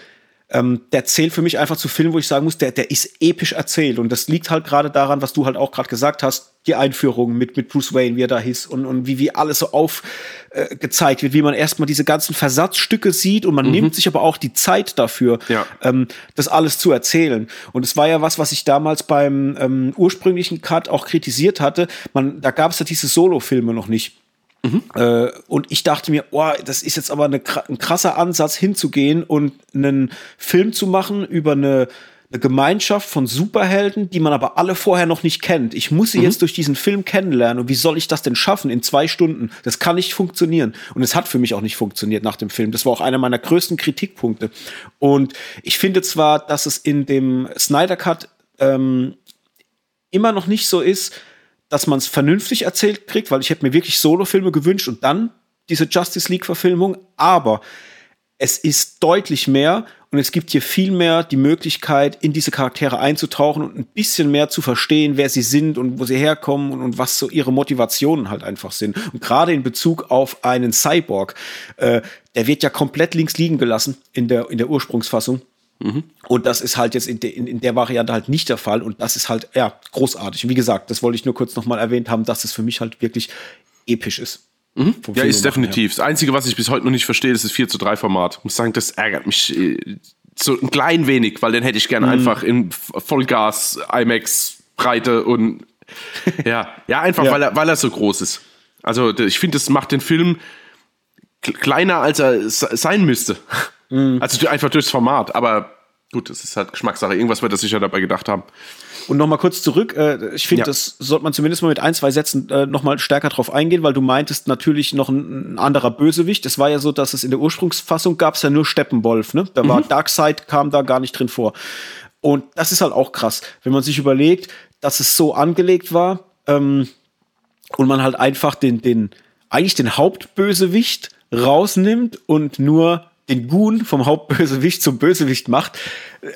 ähm, der zählt für mich einfach zu Filmen, wo ich sagen muss, der, der ist episch erzählt. Und das liegt halt gerade daran, was du halt auch gerade gesagt hast, die Einführung mit, mit Bruce Wayne, wie er da hieß und, und wie, wie alles so aufgezeigt äh, wird, wie man erstmal diese ganzen Versatzstücke sieht und man mhm. nimmt sich aber auch die Zeit dafür, ja. ähm, das alles zu erzählen. Und es war ja was, was ich damals beim ähm, ursprünglichen Cut auch kritisiert hatte. Man, da gab es ja diese Solo-Filme noch nicht. Mhm. Äh, und ich dachte mir, oh, das ist jetzt aber eine, ein krasser Ansatz, hinzugehen und einen Film zu machen über eine, eine Gemeinschaft von Superhelden, die man aber alle vorher noch nicht kennt. Ich muss sie mhm. jetzt durch diesen Film kennenlernen. Und wie soll ich das denn schaffen in zwei Stunden? Das kann nicht funktionieren. Und es hat für mich auch nicht funktioniert nach dem Film. Das war auch einer meiner größten Kritikpunkte. Und ich finde zwar, dass es in dem Snyder Cut ähm, immer noch nicht so ist, dass man es vernünftig erzählt kriegt, weil ich hätte mir wirklich Solo-Filme gewünscht und dann diese Justice League-Verfilmung. Aber es ist deutlich mehr und es gibt hier viel mehr die Möglichkeit, in diese Charaktere einzutauchen und ein bisschen mehr zu verstehen, wer sie sind und wo sie herkommen und, und was so ihre Motivationen halt einfach sind. Und gerade in Bezug auf einen Cyborg, äh, der wird ja komplett links liegen gelassen in der, in der Ursprungsfassung. Mhm. Und das ist halt jetzt in, de, in, in, der Variante halt nicht der Fall. Und das ist halt, ja, großartig. Und wie gesagt, das wollte ich nur kurz nochmal erwähnt haben, dass es für mich halt wirklich episch ist. Mhm. Ja, ist definitiv. Her. Das Einzige, was ich bis heute noch nicht verstehe, ist das 4 zu 3 Format. Ich muss sagen, das ärgert mich äh, so ein klein wenig, weil den hätte ich gerne mhm. einfach in Vollgas, IMAX, Breite und ja, ja, einfach ja. Weil, er, weil er so groß ist. Also ich finde, das macht den Film kleiner, als er sein müsste. Mhm. Also einfach durchs Format. Aber gut, das ist halt Geschmackssache. Irgendwas wird er sicher dabei gedacht haben. Und nochmal kurz zurück, äh, ich finde, ja. das sollte man zumindest mal mit ein, zwei Sätzen äh, nochmal stärker drauf eingehen, weil du meintest natürlich noch ein, ein, anderer Bösewicht. Es war ja so, dass es in der Ursprungsfassung gab es ja nur Steppenwolf, ne? Da mhm. war Darkseid, kam da gar nicht drin vor. Und das ist halt auch krass, wenn man sich überlegt, dass es so angelegt war ähm, und man halt einfach den, den, eigentlich den Hauptbösewicht rausnimmt und nur den Goon vom Hauptbösewicht zum Bösewicht macht,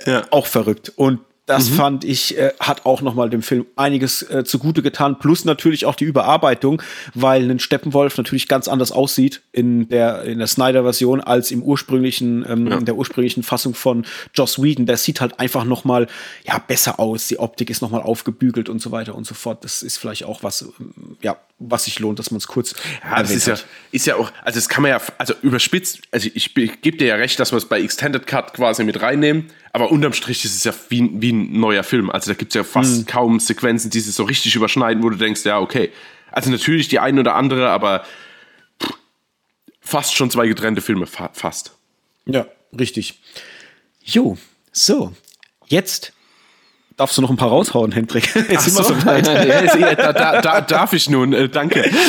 ja. auch verrückt. Und das mhm. fand ich, äh, hat auch nochmal dem Film einiges äh, zugute getan. Plus natürlich auch die Überarbeitung, weil ein Steppenwolf natürlich ganz anders aussieht in der, in der Snyder-Version als im ursprünglichen, ähm, ja. in der ursprünglichen Fassung von Joss Whedon. Der sieht halt einfach nochmal, ja, besser aus. Die Optik ist nochmal aufgebügelt und so weiter und so fort. Das ist vielleicht auch was, ähm, ja, was sich lohnt, dass man es kurz ja, das ist ja, ist ja auch, also das kann man ja, also überspitzt, also ich, ich gebe dir ja recht, dass wir es bei Extended Cut quasi mit reinnehmen, aber unterm Strich ist es ja wie, wie ein neuer Film. Also da gibt es ja fast mhm. kaum Sequenzen, die sich so richtig überschneiden, wo du denkst, ja, okay. Also natürlich die eine oder andere, aber pff, fast schon zwei getrennte Filme, fa fast. Ja, richtig. Jo, so, jetzt Darfst du noch ein paar raushauen, Hendrik? Jetzt sind wir so weit. da, da, da, darf ich nun, äh, danke.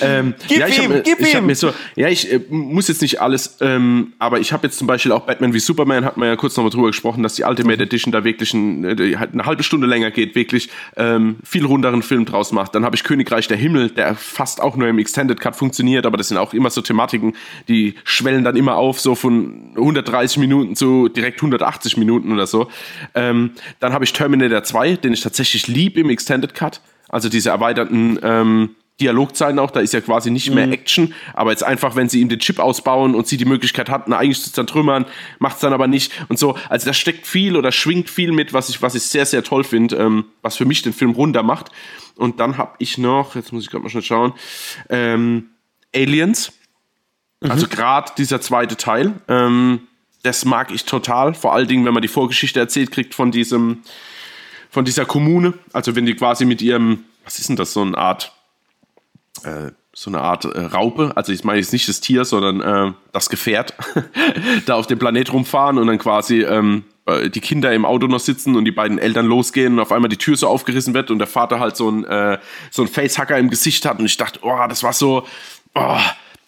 Ähm, gib ja, ich ihm, hab, gib ihm. So, ja, ich äh, muss jetzt nicht alles, ähm, aber ich habe jetzt zum Beispiel auch Batman wie Superman, hat man ja kurz nochmal drüber gesprochen, dass die Ultimate Edition da wirklich ein, äh, eine halbe Stunde länger geht, wirklich ähm, viel runderen Film draus macht. Dann habe ich Königreich der Himmel, der fast auch nur im Extended Cut funktioniert, aber das sind auch immer so Thematiken, die schwellen dann immer auf, so von 130 Minuten zu direkt 180 Minuten oder so. Ähm, dann habe ich Terminator 2, den ich tatsächlich lieb im Extended Cut. Also diese erweiterten ähm, Dialogzeiten auch, da ist ja quasi nicht mehr mhm. Action, aber jetzt einfach, wenn sie ihm den Chip ausbauen und sie die Möglichkeit hatten, eigentlich zu zertrümmern, macht es dann aber nicht und so. Also da steckt viel oder schwingt viel mit, was ich, was ich sehr, sehr toll finde, ähm, was für mich den Film runter macht. Und dann habe ich noch, jetzt muss ich gerade mal schnell schauen, ähm, Aliens. Mhm. Also gerade dieser zweite Teil. Ähm, das mag ich total. Vor allen Dingen, wenn man die Vorgeschichte erzählt kriegt von diesem, von dieser Kommune. Also wenn die quasi mit ihrem, was ist denn das, so eine Art, äh, so eine Art äh, Raupe, also ich meine jetzt nicht das Tier, sondern äh, das Gefährt, da auf dem Planet rumfahren und dann quasi ähm, äh, die Kinder im Auto noch sitzen und die beiden Eltern losgehen und auf einmal die Tür so aufgerissen wird und der Vater halt so ein, äh, so ein Facehacker im Gesicht hat und ich dachte, oh, das war so, oh,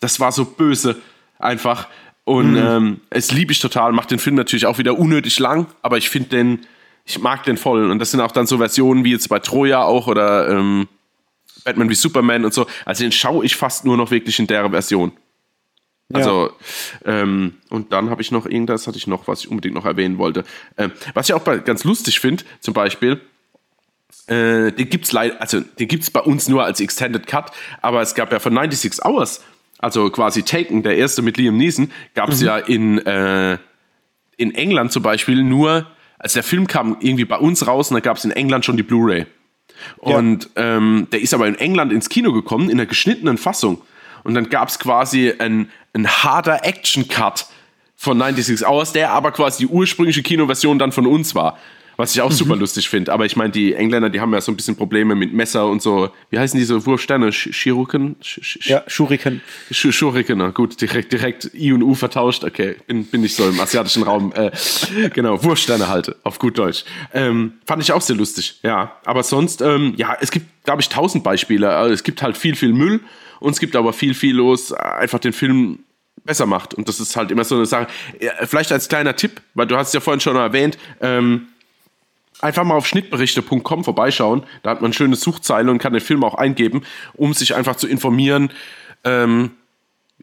das war so böse einfach. Und mhm. ähm, es liebe ich total, macht den Film natürlich auch wieder unnötig lang, aber ich finde den, ich mag den voll. Und das sind auch dann so Versionen wie jetzt bei Troja auch oder ähm, Batman wie Superman und so. Also den schaue ich fast nur noch wirklich in der Version. Also, ja. ähm, und dann habe ich noch irgendwas, hatte ich noch, was ich unbedingt noch erwähnen wollte. Ähm, was ich auch ganz lustig finde, zum Beispiel, äh, den gibt's leider, also den gibt's bei uns nur als Extended Cut, aber es gab ja von 96 Hours also quasi Taken, der erste mit Liam Neeson, gab es mhm. ja in, äh, in England zum Beispiel nur, als der Film kam irgendwie bei uns raus, und da gab es in England schon die Blu-ray. Und ja. ähm, der ist aber in England ins Kino gekommen, in der geschnittenen Fassung. Und dann gab es quasi ein, ein harter Action-Cut von 96 Hours, der aber quasi die ursprüngliche Kinoversion dann von uns war. Was ich auch mhm. super lustig finde. Aber ich meine, die Engländer, die haben ja so ein bisschen Probleme mit Messer und so. Wie heißen diese Wurfsterne? Schiruken? Ja, Schuriken. Schuriken, gut, direkt, direkt I und U vertauscht. Okay, bin, bin ich so im asiatischen Raum. Äh, genau, Wurfsterne halte, auf gut Deutsch. Ähm, fand ich auch sehr lustig, ja. Aber sonst, ähm, ja, es gibt, glaube ich, tausend Beispiele. Also es gibt halt viel, viel Müll und es gibt aber viel, viel los. Einfach den Film besser macht. Und das ist halt immer so eine Sache. Vielleicht als kleiner Tipp, weil du hast es ja vorhin schon erwähnt, ähm, einfach mal auf schnittberichte.com vorbeischauen. Da hat man schöne Suchzeile und kann den Film auch eingeben, um sich einfach zu informieren, ähm,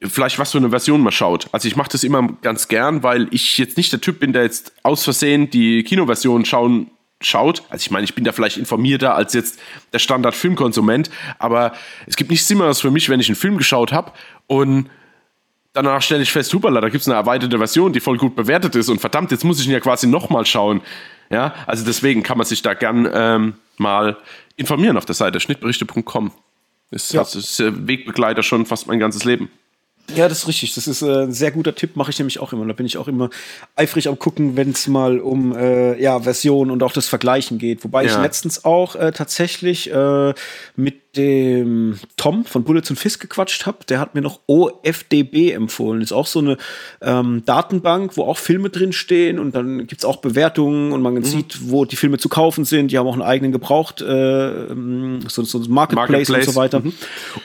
vielleicht was für eine Version man schaut. Also ich mache das immer ganz gern, weil ich jetzt nicht der Typ bin, der jetzt aus Versehen die Kinoversion schauen schaut. Also ich meine, ich bin da vielleicht informierter als jetzt der Standard-Filmkonsument, aber es gibt nichts Simmeres für mich, wenn ich einen Film geschaut habe und danach stelle ich fest, hupala, da gibt es eine erweiterte Version, die voll gut bewertet ist und verdammt, jetzt muss ich ihn ja quasi nochmal schauen. Ja, also deswegen kann man sich da gern ähm, mal informieren auf der Seite schnittberichte.com. Ist, ja. ist Wegbegleiter schon fast mein ganzes Leben. Ja, das ist richtig. Das ist äh, ein sehr guter Tipp, mache ich nämlich auch immer. Da bin ich auch immer eifrig am gucken, wenn es mal um äh, ja, Versionen und auch das Vergleichen geht. Wobei ja. ich letztens auch äh, tatsächlich äh, mit dem Tom von Bullets und Fisk gequatscht habe. Der hat mir noch OFDB empfohlen. Ist auch so eine ähm, Datenbank, wo auch Filme drin stehen und dann gibt's auch Bewertungen und man mhm. sieht, wo die Filme zu kaufen sind. Die haben auch einen eigenen Gebraucht, äh, ähm, so, so ein Marketplace, Marketplace, und so weiter. Mhm.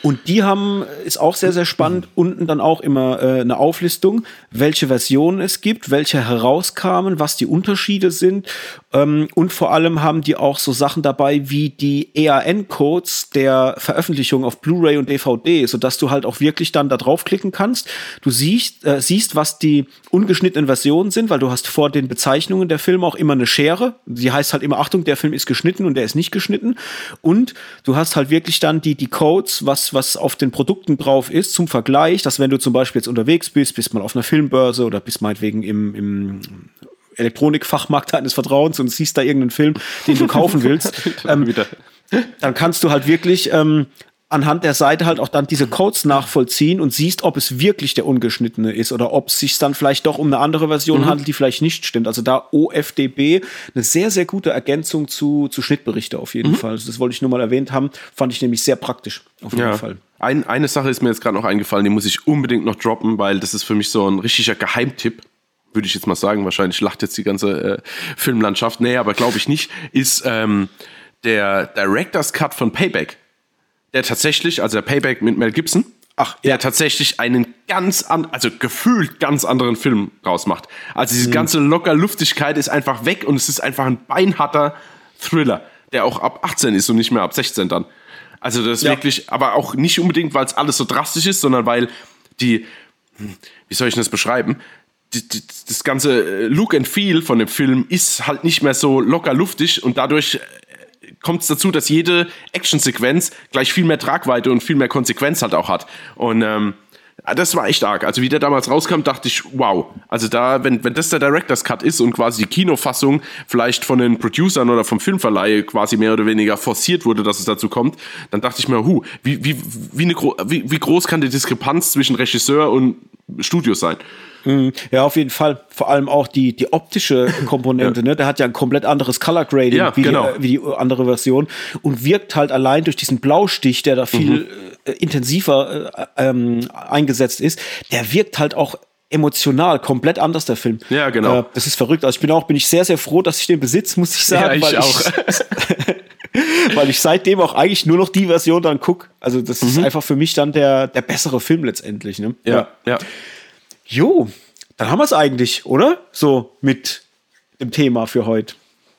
Und die haben, ist auch sehr, sehr spannend, mhm. unten dann auch immer äh, eine Auflistung, welche Versionen es gibt, welche herauskamen, was die Unterschiede sind. Ähm, und vor allem haben die auch so Sachen dabei wie die EAN-Codes der Veröffentlichung auf Blu-ray und DVD, so dass du halt auch wirklich dann da draufklicken kannst. Du siehst, äh, siehst, was die ungeschnittenen Versionen sind, weil du hast vor den Bezeichnungen der Filme auch immer eine Schere. Die heißt halt immer, Achtung, der Film ist geschnitten und der ist nicht geschnitten. Und du hast halt wirklich dann die, die Codes, was, was auf den Produkten drauf ist, zum Vergleich, dass wenn du zum Beispiel jetzt unterwegs bist, bist mal auf einer Filmbörse oder bist meinetwegen im, im Elektronikfachmarkt deines Vertrauens und siehst da irgendeinen Film, den du kaufen willst, ähm, dann kannst du halt wirklich ähm, anhand der Seite halt auch dann diese Codes nachvollziehen und siehst, ob es wirklich der ungeschnittene ist oder ob es sich dann vielleicht doch um eine andere Version mhm. handelt, die vielleicht nicht stimmt. Also da OFDB eine sehr, sehr gute Ergänzung zu, zu Schnittberichte auf jeden mhm. Fall. Also das wollte ich nur mal erwähnt haben. Fand ich nämlich sehr praktisch auf jeden ja. Fall. Ein, eine Sache ist mir jetzt gerade noch eingefallen, die muss ich unbedingt noch droppen, weil das ist für mich so ein richtiger Geheimtipp würde ich jetzt mal sagen, wahrscheinlich lacht jetzt die ganze äh, Filmlandschaft, nee, aber glaube ich nicht, ist ähm, der Director's Cut von Payback, der tatsächlich, also der Payback mit Mel Gibson, ach, der ja. tatsächlich einen ganz an, also gefühlt ganz anderen Film rausmacht. Also diese mhm. ganze locker Luftigkeit ist einfach weg und es ist einfach ein beinharter Thriller, der auch ab 18 ist und nicht mehr ab 16 dann. Also das ist ja. wirklich, aber auch nicht unbedingt, weil es alles so drastisch ist, sondern weil die, hm, wie soll ich das beschreiben? Das ganze äh, Look and Feel von dem Film ist halt nicht mehr so locker luftig und dadurch kommt es dazu, dass jede Actionsequenz gleich viel mehr Tragweite und viel mehr Konsequenz halt auch hat. Und ähm, das war echt arg. Also wie der damals rauskam, dachte ich, wow. Also da, wenn, wenn das der Director's Cut ist und quasi die Kinofassung vielleicht von den Producern oder vom Filmverleih quasi mehr oder weniger forciert wurde, dass es dazu kommt, dann dachte ich mir, hu, wie, wie, wie, eine, wie, wie groß kann die Diskrepanz zwischen Regisseur und Studio sein? Mhm. Ja, auf jeden Fall. Vor allem auch die, die optische Komponente, ja. ne? Der hat ja ein komplett anderes Color Grading ja, wie, genau. die, wie die andere Version und wirkt halt allein durch diesen Blaustich, der da viel mhm. äh, intensiver äh, ähm, eingesetzt ist, der wirkt halt auch emotional komplett anders der Film. Ja, genau. Äh, das ist verrückt. Also ich bin auch bin ich sehr sehr froh, dass ich den besitze, muss ich sagen, ja, ich weil auch. ich weil ich seitdem auch eigentlich nur noch die Version dann guck. Also das mhm. ist einfach für mich dann der der bessere Film letztendlich, ne? ja. ja. ja. Jo, dann haben wir es eigentlich, oder? So mit dem Thema für heute.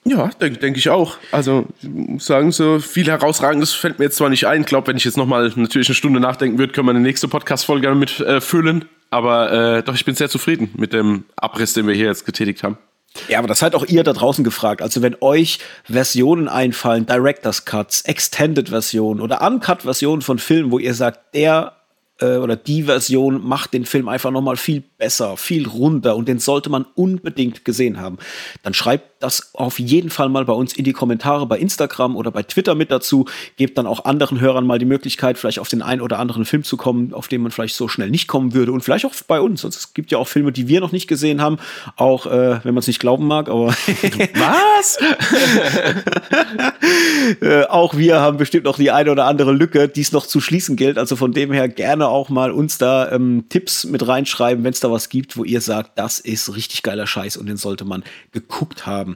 Ja, denke denk ich auch. Also, muss sagen, so viel herausragendes fällt mir jetzt zwar nicht ein. Ich glaube, wenn ich jetzt nochmal natürlich eine Stunde nachdenken würde, können wir eine nächste Podcast-Folge damit äh, füllen. Aber äh, doch, ich bin sehr zufrieden mit dem Abriss, den wir hier jetzt getätigt haben. Ja, aber das seid auch ihr da draußen gefragt. Also wenn euch Versionen einfallen, Director's Cuts, Extended Versionen oder Uncut Versionen von Filmen, wo ihr sagt, der äh, oder die Version macht den Film einfach noch mal viel besser, viel runder und den sollte man unbedingt gesehen haben. Dann schreibt das auf jeden Fall mal bei uns in die Kommentare bei Instagram oder bei Twitter mit dazu. Gebt dann auch anderen Hörern mal die Möglichkeit, vielleicht auf den einen oder anderen Film zu kommen, auf den man vielleicht so schnell nicht kommen würde und vielleicht auch bei uns. Es gibt ja auch Filme, die wir noch nicht gesehen haben, auch äh, wenn man es nicht glauben mag, aber was? äh, auch wir haben bestimmt noch die eine oder andere Lücke, die es noch zu schließen gilt. Also von dem her gerne auch mal uns da ähm, Tipps mit reinschreiben, wenn es da was gibt, wo ihr sagt, das ist richtig geiler Scheiß und den sollte man geguckt haben.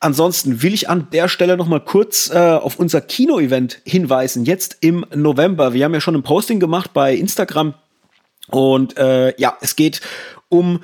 Ansonsten will ich an der Stelle noch mal kurz äh, auf unser Kino-Event hinweisen. Jetzt im November. Wir haben ja schon ein Posting gemacht bei Instagram. Und äh, ja, es geht um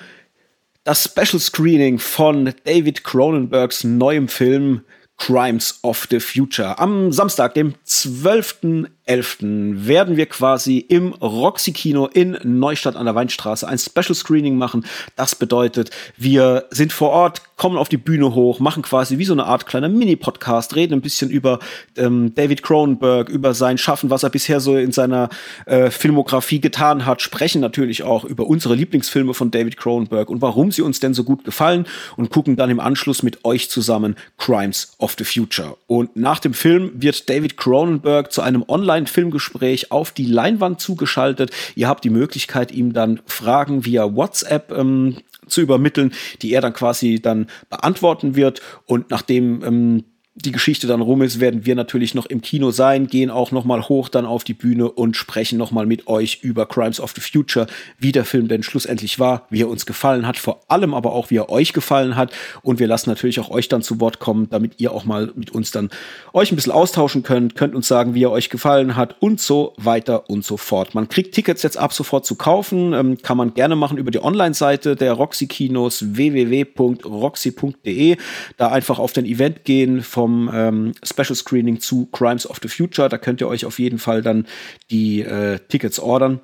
das Special Screening von David Cronenbergs neuem Film Crimes of the Future. Am Samstag, dem 12. 11. werden wir quasi im Roxy Kino in Neustadt an der Weinstraße ein Special Screening machen. Das bedeutet, wir sind vor Ort, kommen auf die Bühne hoch, machen quasi wie so eine Art kleiner Mini-Podcast, reden ein bisschen über ähm, David Cronenberg, über sein Schaffen, was er bisher so in seiner äh, Filmografie getan hat, sprechen natürlich auch über unsere Lieblingsfilme von David Cronenberg und warum sie uns denn so gut gefallen und gucken dann im Anschluss mit euch zusammen Crimes of the Future. Und nach dem Film wird David Cronenberg zu einem Online sein Filmgespräch auf die Leinwand zugeschaltet. Ihr habt die Möglichkeit, ihm dann Fragen via WhatsApp ähm, zu übermitteln, die er dann quasi dann beantworten wird. Und nachdem ähm, die Geschichte dann rum ist, werden wir natürlich noch im Kino sein, gehen auch noch mal hoch dann auf die Bühne und sprechen noch mal mit euch über Crimes of the Future, wie der Film denn schlussendlich war, wie er uns gefallen hat, vor allem aber auch, wie er euch gefallen hat und wir lassen natürlich auch euch dann zu Wort kommen, damit ihr auch mal mit uns dann euch ein bisschen austauschen könnt, könnt uns sagen, wie er euch gefallen hat und so weiter und so fort. Man kriegt Tickets jetzt ab sofort zu kaufen, ähm, kann man gerne machen über die Online-Seite der Roxy Kinos www.roxy.de, da einfach auf den Event gehen vom vom ähm, Special Screening zu Crimes of the Future. Da könnt ihr euch auf jeden Fall dann die äh, Tickets ordern.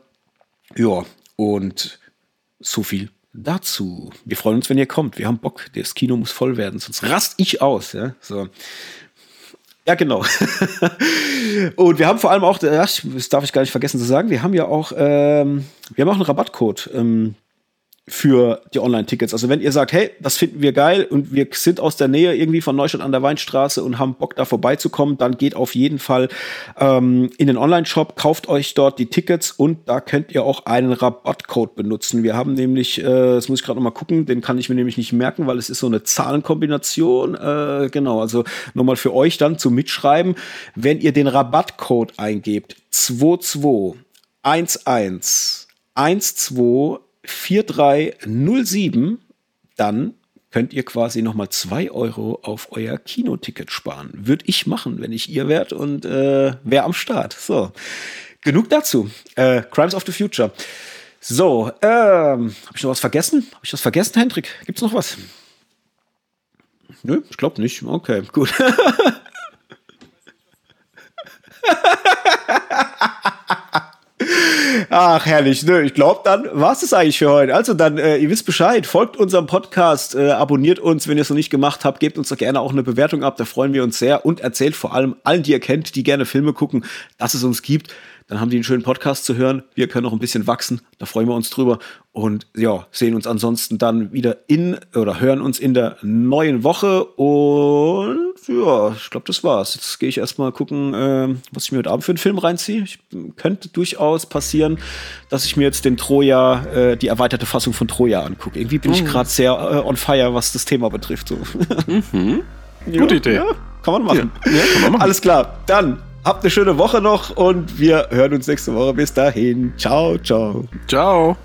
Ja, und so viel dazu. Wir freuen uns, wenn ihr kommt. Wir haben Bock. Das Kino muss voll werden, sonst rast ich aus. Ja, so. Ja, genau. und wir haben vor allem auch, das darf ich gar nicht vergessen zu sagen, wir haben ja auch, ähm, wir haben auch einen Rabattcode. Ähm, für die Online-Tickets. Also wenn ihr sagt, hey, das finden wir geil und wir sind aus der Nähe irgendwie von Neustadt an der Weinstraße und haben Bock da vorbeizukommen, dann geht auf jeden Fall ähm, in den Online-Shop, kauft euch dort die Tickets und da könnt ihr auch einen Rabattcode benutzen. Wir haben nämlich, äh, das muss ich gerade noch mal gucken, den kann ich mir nämlich nicht merken, weil es ist so eine Zahlenkombination. Äh, genau, also nochmal für euch dann zum Mitschreiben. Wenn ihr den Rabattcode eingebt, 22 11 12 4307, dann könnt ihr quasi nochmal zwei Euro auf euer Kinoticket sparen. Würde ich machen, wenn ich ihr wärt und äh, wäre am Start. So, genug dazu. Äh, Crimes of the Future. So, ähm, habe ich noch was vergessen? Habe ich was vergessen, Hendrik? Gibt's noch was? Nö, ich glaube nicht. Okay, gut. Ach, herrlich. Nö, ich glaube, dann war es eigentlich für heute. Also dann, äh, ihr wisst Bescheid, folgt unserem Podcast, äh, abonniert uns, wenn ihr es noch nicht gemacht habt, gebt uns doch gerne auch eine Bewertung ab, da freuen wir uns sehr und erzählt vor allem allen, die ihr kennt, die gerne Filme gucken, dass es uns gibt. Dann haben die einen schönen Podcast zu hören. Wir können noch ein bisschen wachsen. Da freuen wir uns drüber. Und ja, sehen uns ansonsten dann wieder in oder hören uns in der neuen Woche. Und ja, ich glaube, das war's. Jetzt gehe ich erstmal gucken, äh, was ich mir heute Abend für einen Film reinziehe. Ich, könnte durchaus passieren, dass ich mir jetzt den Troja, äh, die erweiterte Fassung von Troja angucke. Irgendwie bin mhm. ich gerade sehr äh, on fire, was das Thema betrifft. So. Mhm. Gute Idee. Ja, kann man machen. Ja, ja, kann man machen. Alles klar. Dann Habt eine schöne Woche noch und wir hören uns nächste Woche. Bis dahin. Ciao, ciao. Ciao.